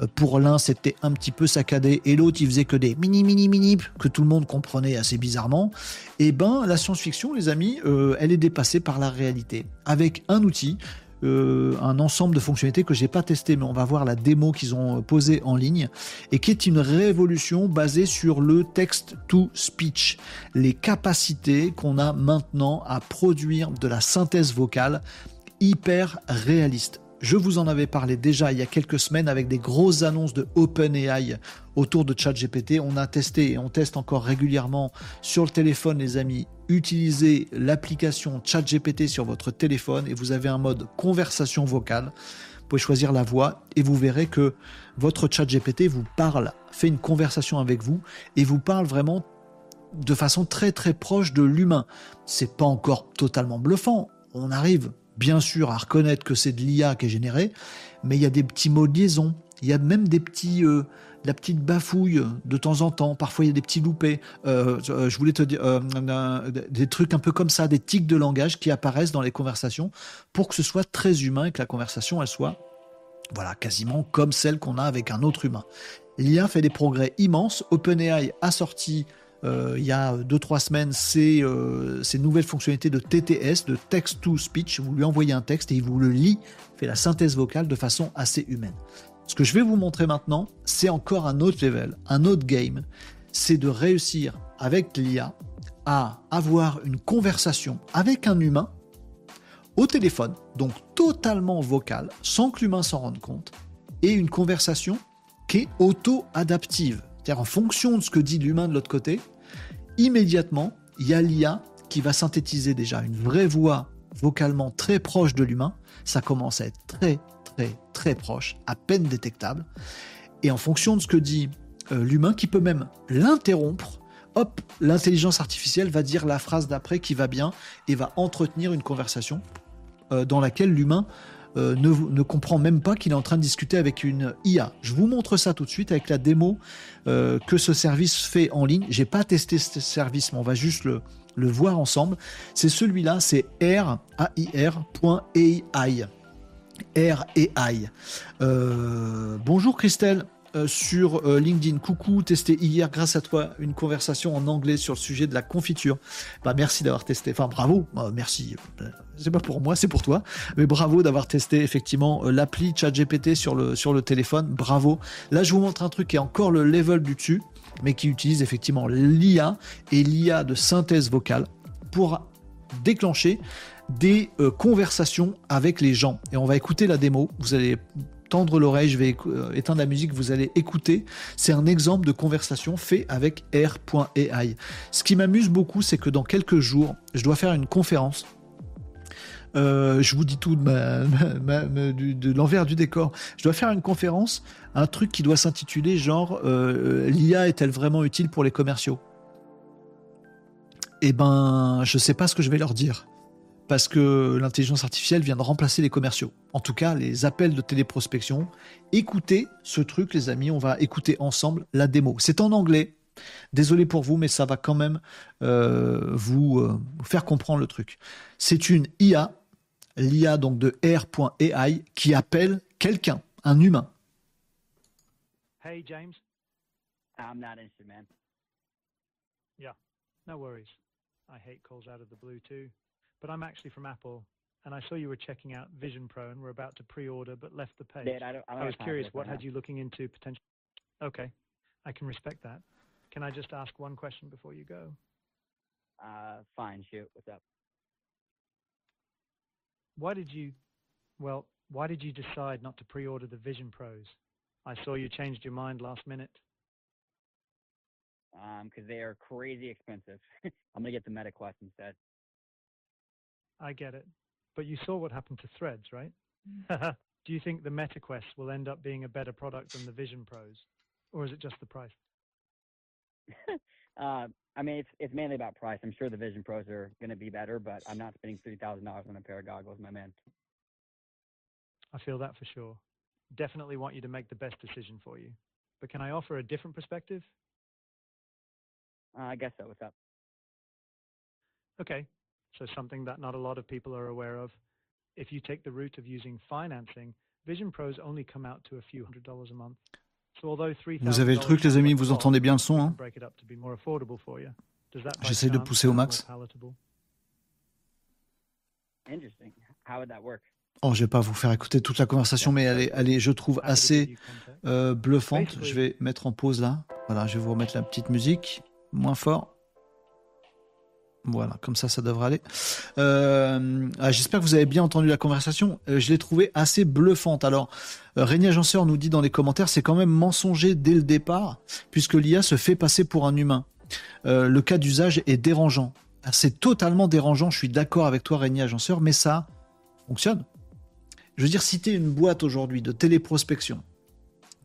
[SPEAKER 1] euh, pour l'un c'était un petit peu saccadé, et l'autre il faisait que des mini mini mini que tout le monde comprenait assez bizarrement. Et eh ben la science-fiction, les amis, elle est dépassée par la réalité, avec un outil euh, un ensemble de fonctionnalités que j'ai pas testé, mais on va voir la démo qu'ils ont posée en ligne et qui est une révolution basée sur le text to speech, les capacités qu'on a maintenant à produire de la synthèse vocale hyper réaliste. Je vous en avais parlé déjà il y a quelques semaines avec des grosses annonces de OpenAI autour de ChatGPT. On a testé et on teste encore régulièrement sur le téléphone, les amis. Utilisez l'application ChatGPT sur votre téléphone et vous avez un mode conversation vocale. Vous pouvez choisir la voix et vous verrez que votre ChatGPT vous parle, fait une conversation avec vous et vous parle vraiment de façon très très proche de l'humain. C'est pas encore totalement bluffant. On arrive bien sûr à reconnaître que c'est de l'IA qui est généré, mais il y a des petits mots de liaison, il y a même des petits, euh, la petite bafouille de temps en temps, parfois il y a des petits loupés, euh, je voulais te dire, euh, des trucs un peu comme ça, des tics de langage qui apparaissent dans les conversations pour que ce soit très humain et que la conversation, elle soit voilà, quasiment comme celle qu'on a avec un autre humain. L'IA fait des progrès immenses. OpenAI a sorti euh, il y a 2-3 semaines, c'est euh, ces nouvelles fonctionnalités de TTS, de text to speech. Vous lui envoyez un texte et il vous le lit, fait la synthèse vocale de façon assez humaine. Ce que je vais vous montrer maintenant, c'est encore un autre level, un autre game. C'est de réussir avec l'IA à avoir une conversation avec un humain au téléphone, donc totalement vocale, sans que l'humain s'en rende compte, et une conversation qui est auto-adaptive. C'est-à-dire en fonction de ce que dit l'humain de l'autre côté, immédiatement, il y a l'IA qui va synthétiser déjà une vraie voix vocalement très proche de l'humain. Ça commence à être très, très, très proche, à peine détectable. Et en fonction de ce que dit euh, l'humain, qui peut même l'interrompre, hop, l'intelligence artificielle va dire la phrase d'après qui va bien et va entretenir une conversation euh, dans laquelle l'humain euh, ne, comprend même pas qu'il est en train de discuter avec une IA. Je vous montre ça tout de suite avec la démo euh, que ce service fait en ligne. J'ai pas testé ce service, mais on va juste le, voir ensemble. C'est celui-là, c'est r.ai. R et I. Euh, bonjour Christelle. Euh, sur euh, LinkedIn. Coucou, testé hier grâce à toi une conversation en anglais sur le sujet de la confiture. Bah merci d'avoir testé. Enfin bravo, bah, merci. C'est pas pour moi, c'est pour toi. Mais bravo d'avoir testé effectivement euh, l'appli ChatGPT sur le sur le téléphone. Bravo. Là, je vous montre un truc qui est encore le level du dessus, mais qui utilise effectivement l'IA et l'IA de synthèse vocale pour déclencher des conversations avec les gens. Et on va écouter la démo. Vous allez tendre l'oreille, je vais euh, éteindre la musique, vous allez écouter. C'est un exemple de conversation fait avec R.ai. Ce qui m'amuse beaucoup, c'est que dans quelques jours, je dois faire une conférence. Euh, je vous dis tout de, l'envers du décor. Je dois faire une conférence, un truc qui doit s'intituler genre euh, l'IA est-elle vraiment utile pour les commerciaux? Eh ben, je sais pas ce que je vais leur dire parce que l'intelligence artificielle vient de remplacer les commerciaux. En tout cas, les appels de téléprospection. Écoutez ce truc, les amis, on va écouter ensemble la démo. C'est en anglais. Désolé pour vous, mais ça va quand même euh, vous, euh, faire comprendre le truc. C'est une IA, l'IA donc de R.ai, qui appelle quelqu'un, un humain.
[SPEAKER 2] Hey James. I'm not interested, man. Yeah, no worries. I hate calls out of the blue too. But I'm actually from Apple, and I saw you were checking out Vision Pro and were about to pre-order but left the page. Dad, I, don't, I, don't I was curious what had you looking into potential. Okay, I can respect that. Can I just ask one question before you go?
[SPEAKER 3] Uh, fine. Shoot. What's up?
[SPEAKER 2] Why did you? Well, why did you decide not to pre-order the Vision Pros? I saw you changed your mind last minute.
[SPEAKER 3] Um, because they are crazy expensive. I'm gonna get the Meta Quest instead.
[SPEAKER 2] I get it. But you saw what happened to Threads, right? Do you think the MetaQuest will end up being a better product than the Vision Pros, or is it just the price?
[SPEAKER 3] uh, I mean, it's it's mainly about price. I'm sure the Vision Pros are going to be better, but I'm not spending three thousand dollars on a pair of goggles, my man.
[SPEAKER 2] I feel that for sure. Definitely want you to make the best decision for you. But can I offer a different perspective?
[SPEAKER 3] Uh, I guess so. What's up?
[SPEAKER 2] Okay, so something that not a lot of people are aware of. If you take the route of using financing, Vision Pros only come out to a few hundred dollars a month. So although
[SPEAKER 1] Vous avez le truc, les amis, vous entendez bien le son, hein? J'essaie de pousser au max. Oh, je vais pas vous faire écouter toute la conversation, mais elle est, elle est je trouve, assez euh, bluffante. Je vais mettre en pause là. Voilà, je vais vous remettre la petite musique. Moins fort. Voilà, comme ça, ça devrait aller. Euh, ah, j'espère que vous avez bien entendu la conversation. Euh, je l'ai trouvée assez bluffante. Alors, euh, Régnier Agenceur nous dit dans les commentaires, c'est quand même mensonger dès le départ, puisque l'IA se fait passer pour un humain. le cas d'usage est dérangeant. C'est totalement dérangeant, je suis d'accord avec toi, Régnier Agenceur, mais ça fonctionne. Je veux dire, si tu une boîte aujourd'hui de téléprospection,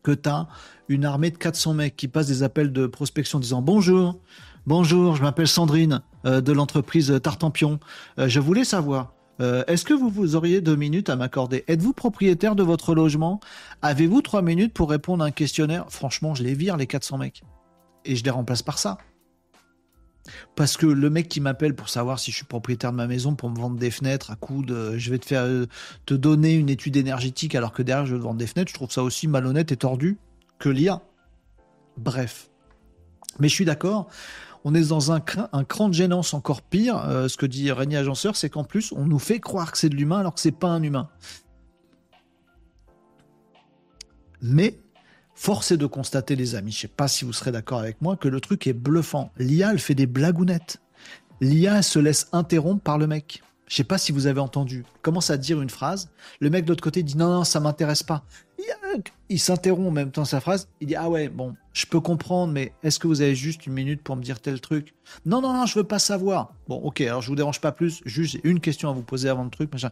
[SPEAKER 1] que tu as une armée de 400 mecs qui passent des appels de prospection disant bonjour, bonjour, je m'appelle Sandrine, de l'entreprise Tartampion. Euh, je voulais savoir, euh, est-ce que vous, vous auriez deux minutes à m'accorder? Êtes-vous propriétaire de votre logement? Avez-vous trois minutes pour répondre à un questionnaire? Franchement, je les vire, les 400 mecs. Et je les remplace par ça. Parce que le mec qui m'appelle pour savoir si je suis propriétaire de ma maison, pour me vendre des fenêtres à coup de je vais te faire te donner une étude énergétique alors que derrière je vais te vendre des fenêtres, je trouve ça aussi malhonnête et tordu que l'IA. Bref. Mais je suis d'accord, on est dans un, cran de gênance encore pire. Euh, ce que dit Régnier Agenceur, c'est qu'en plus, on nous fait croire que c'est de l'humain alors que c'est pas un humain. Mais force est de constater, les amis, je sais pas si vous serez d'accord avec moi, que le truc est bluffant. L'IA, elle fait des blagounettes. L'IA se laisse interrompre par le mec. Je sais pas si vous avez entendu. Commence à dire une phrase. Le mec de l'autre côté dit non, non, ça m'intéresse pas. Il s'interrompt en même temps sa phrase. Il dit ah ouais, bon, je peux comprendre, mais est-ce que vous avez juste une minute pour me dire tel truc? Non, non, non, je veux pas savoir. Bon, ok, alors je vous dérange pas plus. Juste une question à vous poser avant le truc, machin.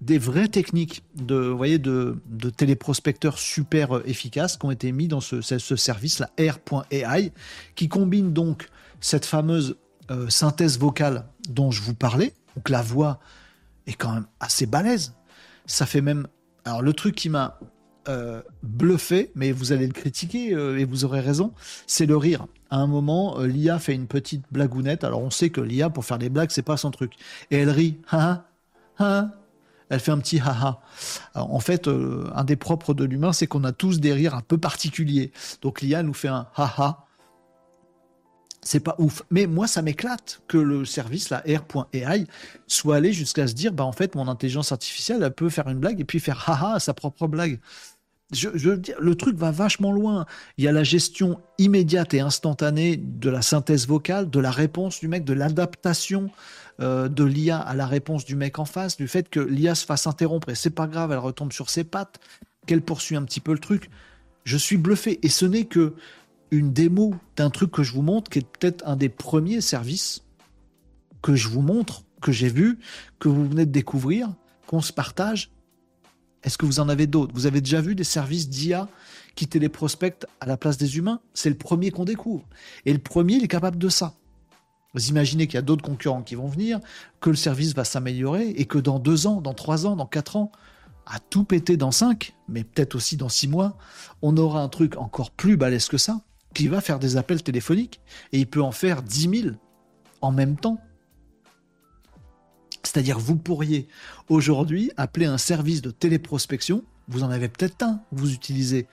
[SPEAKER 1] Des vraies techniques de, vous voyez, de, de téléprospecteurs super euh, efficaces qui ont été mis dans ce, ce service, la R.AI, qui combine donc cette fameuse euh, synthèse vocale dont je vous parlais, donc la voix est quand même assez balèze. Ça fait même. Alors le truc qui m'a euh, bluffé, mais vous allez le critiquer euh, et vous aurez raison, c'est le rire. À un moment, euh, l'IA fait une petite blagounette. Alors on sait que l'IA pour faire des blagues, c'est pas son truc. Et elle rit. Elle fait un petit haha. en fait, un des propres de l'humain, c'est qu'on a tous des rires un peu particuliers. Donc l'IA nous fait un haha c'est pas ouf. Mais moi, ça m'éclate que le service, la R.AI, soit allé jusqu'à se dire, bah en fait, mon intelligence artificielle, elle peut faire une blague et puis faire haha sa propre blague. Je, veux dire, le truc va vachement loin. Il y a la gestion immédiate et instantanée de la synthèse vocale, de la réponse du mec, de l'adaptation euh, de l'IA à la réponse du mec en face, du fait que l'IA se fasse interrompre et c'est pas grave, elle retombe sur ses pattes, qu'elle poursuit un petit peu le truc. Je suis bluffé. Et ce n'est que une démo d'un truc que je vous montre, qui est peut-être un des premiers services que je vous montre, que j'ai vu, que vous venez de découvrir, qu'on se partage. Est-ce que vous en avez d'autres? Vous avez déjà vu des services d'IA qui téléprospectent à la place des humains? C'est le premier qu'on découvre. Et le premier, il est capable de ça. Vous imaginez qu'il y a d'autres concurrents qui vont venir, que le service va s'améliorer et que dans deux ans, dans trois ans, dans quatre ans, à tout péter dans cinq, mais peut-être aussi dans six mois, on aura un truc encore plus balèze que ça qui va faire des appels téléphoniques et il peut en faire 10 000 en même temps. C'est-à-dire, vous pourriez aujourd'hui appeler un service de téléprospection, vous en avez peut-être un vous utilisez,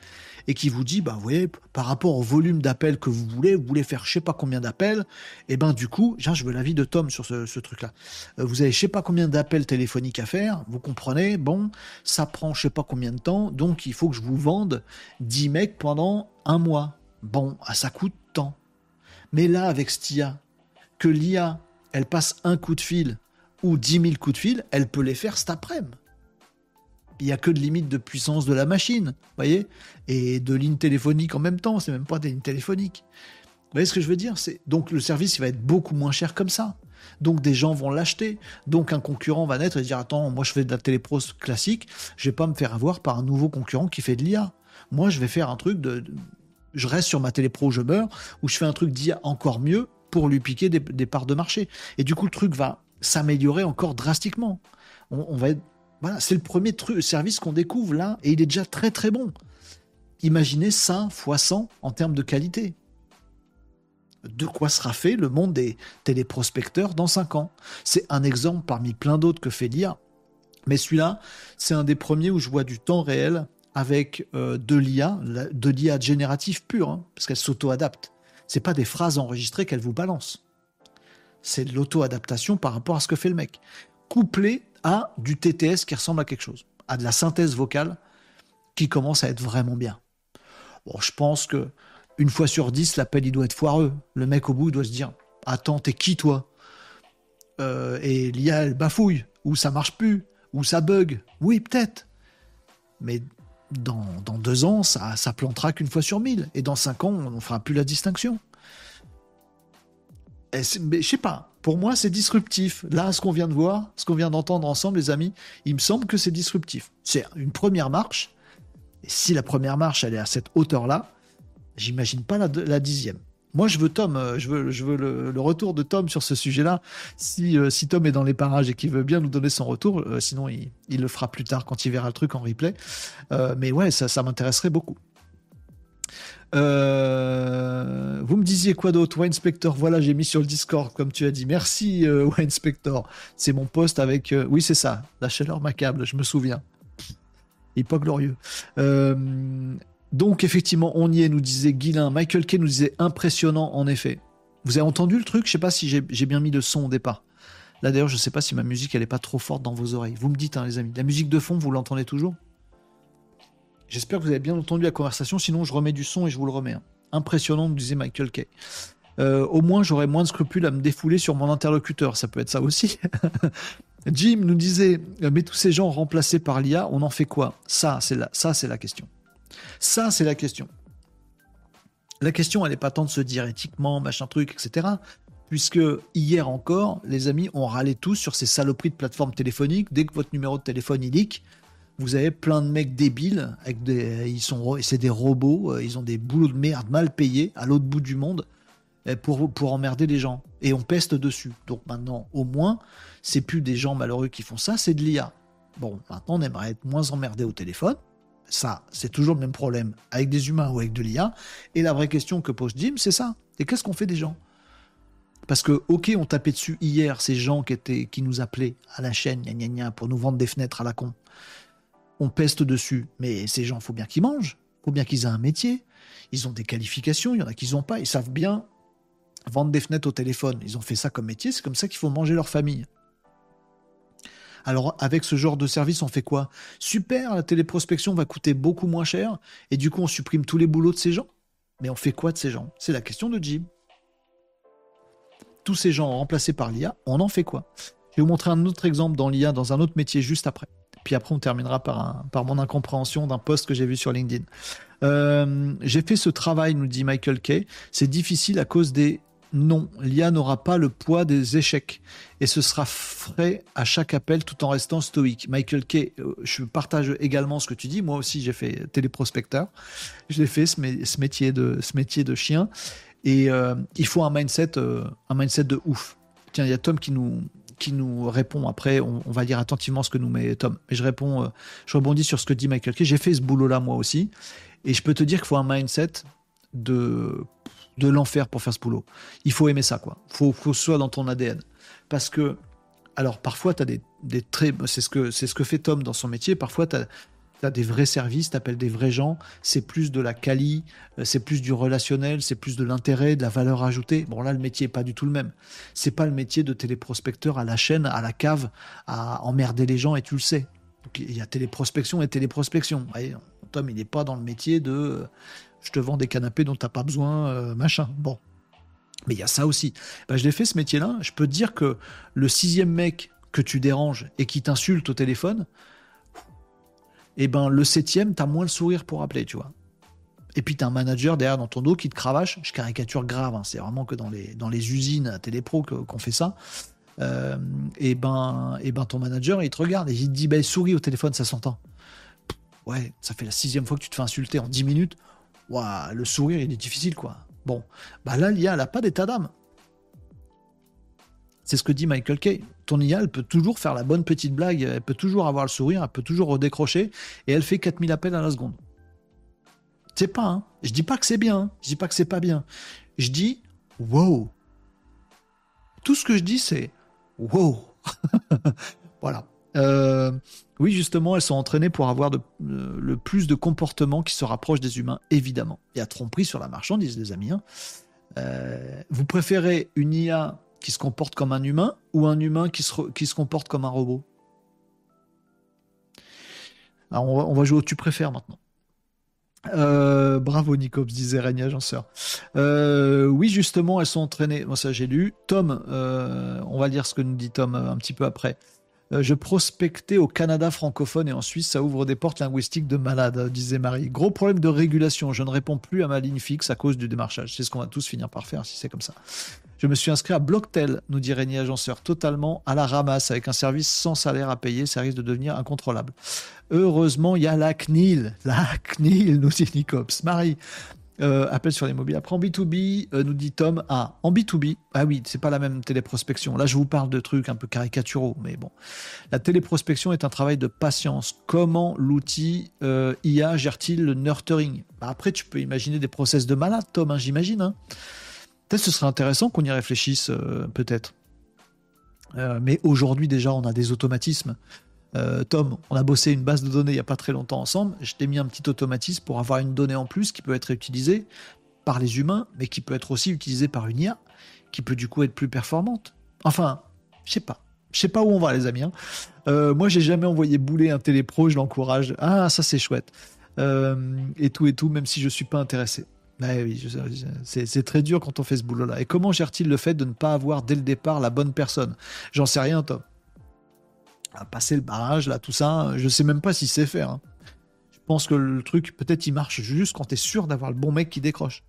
[SPEAKER 1] et qui vous dit, bah, vous voyez, par rapport au volume d'appels que vous voulez, vous voulez faire je sais pas combien d'appels, et ben du coup, je veux l'avis de Tom sur ce, truc-là. Euh, vous avez je sais pas combien d'appels téléphoniques à faire, vous comprenez, bon, ça prend je sais pas combien de temps, donc il faut que je vous vende 10 mecs pendant un mois. Bon, ça coûte tant. Mais là, avec Stia, que l'IA, elle passe un coup de fil ou dix mille coups de fil, elle peut les faire cet après-midi. Il n'y a que de limite de puissance de la machine, voyez Et de lignes téléphoniques en même temps, c'est même pas des lignes téléphoniques. Vous voyez ce que je veux dire C'est Donc le service, il va être beaucoup moins cher comme ça. Donc des gens vont l'acheter. Donc un concurrent va naître et dire attends, moi je fais de la télépros classique, je vais pas me faire avoir par un nouveau concurrent qui fait de l'IA. Moi je vais faire un truc de, je reste sur ma télépro, je meurs, ou je fais un truc d'IA encore mieux pour lui piquer des, parts de marché. Et du coup le truc va s'améliorer encore drastiquement. On, va voilà, c'est le premier service qu'on découvre là, et il est déjà très très bon. Imaginez ça fois 100 en termes de qualité de quoi sera fait le monde des téléprospecteurs dans 5 ans? C'est un exemple parmi plein d'autres que fait l'IA. Mais celui-là, c'est un des premiers où je vois du temps réel avec euh, de l'IA, de l'IA générative pure, hein, parce qu'elle s'auto-adapte. C'est pas des phrases enregistrées qu'elle vous balance. C'est de l'auto-adaptation par rapport à ce que fait le mec. Couplé à du TTS qui ressemble à quelque chose, à de la synthèse vocale qui commence à être vraiment bien. Bon, je pense que une fois sur dix, l'appel, il doit être foireux. Le mec, au bout, il doit se dire Attends, t'es qui, toi? Euh, Et l'IA, elle bafouille, ou ça marche plus, ou ça bug. Oui, peut-être. Mais dans, deux ans, ça, ça plantera qu'une fois sur mille. Et dans cinq ans, on ne fera plus la distinction. mais je sais pas. Pour moi, c'est disruptif. Là, ce qu'on vient de voir, ce qu'on vient d'entendre ensemble, les amis, il me semble que c'est disruptif. C'est une première marche. Et si la première marche, elle est à cette hauteur-là, J'imagine pas la, dixième. Moi, je veux Tom, euh, je veux, le, retour de Tom sur ce sujet-là. Si, euh, si Tom est dans les parages et qu'il veut bien nous donner son retour, euh, sinon il, le fera plus tard quand il verra le truc en replay. mais ouais, ça, m'intéresserait beaucoup. vous me disiez quoi d'autre? Wine Spector, voilà, j'ai mis sur le Discord, comme tu as dit. Merci, Wine Spector. C'est mon poste avec. oui, c'est ça, la chaleur macabre, je me souviens. Il pas glorieux. Donc effectivement, on y est, nous disait Guilin. Michael Kay nous disait impressionnant en effet. Vous avez entendu le truc? Je sais pas si j'ai bien mis le son au départ. Là d'ailleurs, je sais pas si ma musique elle est pas trop forte dans vos oreilles. Vous me dites, hein, les amis. La musique de fond, vous l'entendez toujours? J'espère que vous avez bien entendu la conversation. Sinon, je remets du son et je vous le remets. Hein. Impressionnant, nous disait Michael Kay. Euh, au moins, j'aurais moins de scrupules à me défouler sur mon interlocuteur. Ça peut être ça aussi. Jim nous disait, mais tous ces gens remplacés par l'IA, on en fait quoi? Ça, c'est la question. Ça, c'est la question. La question, elle n'est pas tant de se dire éthiquement, machin truc, etc. Puisque hier encore, les amis, ont râlé tous sur ces saloperies de plateformes téléphoniques. Dès que votre numéro de téléphone il leak, vous avez plein de mecs débiles, c'est des robots, euh, ils ont des boulots de merde mal payés à l'autre bout du monde euh, pour, pour emmerder les gens. Et on peste dessus. Donc maintenant, au moins, c'est plus des gens malheureux qui font ça, c'est de l'IA. Bon, maintenant, on aimerait être moins emmerdé au téléphone. Ça, c'est toujours le même problème avec des humains ou avec de l'IA. Et la vraie question que pose Jim, c'est ça. Et qu'est-ce qu'on fait des gens? Parce que, ok, on tapait dessus hier ces gens qui, étaient, qui nous appelaient à la chaîne, gna, gna, gna, pour nous vendre des fenêtres à la con. On peste dessus. Mais ces gens, faut bien qu'ils mangent. faut bien qu'ils aient un métier. Ils ont des qualifications. Il y en a qui n'ont pas. Ils savent bien vendre des fenêtres au téléphone. Ils ont fait ça comme métier. C'est comme ça qu'il faut manger leur famille. Alors avec ce genre de service, on fait quoi? Super, la téléprospection va coûter beaucoup moins cher et du coup on supprime tous les boulots de ces gens? Mais on fait quoi de ces gens? C'est la question de Jim. Tous ces gens remplacés par l'IA, on en fait quoi? Je vais vous montrer un autre exemple dans l'IA, dans un autre métier juste après. Puis après, on terminera par, par mon incompréhension d'un post que j'ai vu sur LinkedIn. Euh, j'ai fait ce travail, nous dit Michael Kay. C'est difficile à cause des non, l'IA n'aura pas le poids des échecs et ce sera frais à chaque appel tout en restant stoïque. Michael Kay, euh, je partage également ce que tu dis. Moi aussi, j'ai fait téléprospecteur. Je l'ai fait ce, métier de ce métier de chien et euh, il faut un mindset, euh, un mindset de ouf. Tiens, il y a Tom qui nous qui nous répond après. On, va lire attentivement ce que nous met Tom. Mais je réponds, je rebondis sur ce que dit Michael Kay. J'ai fait ce boulot-là moi aussi et je peux te dire qu'il faut un mindset de de l'enfer pour faire ce boulot. Il faut aimer ça, quoi. Il faut, que ce soit dans ton ADN. Parce que, alors parfois, tu as des, des très. C'est ce, que, ce que fait Tom dans son métier. Parfois, tu as, des vrais services, tu appelles des vrais gens. C'est plus de la quali, euh, c'est plus du relationnel, c'est plus de l'intérêt, de la valeur ajoutée. Bon, là, le métier n'est pas du tout le même. C'est pas le métier de téléprospecteur à la chaîne, à la cave, à emmerder les gens et tu le sais. il y a téléprospection et téléprospection. Tom, il n'est pas dans le métier de je te vends des canapés dont tu n'as pas besoin, euh, machin. Bon. Mais il y a ça aussi. Bah, je l'ai fait ce métier-là. Je peux te dire que le sixième mec que tu déranges et qui t'insulte au téléphone, eh ben le septième, t'as moins le sourire pour appeler, tu vois. Et puis tu as un manager derrière dans ton dos qui te cravache. Je caricature grave, hein. c'est vraiment que dans les, dans les usines Télépro qu'on fait ça. Euh, et, ben, et ben ton manager, il te regarde et il te dit bah, souris au téléphone, ça s'entend. Ouais, ça fait la sixième fois que tu te fais insulter en dix minutes. Le sourire, il est difficile, quoi. Bon, bah là, l'IA, elle n'a pas d'état d'âme. C'est ce que dit Michael Kay. Ton IA, elle peut toujours faire la bonne petite blague, elle peut toujours avoir le sourire, elle peut toujours redécrocher, et elle fait 4000 appels à la seconde. C'est pas, hein. Je dis pas que c'est bien, hein. je dis pas que c'est pas bien. Je dis, wow. Tout ce que je dis, c'est, wow. voilà. Euh, oui, justement, elles sont entraînées pour avoir euh, le plus de comportements qui se rapprochent des humains, évidemment. Y a tromperie sur la marchandise, les amis. Hein. Euh, vous préférez une IA qui se comporte comme un humain ou un humain qui se, qui se comporte comme un robot? Alors, on va, jouer au tu préfères maintenant. bravo Nicops, disait Régna Agenceur. oui, justement, elles sont entraînées. Moi, ça j'ai lu. Tom, on va lire ce que nous dit Tom un petit peu après. Euh, je prospectais au Canada francophone et en Suisse, ça ouvre des portes linguistiques de malade, disait Marie. Gros problème de régulation, je ne réponds plus à ma ligne fixe à cause du démarchage. C'est ce qu'on va tous finir par faire si c'est comme ça. Je me suis inscrit à Blocktel, nous dit Régnier Agenceur, totalement à la ramasse, avec un service sans salaire à payer, ça risque de devenir incontrôlable. Heureusement, il y a la CNIL. La CNIL, nous dit Nicops. Marie, euh, appel sur les mobiles. Après, en B2B, euh, nous dit Tom, ah, en B2B, ah oui, c'est pas la même téléprospection. Là, je vous parle de trucs un peu caricaturaux, mais bon. La téléprospection est un travail de patience. Comment l'outil euh, IA gère-t-il le nurturing? Bah, Après, tu peux imaginer des process de malade, Tom, hein, j'imagine. Hein. Peut-être ce serait intéressant qu'on y réfléchisse, peut-être. mais aujourd'hui, déjà, on a des automatismes. Euh, Tom, on a bossé une base de données il n'y a pas très longtemps ensemble. Je t'ai mis un petit automatisme pour avoir une donnée en plus qui peut être utilisée par les humains, mais qui peut être aussi utilisée par une IA, qui peut du coup être plus performante. Enfin, je sais pas. Je sais pas où on va, les amis. Hein. Euh, moi, j'ai jamais envoyé bouler un télépro, je l'encourage. Ah, ça c'est chouette. Euh, et tout et tout, même si je suis pas intéressé. oui, c'est très dur quand on fait ce boulot-là. Et comment gère-t-il le fait de ne pas avoir dès le départ la bonne personne? J'en sais rien, Tom à passer le barrage, là, tout ça. Je sais même pas si c'est faire. Hein. Je pense que le truc, peut-être, il marche juste quand tu es sûr d'avoir le bon mec qui décroche.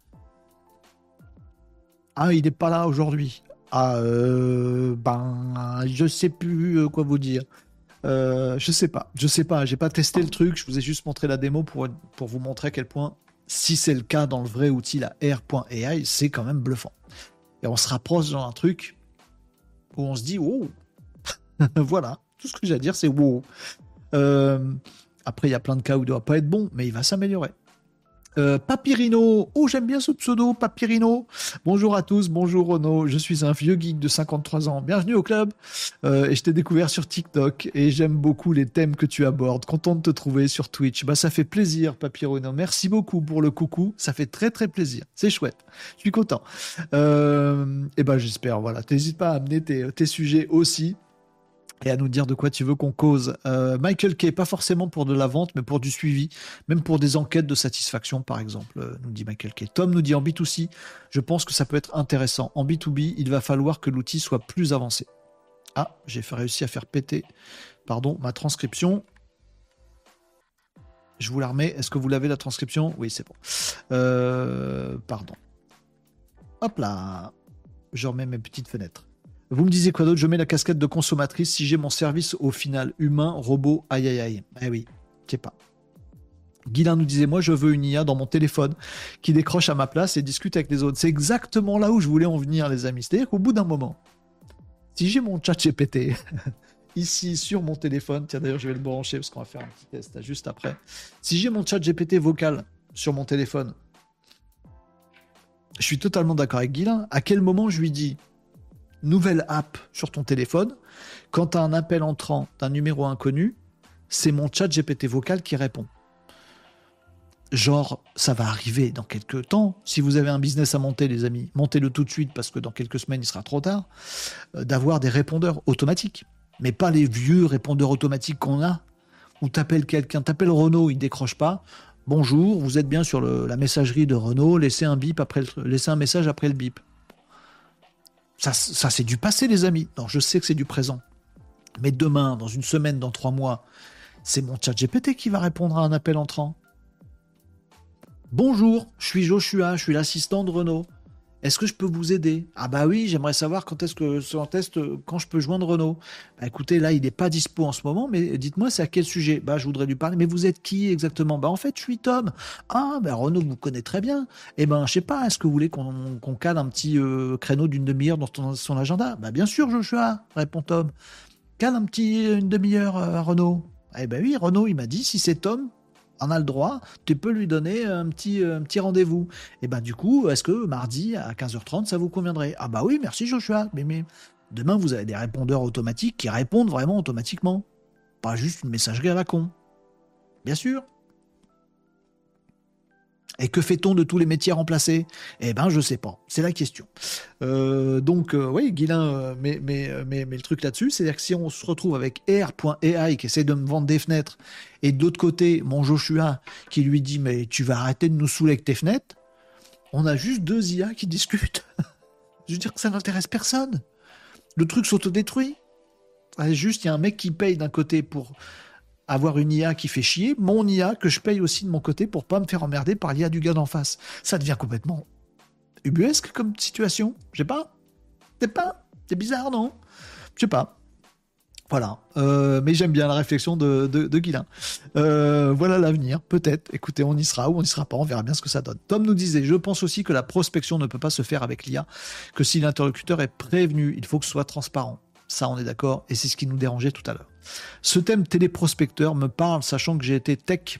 [SPEAKER 1] Ah, il n'est pas là aujourd'hui. Ah, euh, ben, je sais plus euh, quoi vous dire. Euh, je sais pas, je sais pas, j'ai pas testé le truc, je vous ai juste montré la démo pour, pour vous montrer à quel point, si c'est le cas dans le vrai outil, la R.AI, c'est quand même bluffant. Et on se rapproche dans un truc où on se dit, oh, voilà, tout ce que j'ai à dire, c'est wow. Euh, après, il y a plein de cas où il doit pas être bon, mais il va s'améliorer. Euh, Papirino, oh j'aime bien ce pseudo, Papirino. Bonjour à tous, bonjour Renaud, je suis un vieux geek de 53 ans, bienvenue au club. Euh, et je t'ai découvert sur TikTok et j'aime beaucoup les thèmes que tu abordes. Content de te trouver sur Twitch. Bah ça fait plaisir Papirino, merci beaucoup pour le coucou, ça fait très très plaisir, c'est chouette. Je suis content. et ben j'espère, voilà, t'hésites pas à amener tes sujets aussi et à nous dire de quoi tu veux qu'on cause. Euh, Michael Kay, pas forcément pour de la vente, mais pour du suivi, même pour des enquêtes de satisfaction, par exemple, euh, nous dit Michael Kay. Tom nous dit en B2C, je pense que ça peut être intéressant. En B2B, il va falloir que l'outil soit plus avancé. Ah, j'ai réussi à faire péter, pardon, ma transcription. Je vous la remets. Est-ce que vous l'avez la transcription? Oui, c'est bon. Euh, pardon. Hop là. Je remets mes petites fenêtres. Vous me disiez quoi d'autre? Je mets la casquette de consommatrice si j'ai mon service au final humain, robot, aïe aïe aïe. Eh oui, je sais pas. Guilain nous disait, moi je veux une IA dans mon téléphone qui décroche à ma place et discute avec les autres. C'est exactement là où je voulais en venir, les amis. C'est-à-dire qu'au bout d'un moment, si j'ai mon chat GPT ici sur mon téléphone, tiens d'ailleurs je vais le brancher parce qu'on va faire un petit test juste après. Si j'ai mon chat GPT vocal sur mon téléphone, je suis totalement d'accord avec Guilain. À quel moment je lui dis, nouvelle app sur ton téléphone. Quand tu as un appel entrant d'un numéro inconnu, c'est mon chat GPT vocal qui répond. Genre, ça va arriver dans quelques temps. Si vous avez un business à monter, les amis, montez-le tout de suite parce que dans quelques semaines, il sera trop tard. Euh, d'avoir des répondeurs automatiques. Mais pas les vieux répondeurs automatiques qu'on a, où t'appelles quelqu'un, t'appelles Renault, il décroche pas. Bonjour, vous êtes bien sur la messagerie de Renault, laissez un bip après laissez un message après le bip. Ça, c'est du passé, les amis. Non, je sais que c'est du présent. Mais demain, dans une semaine, dans trois mois, c'est mon chat GPT qui va répondre à un appel entrant. Bonjour, je suis Joshua, je suis l'assistant de Renault. Est-ce que je peux vous aider? Ah bah oui, j'aimerais savoir quand est-ce que sur test quand je peux joindre Renault. Bah écoutez, là il n'est pas dispo en ce moment, mais dites-moi c'est à quel sujet? Bah je voudrais lui parler. Mais vous êtes qui exactement? Bah en fait je suis Tom. Ah bah Renault vous connaît très bien. Eh ben je sais pas, est-ce que vous voulez qu'on cale un petit euh, créneau d'une demi-heure dans son, agenda? Bah bien sûr Joshua, répond Tom. Cale un petit une demi-heure euh, à Renault. Eh ben oui, Renault il m'a dit si c'est Tom, a le droit, tu peux lui donner un petit, un petit rendez-vous. Et ben du coup, est-ce que mardi à 15h30, ça vous conviendrait? Ah bah oui, merci Joshua. Mais, mais demain, vous avez des répondeurs automatiques qui répondent vraiment automatiquement. Pas juste une messagerie à la con. Bien sûr. Et que fait-on de tous les métiers remplacés Eh ben, je sais pas. C'est la question. Euh, donc, euh, oui, Guilin, euh, mais, mais, mais, le truc là-dessus, c'est-à-dire que si on se retrouve avec R.AI qui essaie de me vendre des fenêtres, et de l'autre côté, mon Joshua qui lui dit Mais tu vas arrêter de nous saouler avec tes fenêtres, on a juste deux IA qui discutent. je veux dire que ça n'intéresse personne. Le truc s'autodétruit. Juste, il y a un mec qui paye d'un côté pour avoir une IA qui fait chier, mon IA que je paye aussi de mon côté pour pas me faire emmerder par l'IA du gars d'en face. Ça devient complètement ubuesque comme situation. Je sais pas. C'est pas. C'est bizarre, non? Je sais pas. Voilà. Euh, mais j'aime bien la réflexion de, de. Euh, voilà l'avenir, peut-être. Écoutez, on y sera ou on n'y sera pas, on verra bien ce que ça donne. Tom nous disait, je pense aussi que la prospection ne peut pas se faire avec l'IA, que si l'interlocuteur est prévenu, il faut que ce soit transparent. Ça, on est d'accord, et c'est ce qui nous dérangeait tout à l'heure. Ce thème téléprospecteur me parle, sachant que j'ai été tech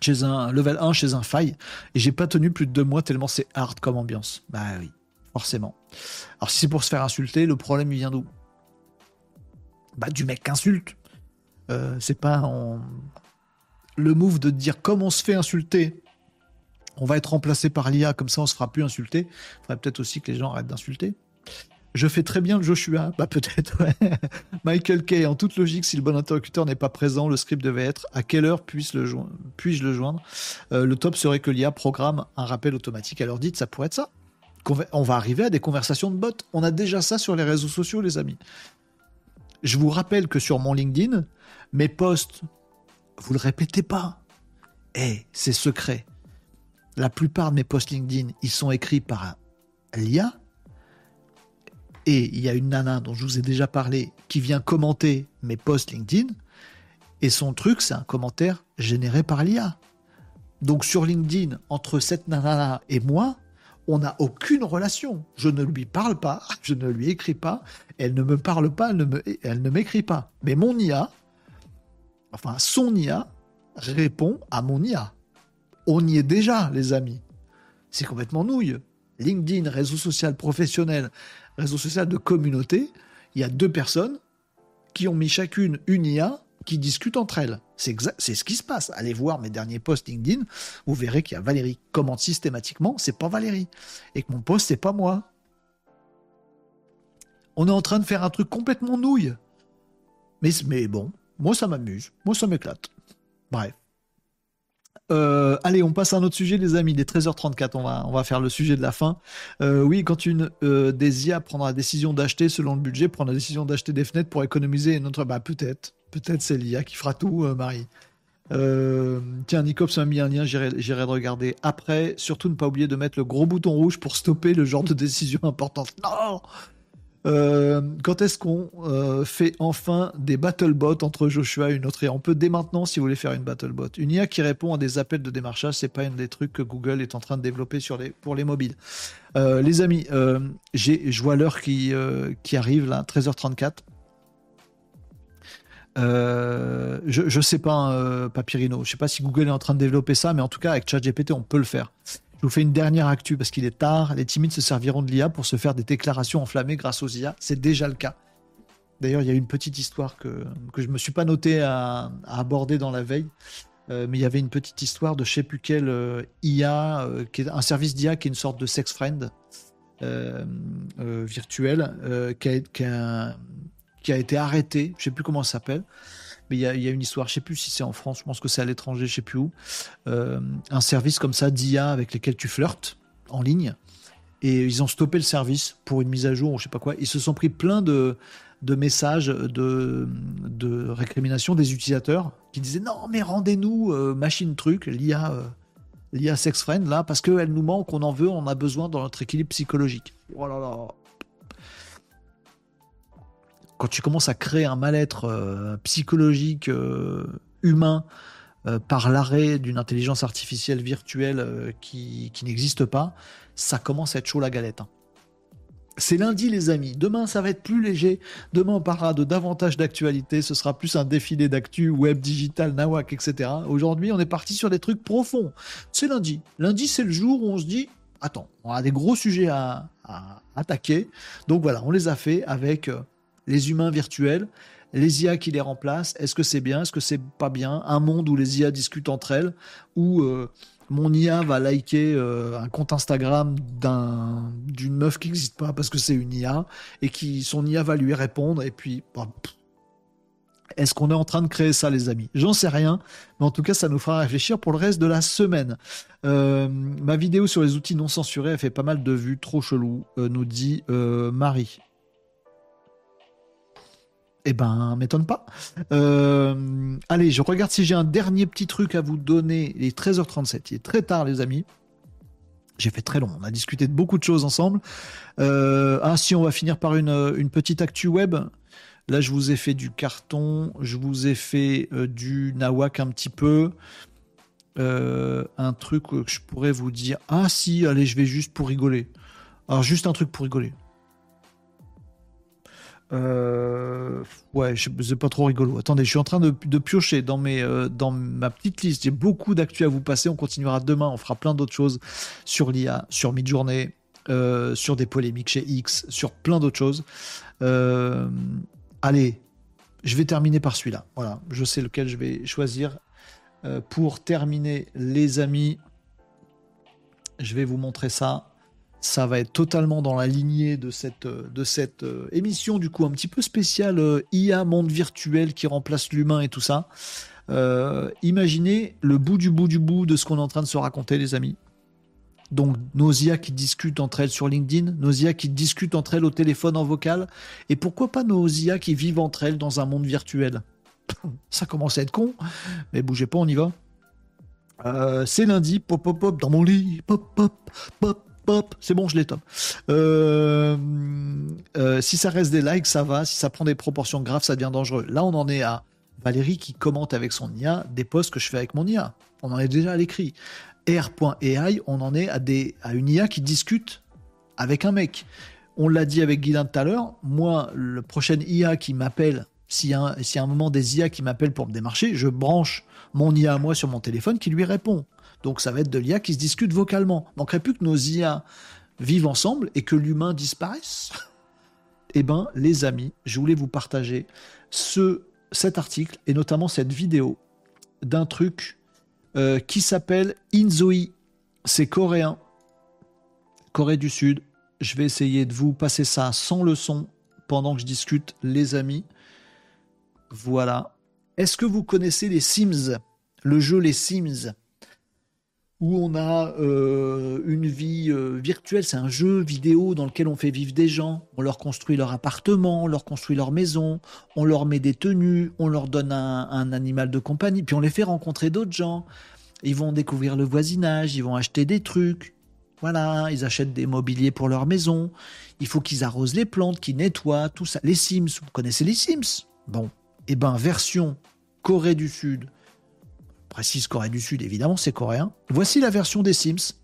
[SPEAKER 1] chez un level 1 chez un faille, et j'ai pas tenu plus de deux mois tellement c'est hard comme ambiance. Bah oui, forcément. Alors si c'est pour se faire insulter, le problème il vient d'où? Bah du mec insulte. Euh, c'est pas le move de dire comme on se fait insulter, on va être remplacé par l'IA, comme ça on se fera plus insulter. Il faudrait peut-être aussi que les gens arrêtent d'insulter. Je fais très bien le Joshua. Bah peut-être, ouais. Michael Kay, en toute logique, si le bon interlocuteur n'est pas présent, le script devait être à quelle heure puis-je le, joindre? Euh, Le top serait que l'IA programme un rappel automatique à l'heure dite, ça pourrait être ça. On va arriver à des conversations de bots. On a déjà ça sur les réseaux sociaux, les amis. Je vous rappelle que sur mon LinkedIn, mes posts, vous le répétez pas. Eh, c'est secret. La plupart de mes posts LinkedIn, ils sont écrits par l'IA et il y a une nana dont je vous ai déjà parlé qui vient commenter mes posts LinkedIn. Et son truc, c'est un commentaire généré par l'IA. Donc sur LinkedIn, entre cette nana et moi, on n'a aucune relation. Je ne lui parle pas, je ne lui écris pas, elle ne me parle pas, elle ne m'écrit pas. Mais mon IA, enfin son IA, répond à mon IA. On y est déjà, les amis. C'est complètement nouille. LinkedIn, réseau social professionnel, réseau social de communauté, il y a deux personnes qui ont mis chacune une IA qui discutent entre elles. C'est ce qui se passe. Allez voir mes derniers posts LinkedIn, vous verrez qu'il y a Valérie commente systématiquement, c'est pas Valérie. Et que mon post, c'est pas moi. On est en train de faire un truc complètement nouille. Mais bon, moi ça m'amuse, moi ça m'éclate. Bref. Euh, allez, on passe à un autre sujet, les amis. Des 13h34, on va, on va faire le sujet de la fin. Euh, oui, quand une euh, des IA prendra la décision d'acheter selon le budget, prendre la décision d'acheter des fenêtres pour économiser notre. Bah, peut-être. Peut-être c'est l'IA qui fera tout, Marie. tiens, Nicops m'a mis un lien, j'irai de regarder après. Surtout ne pas oublier de mettre le gros bouton rouge pour stopper le genre de décision importante. Non euh, quand est-ce qu'on euh, fait enfin des battlebots entre Joshua et une autre? IA On peut dès maintenant, si vous voulez faire une battlebot. Une IA qui répond à des appels de démarchage, c'est pas un des trucs que Google est en train de développer pour les mobiles. Euh, les amis, je vois l'heure qui, arrive là, 13h34. je, je sais pas, Papyrino. Je sais pas si Google est en train de développer ça, mais en tout cas, avec ChatGPT, on peut le faire. Je vous fais une dernière actu parce qu'il est tard. Les timides se serviront de l'IA pour se faire des déclarations enflammées grâce aux IA. C'est déjà le cas. D'ailleurs, il y a une petite histoire que, que je ne me suis pas noté à, aborder dans la veille. Euh, mais il y avait une petite histoire de je sais plus quel euh, IA, euh, qui est un service d'IA qui est une sorte de sex friend virtuel, qui a, été arrêté. Je sais plus comment ça s'appelle il y, a, une histoire, je sais plus si c'est en France, je pense que c'est à l'étranger, je sais plus où, euh, un service comme ça d'IA avec lesquels tu flirtes en ligne, et ils ont stoppé le service pour une mise à jour ou je sais pas quoi. Ils se sont pris plein de, messages de, récrimination des utilisateurs qui disaient non mais rendez-nous euh, machine truc, l'IA, euh, l'IA Sex Friend, là, parce qu'elle nous manque, on en veut, on a besoin dans notre équilibre psychologique. Oh là là. Quand tu commences à créer un mal-être euh, psychologique euh, humain euh, par l'arrêt d'une intelligence artificielle virtuelle qui, n'existe pas, ça commence à être chaud la galette. Hein. C'est lundi, les amis. Demain, ça va être plus léger. Demain, on parlera de davantage d'actualité. Ce sera plus un défilé d'actu, web, digital, nawak, etc. Aujourd'hui, on est parti sur des trucs profonds. C'est lundi. Lundi, c'est le jour où on se dit attends, on a des gros sujets à, attaquer. Donc voilà, on les a fait avec les humains virtuels, les IA qui les remplacent. Est-ce que c'est bien Est-ce que c'est pas bien Un monde où les IA discutent entre elles, où euh, mon IA va liker euh, un compte Instagram d'une meuf qui n'existe pas parce que c'est une IA et qui son IA va lui répondre et puis bah, est-ce qu'on est en train de créer ça les amis? J'en sais rien, mais en tout cas ça nous fera réfléchir pour le reste de la semaine. Euh, ma vidéo sur les outils non censurés a fait pas mal de vues, trop chelou, nous dit Marie. Eh ben, m'étonne pas. Euh, allez, je regarde si j'ai un dernier petit truc à vous donner. Il est 13h37, il est très tard, les amis. J'ai fait très long, on a discuté de beaucoup de choses ensemble. Euh, ah, si, on va finir par une, petite actu web. Là, je vous ai fait du carton, je vous ai fait euh, du nawak un petit peu. un truc que je pourrais vous dire. Ah, si, allez, je vais juste pour rigoler. Alors, juste un truc pour rigoler. Euh, ouais, c'est pas trop rigolo. Attendez, je suis en train de, piocher dans, mes, euh, dans ma petite liste. J'ai beaucoup d'actu à vous passer. On continuera demain. On fera plein d'autres choses sur l'IA, sur Midjourney, euh, sur des polémiques chez X, sur plein d'autres choses. allez, je vais terminer par celui-là. Voilà, je sais lequel je vais choisir. pour terminer, les amis, je vais vous montrer ça ça va être totalement dans la lignée de cette, cette euh, émission, du coup, un petit peu spéciale euh, IA, monde virtuel qui remplace l'humain et tout ça. Euh, imaginez le bout du bout du bout de ce qu'on est en train de se raconter, les amis. Donc, nos IA qui discutent entre elles sur LinkedIn, nos IA qui discutent entre elles au téléphone en vocal, et pourquoi pas nos IA qui vivent entre elles dans un monde virtuel? Ça commence à être con, mais bougez pas, on y va. c'est lundi, pop pop pop dans mon lit, pop pop pop c'est bon, je les top. Euh, euh, si ça reste des likes, ça va. Si ça prend des proportions graves, ça devient dangereux. Là, on en est à Valérie qui commente avec son IA des posts que je fais avec mon IA. On en est déjà à l'écrit. R.AI, on en est à, une IA qui discute avec un mec. On l'a dit avec Guylain tout à l'heure. Moi, le prochain IA qui m'appelle, s'il y, a un moment des IA qui m'appellent pour me démarcher, je branche mon IA à moi sur mon téléphone qui lui répond. Donc ça va être de l'IA qui se discute vocalement. Manquerait plus que nos IA vivent ensemble et que l'humain disparaisse. eh bien, les amis, je voulais vous partager ce, cet article et notamment cette vidéo d'un truc euh, qui s'appelle Inzoi. C'est coréen, Corée du Sud. Je vais essayer de vous passer ça sans le son pendant que je discute, les amis. Voilà. Est-ce que vous connaissez les Sims? Le jeu Les Sims? Où on a euh, une vie euh, virtuelle, c'est un jeu vidéo dans lequel on fait vivre des gens, on leur construit leur appartement, on leur construit leur maison, on leur met des tenues, on leur donne un, animal de compagnie, puis on les fait rencontrer d'autres gens. Ils vont découvrir le voisinage, ils vont acheter des trucs. Voilà, ils achètent des mobiliers pour leur maison. Il faut qu'ils arrosent les plantes, qu'ils nettoient, tout ça. Les Sims, vous connaissez les Sims? Bon, eh ben version Corée du Sud, précise Corée du Sud, évidemment, c'est coréen. Voici la version des Sims,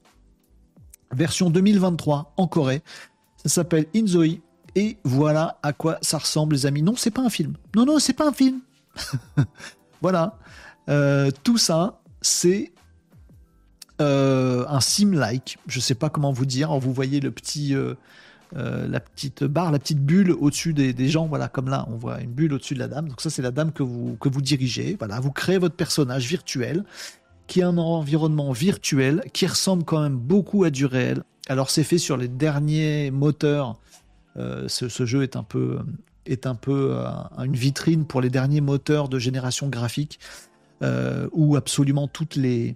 [SPEAKER 1] version 2023 en Corée. Ça s'appelle Inzoi. Et voilà à quoi ça ressemble, les amis. Non, c'est pas un film. Non, non, c'est pas un film. voilà. Euh, tout ça, c'est euh, un sim-like. Je sais pas comment vous dire. Vous voyez le petit, euh, euh, la petite barre, la petite bulle au-dessus des, gens, voilà, comme là, on voit une bulle au-dessus de la dame. Donc ça, c'est la dame que vous, que vous dirigez. Voilà, vous créez votre personnage virtuel qui a un environnement virtuel qui ressemble quand même beaucoup à du réel. Alors c'est fait sur les derniers moteurs. Euh, ce, jeu est un peu est un peu euh, une vitrine pour les derniers moteurs de génération graphique où absolument toutes les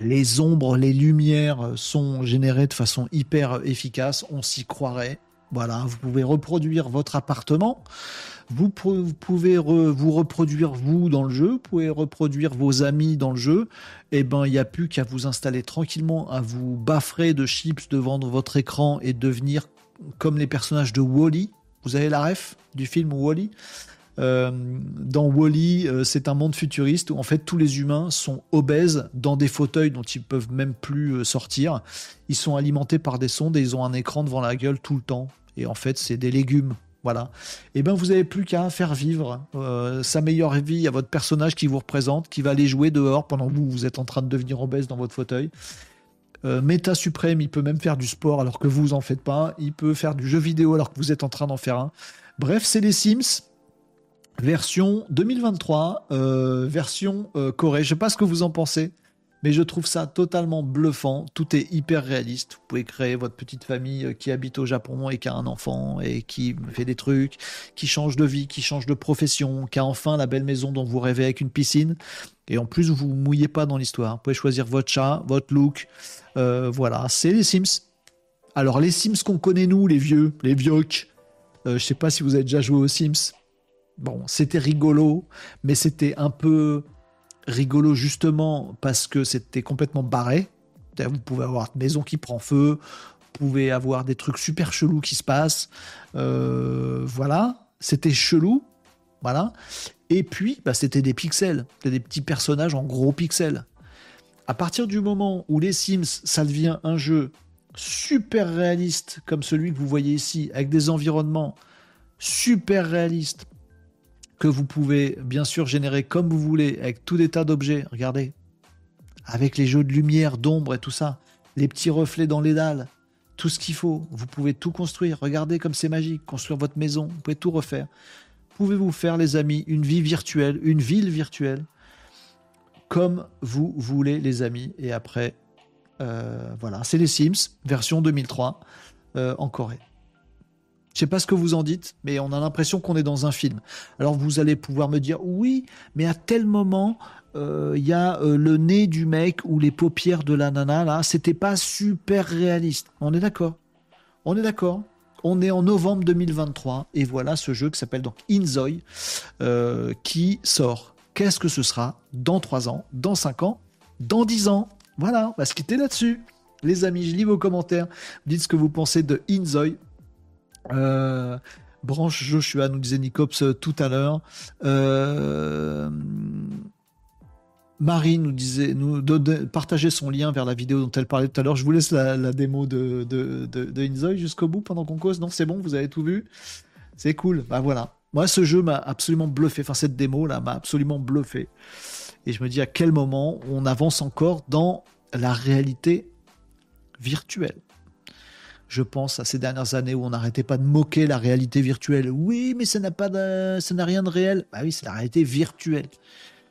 [SPEAKER 1] les ombres, les lumières sont générées de façon hyper efficace, on s'y croirait. Voilà, vous pouvez reproduire votre appartement, Vous, pouvez vous reproduire vous dans le jeu, vous pouvez reproduire vos amis dans le jeu. Eh ben, il n'y a plus qu'à vous installer tranquillement, à vous baffrer de chips devant votre écran et devenir comme les personnages de Wally. Vous avez la ref du film Wally euh, dans Wally, -E, c'est un monde futuriste où en fait tous les humains sont obèses dans des fauteuils dont ils peuvent même plus euh, sortir. Ils sont alimentés par des sondes et ils ont un écran devant la gueule tout le temps. Et en fait, c'est des légumes. Voilà. Et eh ben vous n'avez plus qu'à faire vivre euh, sa meilleure vie à votre personnage qui vous représente, qui va aller jouer dehors pendant que vous, vous êtes en train de devenir obèse dans votre fauteuil. Méta suprême, il peut même faire du sport alors que vous en faites pas. Il peut faire du jeu vidéo alors que vous êtes en train d'en faire un. Bref, c'est les Sims version 2023, euh, version euh, Corée. Je sais pas ce que vous en pensez, mais je trouve ça totalement bluffant. Tout est hyper réaliste. Vous pouvez créer votre petite famille euh, qui habite au Japon et qui a un enfant et qui fait des trucs, qui change de vie, qui change de profession, qui a enfin la belle maison dont vous rêvez avec une piscine. Et en plus, vous vous mouillez pas dans l'histoire. Vous pouvez choisir votre chat, votre look. voilà, c'est les Sims. Alors les Sims qu'on connaît nous, les vieux, les vieux. je sais pas si vous avez déjà joué aux Sims. Bon, c'était rigolo, mais c'était un peu rigolo justement parce que c'était complètement barré. Vous pouvez avoir une maison qui prend feu, vous pouvez avoir des trucs super chelous qui se passent. Euh, voilà, c'était chelou. Voilà. Et puis, bah, c'était des pixels, des petits personnages en gros pixels. À partir du moment où les Sims, ça devient un jeu super réaliste comme celui que vous voyez ici, avec des environnements super réalistes, que vous pouvez bien sûr générer comme vous voulez avec tout des tas d'objets. Regardez, avec les jeux de lumière, d'ombre et tout ça, les petits reflets dans les dalles, tout ce qu'il faut. Vous pouvez tout construire. Regardez comme c'est magique. Construire votre maison, vous pouvez tout refaire. Pouvez-vous faire, les amis, une vie virtuelle, une ville virtuelle, comme vous voulez, les amis? Et après, euh, voilà, c'est les Sims, version 2003, euh, en Corée. Je sais pas ce que vous en dites, mais on a l'impression qu'on est dans un film. Alors vous allez pouvoir me dire oui, mais à tel moment euh, il y a euh, le nez du mec ou les paupières de la nana là, c'était pas super réaliste. On est d'accord On est d'accord on est en novembre 2023 et voilà ce jeu qui s'appelle donc Inzoi euh, qui sort. Qu'est-ce que ce sera dans 3 ans, dans 5 ans, dans 10 ans? Voilà, on va se quitter là-dessus. Les amis, je lis vos commentaires. Dites ce que vous pensez de Inzoi. Euh, branche Joshua, nous disait Nicops euh, tout à l'heure. Euh, Marie nous disait, nous partageait son lien vers la vidéo dont elle parlait tout à l'heure. Je vous laisse la, démo de, de, de, jusqu'au bout pendant qu'on cause. Non, c'est bon, vous avez tout vu. C'est cool. Bah voilà. Moi, ce jeu m'a absolument bluffé. Enfin, cette démo là m'a absolument bluffé. Et je me dis à quel moment on avance encore dans la réalité virtuelle. Je pense à ces dernières années où on n'arrêtait pas de moquer la réalité virtuelle. Oui, mais ça n'a rien de réel. Bah oui, c'est la réalité virtuelle.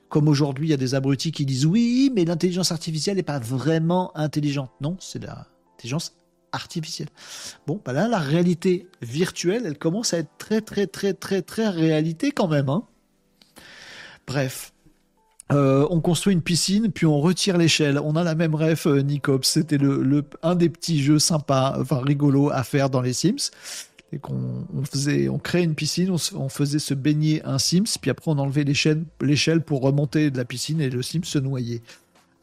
[SPEAKER 1] Comme aujourd'hui, il y a des abrutis qui disent oui, mais l'intelligence artificielle n'est pas vraiment intelligente. Non, c'est l'intelligence artificielle. Bon, bah là, la réalité virtuelle, elle commence à être très, très, très, très, très réalité quand même. Hein. Bref, euh, on construit une piscine, puis on retire l'échelle. On a la même ref, euh, Nicops. C'était le, un des petits jeux sympas, enfin rigolos à faire dans les Sims. Et qu'on on faisait, on créait une piscine, on, faisait se baigner un Sims, puis après on enlevait l'échelle pour remonter de la piscine et le Sims se noyait.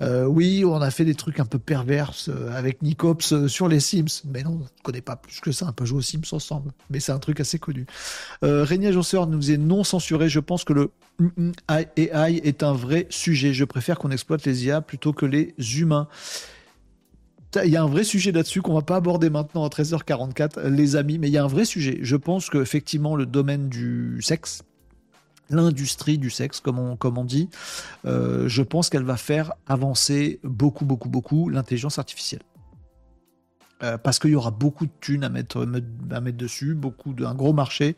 [SPEAKER 1] Euh, oui, on a fait des trucs un peu perverses euh, avec Nicops euh, sur les Sims, mais non, on ne connaît pas plus que ça, on peut jouer aux Sims ensemble, mais c'est un truc assez connu. Euh, Régnier Agenceur nous est non censuré, je pense que le AI est un vrai sujet, je préfère qu'on exploite les IA plutôt que les humains. Il y a un vrai sujet là-dessus qu'on va pas aborder maintenant à 13h44, les amis, mais il y a un vrai sujet. Je pense qu'effectivement, le domaine du sexe, l'industrie du sexe, comme on, comme on dit, euh, je pense qu'elle va faire avancer beaucoup, beaucoup, beaucoup l'intelligence artificielle. Euh, parce qu'il y aura beaucoup de thunes à mettre, à mettre dessus, beaucoup d'un gros marché,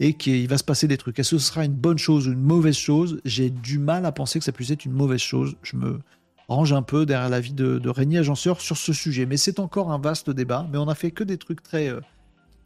[SPEAKER 1] et qu'il va se passer des trucs. Est-ce que ce sera une bonne chose ou une mauvaise chose? J'ai du mal à penser que ça puisse être une mauvaise chose. Je me range un peu derrière l'avis de, de Agenceur sur ce sujet. Mais c'est encore un vaste débat. Mais on a fait que des trucs très, euh,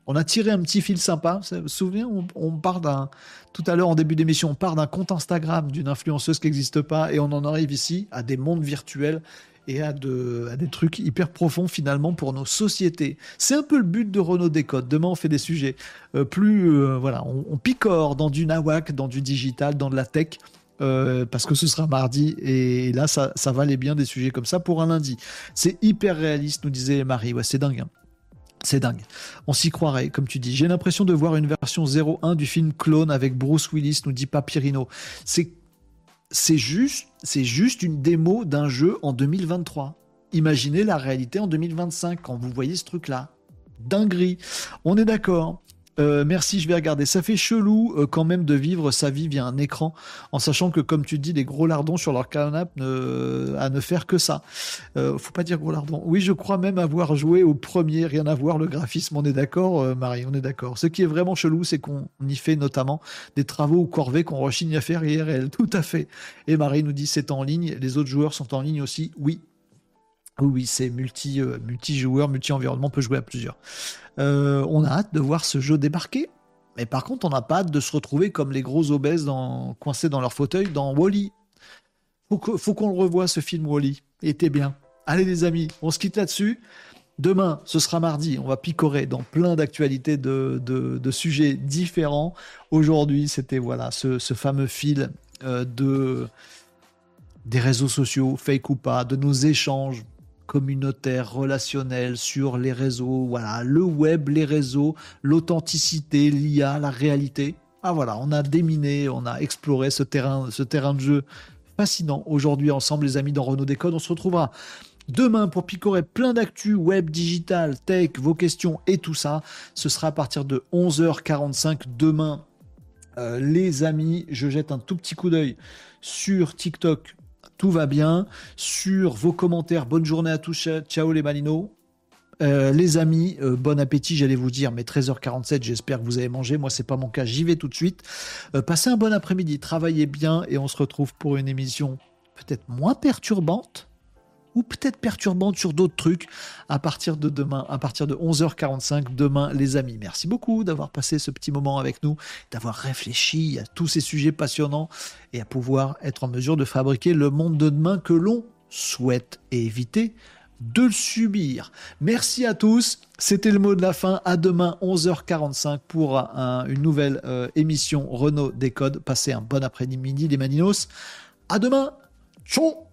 [SPEAKER 1] on a tiré un petit fil sympa. Vous vous souvenez, on, part d'un. Tout à l'heure, en début d'émission, on part d'un compte Instagram d'une influenceuse qui n'existe pas et on en arrive ici à des mondes virtuels et à, de, à des trucs hyper profonds finalement pour nos sociétés. C'est un peu le but de Renault Décode. Demain, on fait des sujets euh, plus, euh, voilà, on, picore dans du nawak, dans du digital, dans de la tech. Euh, parce que ce sera mardi et là ça, ça valait bien des sujets comme ça pour un lundi. C'est hyper réaliste, nous disait Marie. Ouais, c'est dingue. Hein. C'est dingue. On s'y croirait, comme tu dis. J'ai l'impression de voir une version 01 du film Clone avec Bruce Willis, nous dit Papyrino. C'est c'est juste, c'est juste une démo d'un jeu en 2023. Imaginez la réalité en 2025 quand vous voyez ce truc-là. Dinguerie. On est d'accord. Euh, merci, je vais regarder. Ça fait chelou euh, quand même de vivre sa vie via un écran, en sachant que, comme tu dis, des gros lardons sur leur canapé à ne faire que ça. Euh, faut pas dire gros lardons. Oui, je crois même avoir joué au premier, rien à voir, le graphisme, on est d'accord, Marie, on est d'accord. Ce qui est vraiment chelou, c'est qu'on y fait notamment des travaux ou corvées qu'on rechigne à faire IRL. Tout à fait. Et Marie nous dit c'est en ligne, les autres joueurs sont en ligne aussi. Oui, oui, c'est multi, multi-joueur, multi-environnement, on peut jouer à plusieurs. Euh, on a hâte de voir ce jeu débarquer. Mais par contre, on n'a pas hâte de se retrouver comme les gros obèses dans, coincés dans leur fauteuil dans Wally. Faut, faut qu'on le revoie ce film Wally. Il était bien. Allez les amis, on se quitte là-dessus. Demain, ce sera mardi, on va picorer dans plein d'actualités de, sujets différents. Aujourd'hui, c'était voilà ce, fameux fil euh, de des réseaux sociaux, fake ou pas, de nos échanges communautaire, relationnel, sur les réseaux, voilà, le web, les réseaux, l'authenticité, l'IA, la réalité. Ah voilà, on a déminé, on a exploré ce terrain, ce terrain de jeu fascinant. Aujourd'hui, ensemble, les amis dans Renault Décode, on se retrouvera demain pour picorer plein d'actu web, digital, tech, vos questions et tout ça. Ce sera à partir de 11h45 demain. Euh, les amis, je jette un tout petit coup d'œil sur TikTok tout va bien. Sur vos commentaires, bonne journée à tous, ciao les Malinos. Euh, les amis, euh, bon appétit, j'allais vous dire, mais 13h47, j'espère que vous avez mangé. Moi, c'est pas mon cas, j'y vais tout de suite. Euh, passez un bon après-midi, travaillez bien et on se retrouve pour une émission peut-être moins perturbante, ou peut-être perturbante sur d'autres trucs à partir de demain, à partir de 11h45 demain, les amis. Merci beaucoup d'avoir passé ce petit moment avec nous, d'avoir réfléchi à tous ces sujets passionnants et à pouvoir être en mesure de fabriquer le monde de demain que l'on souhaite et éviter de le subir. Merci à tous. C'était le mot de la fin. À demain, 11h45 pour une nouvelle euh, émission Renault Décode. Passez un bon après-midi, les Maninos. À demain. Ciao